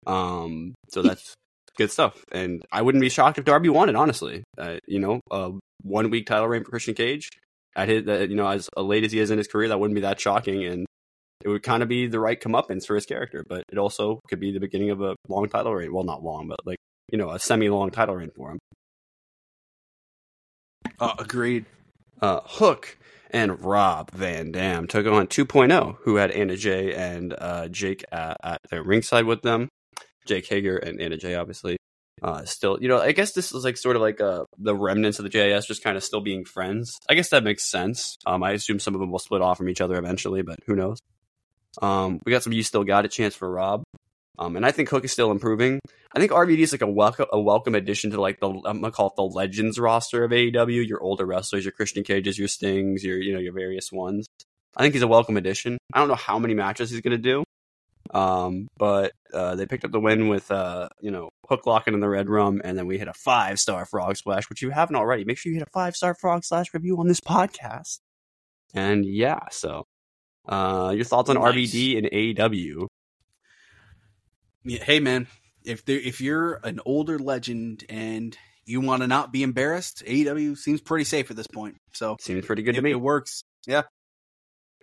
Um, so that's good stuff. And I wouldn't be shocked if Darby won it, honestly. Uh, you know, a one week title reign for Christian Cage at his, uh, you know, as late as he is in his career, that wouldn't be that shocking. And it would kind of be the right comeuppance for his character, but it also could be the beginning of a long title reign. Well, not long, but like, you know, a semi long title reign for him. Uh, agreed. uh, Hook and Rob Van Dam took on 2.0, who had Anna Jay and uh, Jake at, at their ringside with them. Jake Hager and Anna Jay, obviously. Uh, still, you know, I guess this is like sort of like uh, the remnants of the JAS just kind of still being friends. I guess that makes sense. Um, I assume some of them will split off from each other eventually, but who knows? Um, we got some of you still got a chance for Rob. Um, and I think Hook is still improving. I think RVD is like a welcome a welcome addition to like the I'm gonna call it the legends roster of AEW. Your older wrestlers, your Christian Cages, your Stings, your you know your various ones. I think he's a welcome addition. I don't know how many matches he's gonna do, um, but uh, they picked up the win with uh, you know Hook locking in the red rum, and then we hit a five star frog splash, which you haven't already. Make sure you hit a five star frog slash review on this podcast. And yeah, so uh, your thoughts on Nice. RVD and AEW? Yeah, hey man, if there, if you're an older legend and you want to not be embarrassed, AEW seems pretty safe at this point. So Seems pretty good it, to me. it works. Yeah.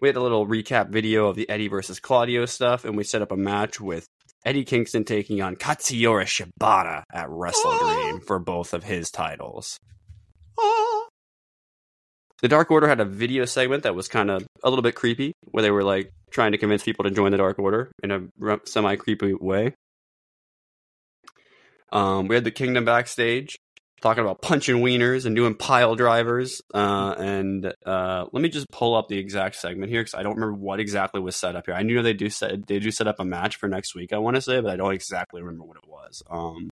We had a little recap video of the Eddie versus Claudio stuff, and we set up a match with Eddie Kingston taking on Katsuyori Shibata at Wrestle Dream for both of his titles. The Dark Order had a video segment that was kind of a little bit creepy, where they were like trying to convince people to join the Dark Order in a semi creepy way. Um, we had the Kingdom backstage talking about punching wieners and doing pile drivers. Uh, and uh, let me just pull up the exact segment here because I don't remember what exactly was set up here. I knew they do set they do set up a match for next week. I want to say, but I don't exactly remember what it was. Um,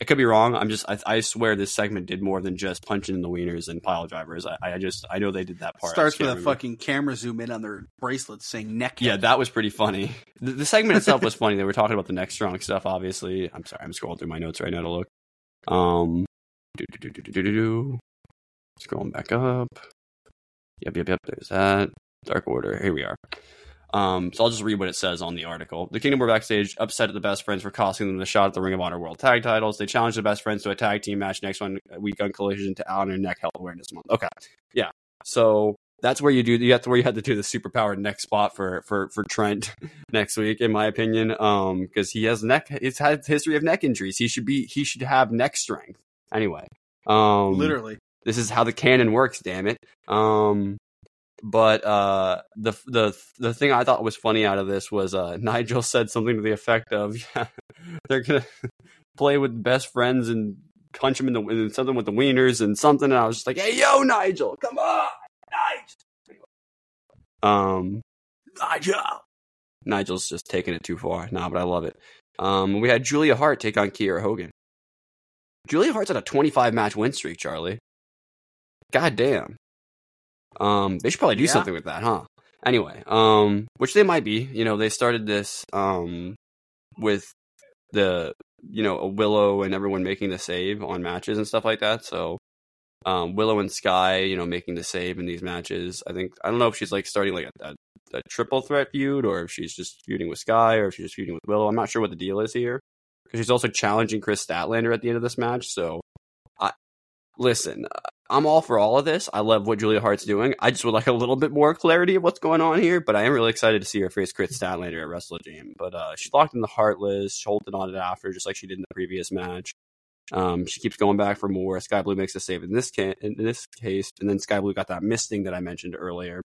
I could be wrong. I'm just I, I swear this segment did more than just punching the wieners and pile drivers. I, I just I know they did that part. Starts with a remember. fucking camera zoom in on their bracelets saying neck. Yeah, that was pretty funny. The, the segment itself was funny. They were talking about the next strong stuff. Obviously, I'm sorry. I'm scrolling through my notes right now to look. Um, do, do, do, do, do, do, do. scrolling back up. Yep, yep, yep. There's that Dark Order. Here we are. Um, so I'll just read what it says on the article. The Kingdom were backstage, upset at the Best Friends for costing them the shot at the Ring of Honor World Tag Titles. They challenged the Best Friends to a tag team match next one week on Collision to honor Neck Health Awareness Month. Okay, yeah. So that's where you do. You have to where you had to do the superpowered neck spot for for for Trent next week, in my opinion. Um, because he has neck. He's had history of neck injuries. He should be. He should have neck strength. Anyway, um, literally. this is how the canon works damn it um but uh the the the thing i thought was funny out of this was uh nigel said something to the effect of yeah they're gonna play with best friends and punch him in the in something with the wieners and something and i was just like hey yo nigel come on um Nigel. nigel's just taking it too far nah but i love it um we had julia hart take on kiera hogan julia hart's on a 25 match win streak charlie God damn. Um, they should probably do Yeah. something with that, huh? Anyway, um, which they might be. You know, they started this um with the you know a Willow and everyone making the save on matches and stuff like that. So, um, Willow and Skye, you know, making the save in these matches. I think I don't know if she's like starting like a, a, a triple threat feud or if she's just feuding with Skye or if she's just feuding with Willow. I'm not sure what the deal is here because she's also challenging Kris Statlander at the end of this match. So, I listen. I'm all for all of this. I love what Julia Hart's doing. I just would like a little bit more clarity of what's going on here, but I am really excited to see her face Kris Statlander at Wrestle. But uh, she locked in the Hartless, she holding on it after, just like she did in the previous match. Um, she keeps going back for more. Skye Blue makes a save in this ca- in this case, and then Skye Blue got that mist thing that I mentioned earlier.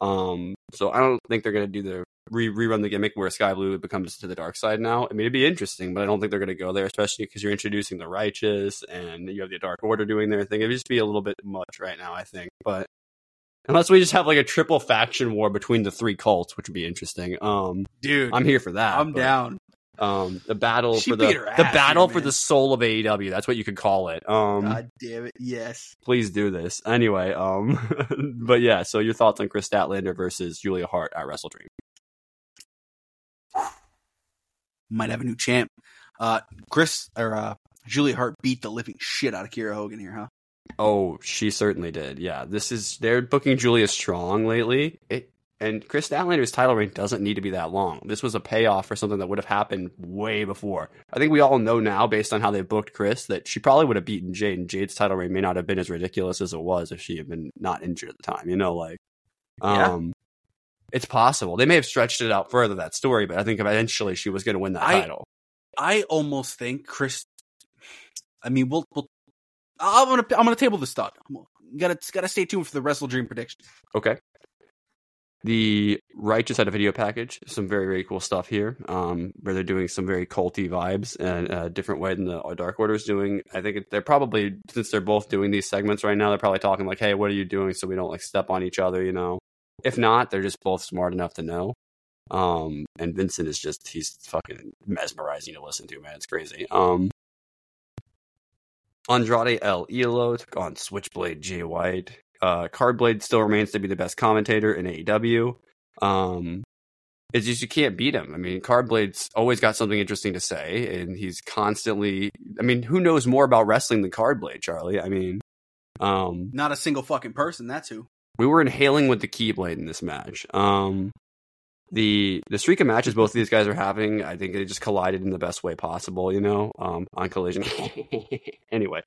Um, so I don't think they're gonna do the re- rerun the gimmick where Skye Blue becomes to the dark side now. I mean, it'd be interesting, but I don't think they're gonna go there, especially because you're introducing the righteous and you have the Dark Order doing their thing. It'd just be a little bit much right now, I think. But unless we just have like a triple faction war between the three cults, which would be interesting. Um, dude. I'm here for that. I'm but, down. Um, the battle She for the the ass battle here, for the soul of AEW. That's what you could call it. Um, God damn it! Yes. please do this anyway. Um, but yeah. So your thoughts on Kris Statlander versus Julia Hart at WrestleDream? Might have a new champ. Uh, Kris or uh, Julia Hart beat the living shit out of Kiera Hogan here, huh? Oh, she certainly did. Yeah, this is they're booking Julia strong lately. It and Kris Statlander's title reign doesn't need to be that long. This was a payoff for something that would have happened way before. I think we all know now, based on how they booked Kris, that she probably would have beaten Jade, and Jade's title reign may not have been as ridiculous as it was if she had been not injured at the time. You know, like, Yeah. um, it's possible they may have stretched it out further that story, but I think eventually she was going to win that I- title. I almost think Kris. I mean, we'll. we'll I'm gonna. I'm gonna table this thought. Gotta gotta stay tuned for the WrestleDream prediction. Okay. The Righteous had a video package, some very very cool stuff here, um, where they're doing some very culty vibes and a different way than the Dark Order is doing. I think they're probably since they're both doing these segments right now, they're probably talking like, "Hey, what are you doing?" So we don't like step on each other, you know. If not, they're just both smart enough to know. Um, and Vincent is just he's fucking mesmerizing to listen to, man. It's crazy. Um, Andrade El Idolo took on Switchblade Jay White. Uh, Cardblade still remains to be the best commentator in AEW. Um, it's just you can't beat him. I mean, Cardblade's always got something interesting to say, and he's constantly. I mean, who knows more about wrestling than Cardblade, Charlie? I mean, um, Not a single fucking person. That's who. we were inhaling with the Keyblade in this match. Um, the the streak of matches both of these guys are having, I think they just collided in the best way possible. You know, um, on Collision. anyway,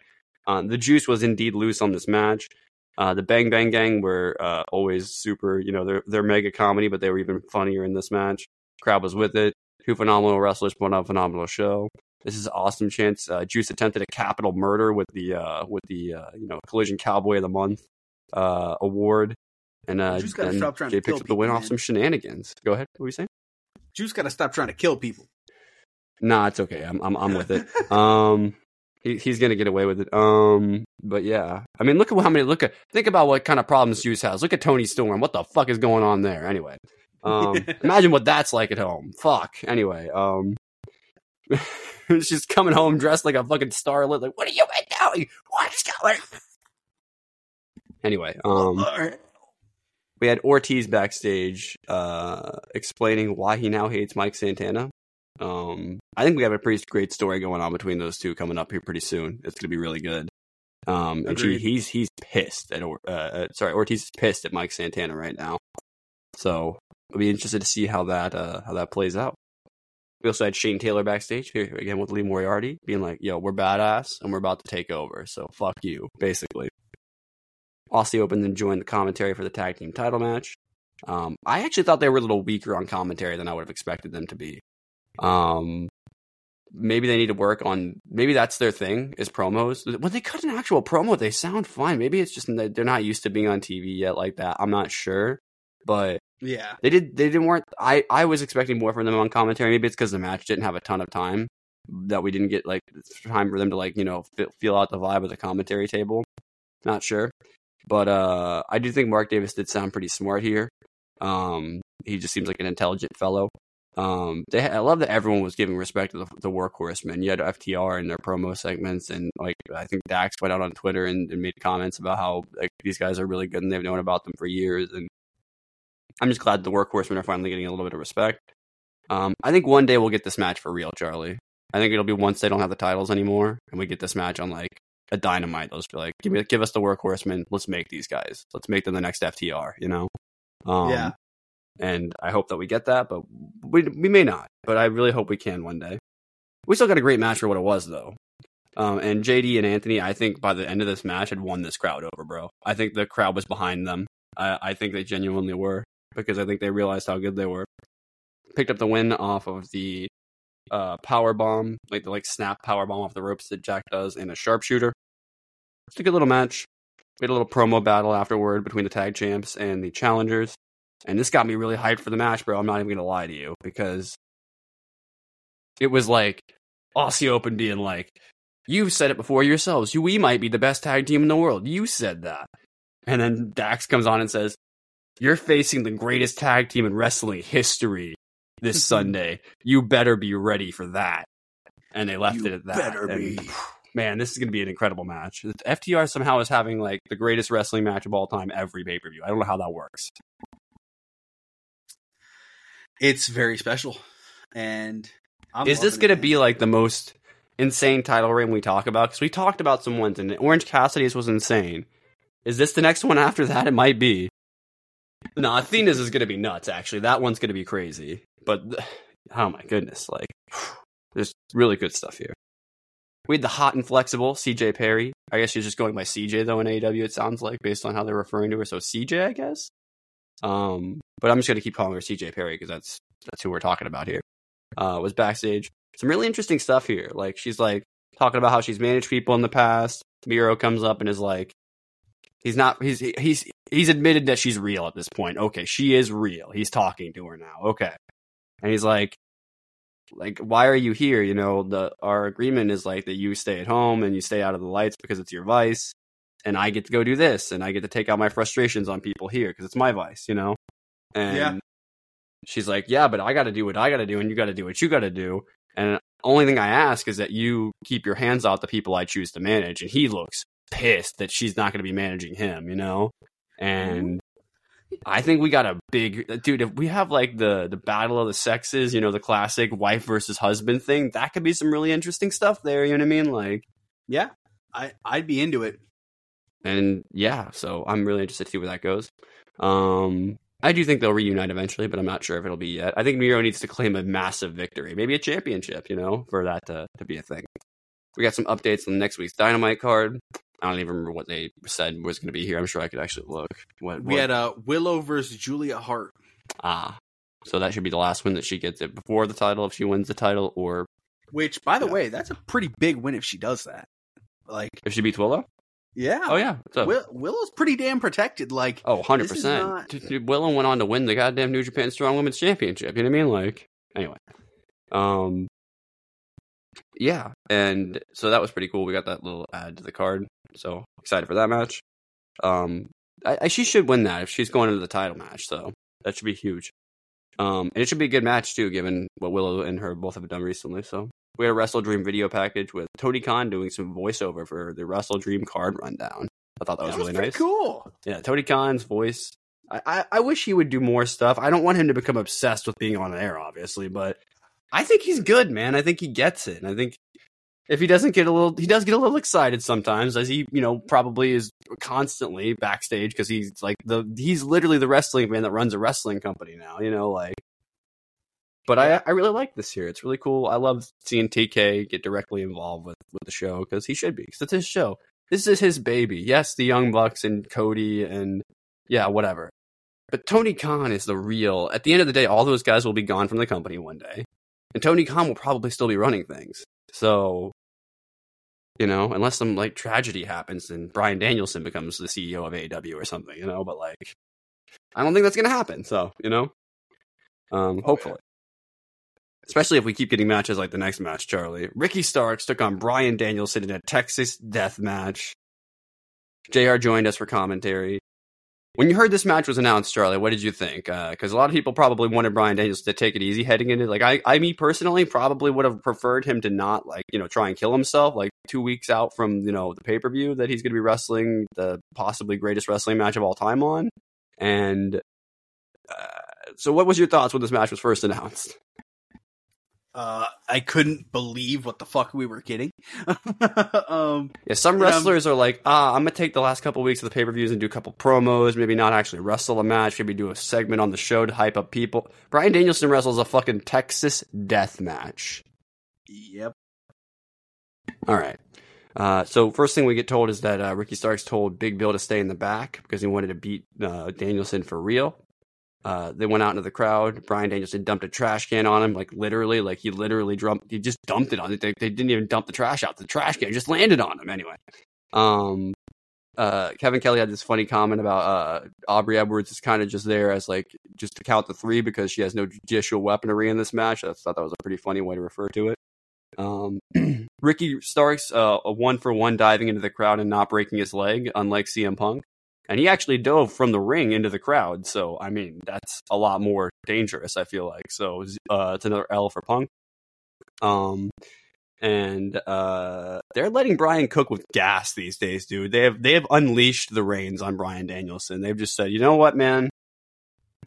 um, the juice was indeed loose on this match. Uh, the Bang Bang Gang were uh, always super. You know, they're they're mega comedy, but they were even funnier in this match. Crowd was with it. Two phenomenal wrestlers put on a phenomenal show. This is an awesome chance. Uh, Juice attempted a capital murder with the uh, with the uh, you know Collision Cowboy of the Month uh, award, and uh, Juice and stop trying Jay to kill picks up the win off some shenanigans. Go ahead. What were you saying? Juice got to stop trying to kill people. Nah, it's okay. I'm I'm I'm with it. Um, he, he's gonna get away with it. Um, but yeah, I mean, look at how many. Look at think about what kind of problems Juice has. Look at Toni Storm. What the fuck is going on there? Anyway, um, imagine what that's like at home. Fuck. Anyway, um, she's coming home dressed like a fucking starlet. Like, what are you doing? What's going? on? Anyway, um, we had Ortiz backstage uh, explaining why he now hates Mike Santana. Um, I think we have a pretty great story going on between those two coming up here pretty soon. It's going to be really good. Um, and she, he's he's pissed at Or- uh, uh, sorry Ortiz is pissed at Mike Santana right now. So I'll be interested to see how that uh, how that plays out. We also had Shane Taylor backstage here again with Lee Moriarty being like, "Yo, we're badass and we're about to take over, so fuck you," basically. Aussie opened and joined the commentary for the tag team title match. Um, I actually thought they were a little weaker on commentary than I would have expected them to be. Um, maybe they need to work on. Maybe that's their thing is promos. When they cut an actual promo, they sound fine. Maybe it's just they're not used to being on TV yet like that. I'm not sure, but Yeah. they did. They didn't weren't. I I was expecting more from them on commentary. Maybe it's because the match didn't have a ton of time that we didn't get like time for them to like you know feel, feel out the vibe of the commentary table. Not sure, but uh, I do think Mark Davis did sound pretty smart here. Um, he just seems like an intelligent fellow. Um, they I love that everyone was giving respect to the, the workhorsemen. You had FTR in their promo segments, and like I think Dax went out on Twitter and, and made comments about how like these guys are really good and they've known about them for years. And I'm just glad the workhorsemen are finally getting a little bit of respect. Um, I think one day we'll get this match for real, Charlie. I think it'll be once they don't have the titles anymore, and we get this match on like a dynamite. They'll just be like, give me, give us the workhorsemen. Let's make these guys. Let's make them the next FTR. You know? Um, Yeah. And I hope that we get that, but we we may not. But I really hope we can one day. We still got a great match for what it was, though. Um, and JD and Anthony, I think by the end of this match, had won this crowd over, bro. I think the crowd was behind them. I, I think they genuinely were because I think they realized how good they were. Picked up the win off of the uh, power bomb, like the like snap power bomb off the ropes that Jack does, and a sharpshooter. It's a good little match. We had a little promo battle afterward between the tag champs and the challengers, and this got me really hyped for the match, bro. I'm not even gonna lie to you because it was like Aussie Open being like, "You've said it before yourselves. You, we might be the best tag team in the world. You said that." And then Dax comes on and says, "You're facing the greatest tag team in wrestling history this mm-hmm. Sunday. You better be ready for that." And they left You it at that. better And, be. Man, this is going to be an incredible match. FTR somehow is having like the greatest wrestling match of all time every pay per view. I don't know how that works. It's very special, and I'm is this going to be like the most insane title reign we talk about? Because we talked about some ones, and Orange Cassidy's was insane. Is this the next one after that? It might be. No, Athena's is going to be nuts. Actually, that one's going to be crazy. But oh my goodness, like there's really good stuff here. We had the hot and flexible CJ Perry. I guess she's just going by CJ though in AEW. It sounds like based on how they're referring to her. So CJ, I guess. Um, but I'm just gonna keep calling her CJ Perry because that's that's who we're talking about here. Uh, was backstage. Some really interesting stuff here. Like she's like talking about how she's managed people in the past. Miro comes up and is like, he's not. He's he's he's admitted that she's real at this point. Okay, she is real. He's talking to her now. Okay, and he's like, like why are you here? You know, the our agreement is like that you stay at home and you stay out of the lights because it's your vice, and I get to go do this and I get to take out my frustrations on people here because it's my vice. You know, and Yeah. she's like, yeah, but I got to do what I got to do, and you got to do what you got to do. And only thing I ask is that you keep your hands off the people I choose to manage. And he looks pissed that she's not going to be managing him, you know? Mm-hmm. And I think we got a big dude. If we have like the the battle of the sexes, you know, the classic wife versus husband thing, that could be some really interesting stuff there. You know what I mean? Like, Yeah, I I'd be into it. And yeah, so I'm really interested to see where that goes. Um, I do think they'll reunite eventually, but I'm not sure if it'll be yet. I think Miro needs to claim a massive victory, maybe a championship, you know, for that to, to be a thing. We got some updates on next week's Dynamite card. I don't even remember what they said was going to be here. I'm sure I could actually look. What, We what- had uh, Willow versus Julia Hart. ah, so that should be the last one that she gets it before the title if she wins the title, or Which, by the Yeah. way, that's a pretty big win if she does that. Like, if she beats Willow. Yeah, Oh yeah, what's up? Will, Willow's pretty damn protected. Like, Oh, 100 percent. not- Willow went on to win the goddamn New Japan Strong Women's Championship. You know what I mean? Like, anyway, um, yeah, and so that was pretty cool. We got that little add to the card. So excited for that match. Um, I, I, she should win that if she's going into the title match. So that should be huge. Um, and it should be a good match too, given what Willow and her both have done recently. So we had a WrestleDream video package with Tony Khan doing some voiceover for the WrestleDream card rundown. I thought that was really nice. cool. Yeah, Tony Khan's voice. I, I, I wish he would do more stuff. I don't want him to become obsessed with being on air, obviously, but I think he's good, man. I think he gets it. And I think if he doesn't get a little, he does get a little excited sometimes, as he, you know, probably is constantly backstage because he's like the, he's literally the wrestling man that runs a wrestling company now, you know, like. But I, I really like this here. It's really cool. I love seeing TK get directly involved with, with the show because he should be. Because it's his show. This is his baby. Yes, the Young Bucks and Cody and yeah, whatever. But Tony Khan is the real. At the end of the day, all those guys will be gone from the company one day, and Tony Khan will probably still be running things. So, you know, unless some like tragedy happens and Bryan Danielson becomes the CEO of AEW or something, you know. But like, I don't think that's gonna happen. So, you know, um, hopefully. Especially if we keep getting matches like the next match, Charlie. Ricky Starks took on Bryan Danielson in a Texas death match. JR joined us for commentary. When you heard this match was announced, Charlie, what did you think? Because a lot of people probably wanted Bryan Danielson to take it easy heading into like I, I, me personally, probably would have preferred him to not like you know try and kill himself like two weeks out from you know the pay per view that he's going to be wrestling the possibly greatest wrestling match of all time on. And uh, so, what was your thoughts when this match was first announced? Uh, I couldn't believe what the fuck we were getting. um, Yeah, some Yeah. wrestlers are like, ah, I'm gonna take the last couple weeks of the pay per views and do a couple promos, maybe not actually wrestle a match, maybe do a segment on the show to hype up people. Bryan Danielson wrestles a fucking Texas death match. yep. All right. Uh, so first thing we get told is that uh, Ricky Starks told Big Bill to stay in the back because he wanted to beat uh, Danielson for real. Uh, they went out into the crowd. Bryan Danielson dumped a trash can on him, like literally, like he literally dumped, he just dumped it on it. They, they didn't even dump the trash out. The trash can just landed on him anyway. Um, uh, Kevin Kelly had this funny comment about uh, Aubrey Edwards is kind of just there as like just to count the three because she has no judicial weaponry in this match. I thought that was a pretty funny way to refer to it. Um, Ricky Starks, uh, a one for one diving into the crowd and not breaking his leg, unlike CM Punk and he actually dove from the ring into the crowd. So I mean, that's a lot more dangerous. I feel like so. Uh, it's another L for Punk. Um, and uh, they're letting Bryan cook with gas these days, dude. They have they have unleashed the reins on Bryan Danielson. They've just said, you know what, man,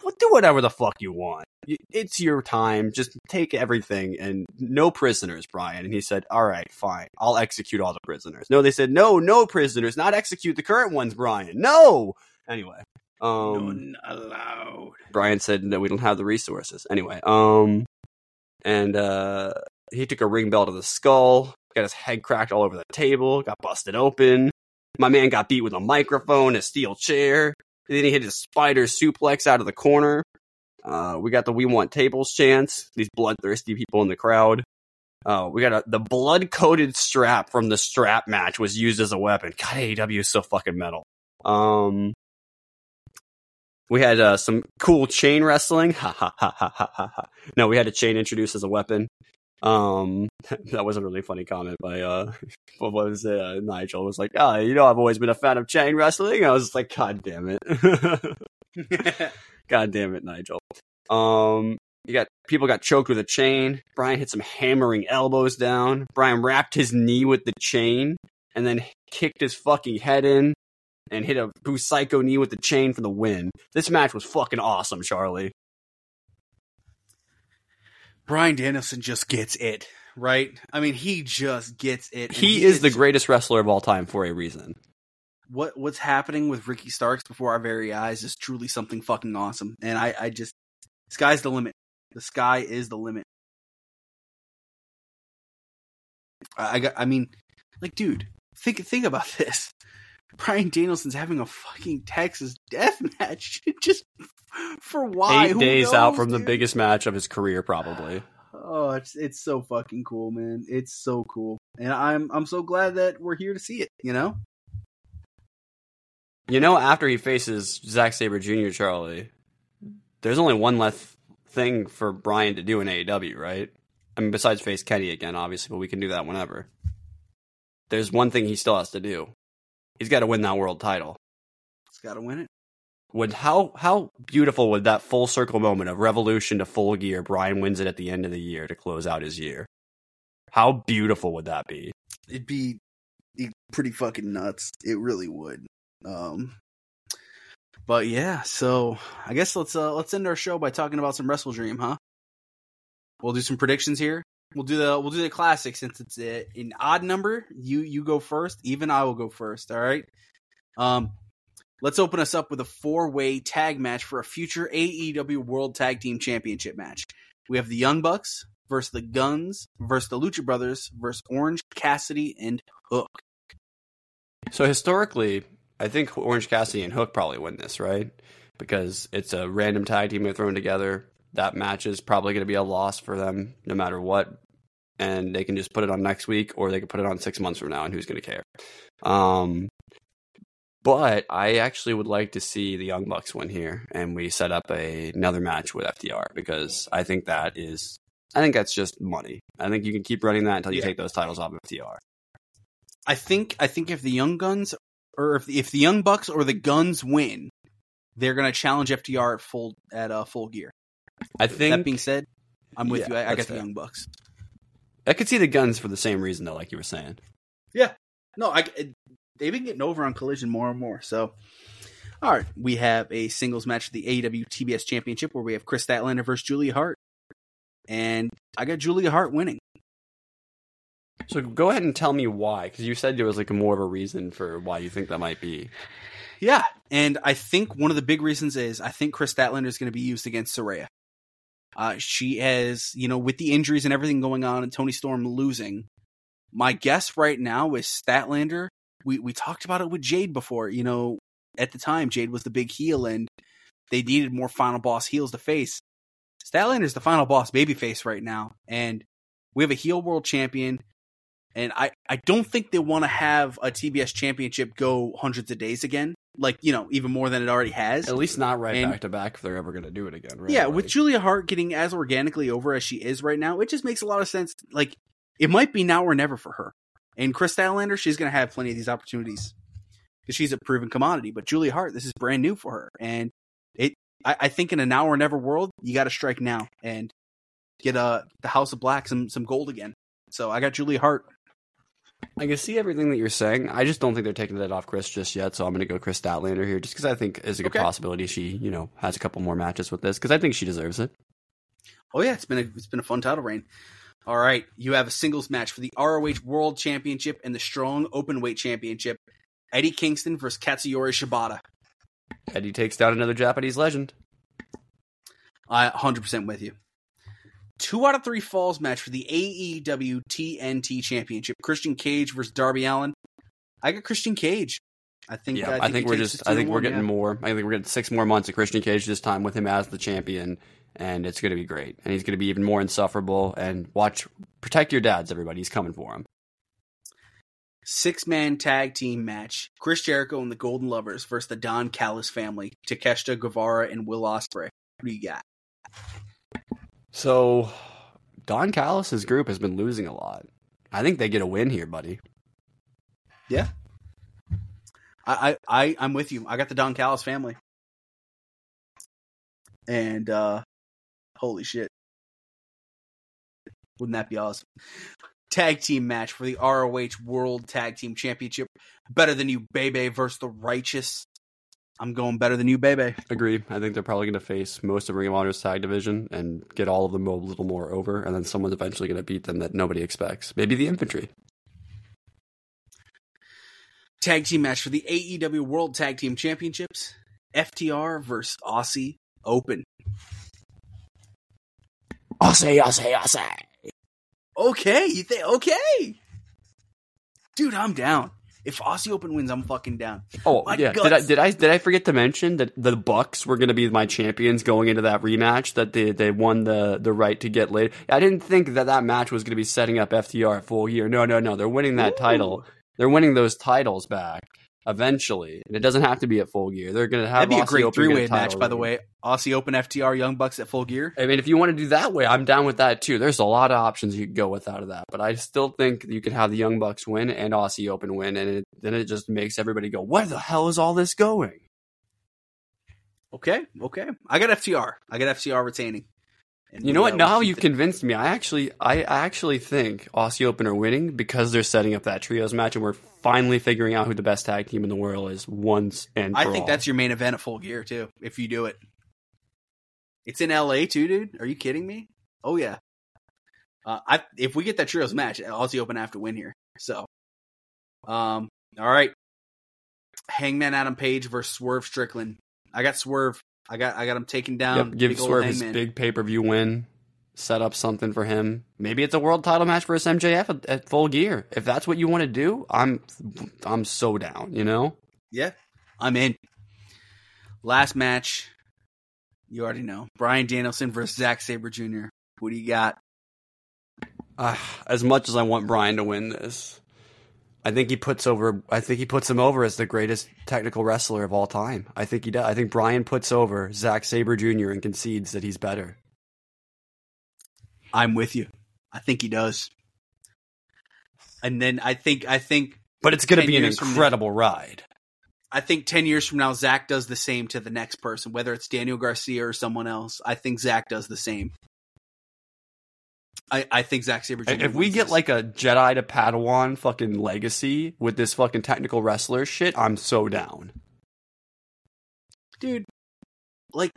well, do whatever the fuck you want. It's your time. Just take everything and no prisoners, Bryan. And he said, all right, fine. I'll execute all the prisoners. No, they said, no, no prisoners, not execute the current ones, Bryan. No. Anyway. Um, allowed. Bryan said, no, we don't have the resources. Anyway. Um, and, uh, he took a ring bell to the skull, got his head cracked all over the table, got busted open. My man got beat with a microphone, a steel chair. Then he hit his spider suplex out of the corner. Uh, we got the we want tables chance. These bloodthirsty people in the crowd. Uh, we got a, the blood coated strap from the strap match was used as a weapon. God, AEW is so fucking metal. Um, we had uh, some cool chain wrestling. Ha ha ha ha ha ha. No, we had a chain introduced as a weapon. Um, that was a really funny comment by uh, what was it? Uh, Nigel was like, "Ah, oh, you know, I've always been a fan of chain wrestling." I was like, "God damn it, God damn it, Nigel." Um, you got people got choked with a chain. Bryan hit some hammering elbows down. Bryan wrapped his knee with the chain and then kicked his fucking head in and hit a psycho knee with the chain for the win. This match was fucking awesome, Charlie. Bryan Danielson just gets it, right? I mean, he just gets it. He, he, is the greatest wrestler of all time for a reason. What what's happening with Ricky Starks before our very eyes is truly something fucking awesome, and I, I just sky's the limit. The sky is the limit. I, I got. I mean, like, dude, think think about this. Bryan Danielson's having a fucking Texas death match just for why? Eight Who days knows, out from dude? the biggest match of his career, probably. Oh, it's it's so fucking cool, man. It's so cool, and I'm I'm so glad that we're here to see it. You know. You know, after he faces Zack Sabre Jr., Charlie, there's only one left thing for Bryan to do in AEW, right? I mean, besides face Kenny again, obviously, but we can do that whenever. There's one thing he still has to do. He's got to win that world title. He's got to win it. Would how how beautiful would that full circle moment of revolution to full gear bryan wins it at the end of the year to close out his year. How beautiful would that be? It'd be pretty fucking nuts. It really would. Um but yeah so i guess let's uh let's end our show by talking about some WrestleDream huh? We'll do some predictions here we'll do the we'll do the classic since it's uh, an odd number you you go first even i will go first all right um Let's open us up with a four way tag match for a future AEW World Tag Team Championship match. We have the Young Bucks versus the Guns versus the Lucha Brothers versus Orange Cassidy and Hook. So historically, I think Orange Cassidy and Hook probably win this, right? Because it's a random tag team they're thrown together. That match is probably going to be a loss for them no matter what. And they can just put it on next week or they can put it on six months from now and who's going to care? Um, but I actually would like to see the Young Bucks win here, and we set up a, another match with FTR because I think that is, I think that's just money. I think you can keep running that until you yeah. take those titles off of FTR I think I think if the Young Guns or if if the Young Bucks or the Guns win, they're going to challenge FTR at full at uh, full gear. I think that being said, I'm with yeah, you. I, I got the Young Bucks. I could see the Guns for the same reason though, like you were saying. Yeah, no, I they've been getting over on Collision more and more. So, all right, we have a singles match for the AEW TBS Championship where we have Kris Statlander versus Julia Hart, and I got Julia Hart winning. So go ahead and tell me why, because you said there was like more of a reason for why you think that might be. Yeah, and I think one of the big reasons is I think Kris Statlander is going to be used against Saraya. Uh, she has, you know, with the injuries and everything going on, and Toni Storm losing. My guess right now is Statlander we we talked about it with Jade before. You know, at the time Jade was the big heel, and they needed more final boss heels to face. Statlander's the final boss babyface right now, and we have a heel world champion. And I, I don't think they want to have a TBS championship go hundreds of days again. Like, you know, even more than it already has. At least not right And- back to back if they're ever going to do it again. Right? Yeah, Like, with Julia Hart getting as organically over as she is right now, it just makes a lot of sense. Like, it might be now or never for her. And Kris Statlander, she's going to have plenty of these opportunities because she's a proven commodity. But Julia Hart, this is brand new for her, and it. I, I think in a now or never world, you got to strike now and get uh the House of Black some some gold again. So I got Julia Hart. I can see everything that you're saying. I just don't think they're taking that off Kris just yet. So I'm going to go Kris Statlander here, just because I think is a good Okay. possibility she, you know, has a couple more matches with this because I think she deserves it. Oh yeah, it's been a it's been a fun title reign. All right, you have a singles match for the ROH World Championship and the Strong Openweight Championship. Eddie Kingston versus Katsuyori Shibata. Eddie takes down another Japanese legend. I 100% with you. Two out of three falls match for the AEW TNT Championship. Christian Cage versus Darby Allin. I got Christian Cage. I think. Yeah, I think, he we're just. I think we're one, getting yeah. more. I think we're getting six more months of Christian Cage this time with him as the champion, and it's going to be great. And he's going to be even more insufferable. And watch, protect your dads, everybody. He's coming for him. six man tag team match. Chris Jericho and the Golden Lovers versus the Don Callis family. Takeshita Guevara and Will Ospreay. Who do you got? So, Don Callis' group has been losing a lot. I think they get a win here, buddy. I, I, I I'm with you. I got the Don Callis family. And uh holy shit. Wouldn't that be awesome? Tag team match for the ROH World Tag Team Championship. Better than you, Bay Bay versus the Righteous. I'm going better than you, Bay Bay. Agree. I think they're probably going to face most of Ring of Honor's tag division and get all of them a little more over, and then someone's eventually going to beat them that nobody expects. Maybe the infantry. Tag team match for the AEW World Tag Team Championships. FTR versus Aussie Open. Aussie, Aussie, Aussie. Okay, you think okay. Dude, I'm down. If Aussie Open wins, I'm fucking down. Oh My yeah. Did I did I did I forget to mention that the Bucks were going to be my champions going into that rematch? That they they won the the right to get later. I didn't think that that match was going to be setting up FTR full year. No, no, no. They're winning that title. They're winning those titles back eventually, and it doesn't have to be at full gear. They're going to have That'd be a great three way match, by the way. Aussie Open FTR Young Bucks at full gear. I mean, if you want to do that way, I'm down with that too. There's a lot of options you could go with out of that, but I still think you could have the Young Bucks win and Aussie Open win, and it, then it just makes everybody go, "Where the hell is all this going?" Okay, okay. I got FTR. I got FTR retaining. And You know what? Now you convinced me. I actually, I actually think Aussie Open are winning because they're setting up that trios match, and we're finally figuring out who the best tag team in the world is once and I think all. that's your main event at full gear too. If you do it, it's in LA too, dude. Are you kidding me? Oh yeah. Uh, I if we get that trios match, Aussie Open have to win here. So, um, all right. Hangman Adam Page versus Swerve Strickland. I got Swerve. I got I got him taken down. Yep, give Swerve his big pay per view win. Set up something for him. Maybe it's a world title match for MJF at, at full gear. If that's what you want to do, I'm I'm so down. You know. Yeah, I'm in. Last match, you already know. Bryan Danielson versus Zack Sabre Jr. What do you got? Uh, as much as I want Bryan to win this, I think he puts over. I think he puts him over as the greatest technical wrestler of all time. I think he does. I think Bryan puts over Zack Sabre Jr. and concedes that he's better. I'm with you. I think he does. And then I think I think But it's going to be an from now- incredible ride. I think ten years from now, Zack does the same to the next person, whether it's Daniel Garcia or someone else. I think Zack does the same. I, I think Zack Sabre. Jr. If we get this. like a Jedi to Padawan fucking legacy with this fucking technical wrestler shit, I'm so down. dude, like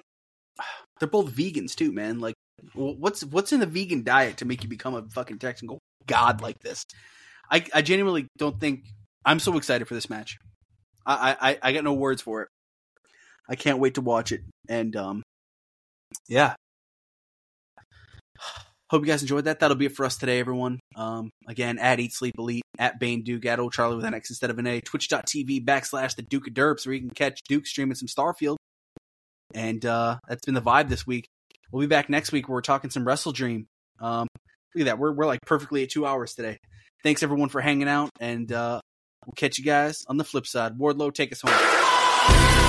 they're both vegans too, man. Like, what's what's in the vegan diet to make you become a fucking technical god like this? I I genuinely don't think I'm so excited for this match. I I I got no words for it. I can't wait to watch it, and um, yeah. Hope you guys enjoyed that. That'll be it for us today, everyone. Um, again, at Eat Sleep Elite, at Bane Duke, at Old Charlie with an X instead of an A, twitch.tv backslash the Duke of Derps, where you can catch Duke streaming some Starfield And uh, that's been the vibe this week. We'll be back next week where we're talking some WrestleDream. Um, look at that. We're, we're like perfectly at two hours today. Thanks everyone for hanging out, and uh, we'll catch you guys on the flip side. Wardlow, take us home.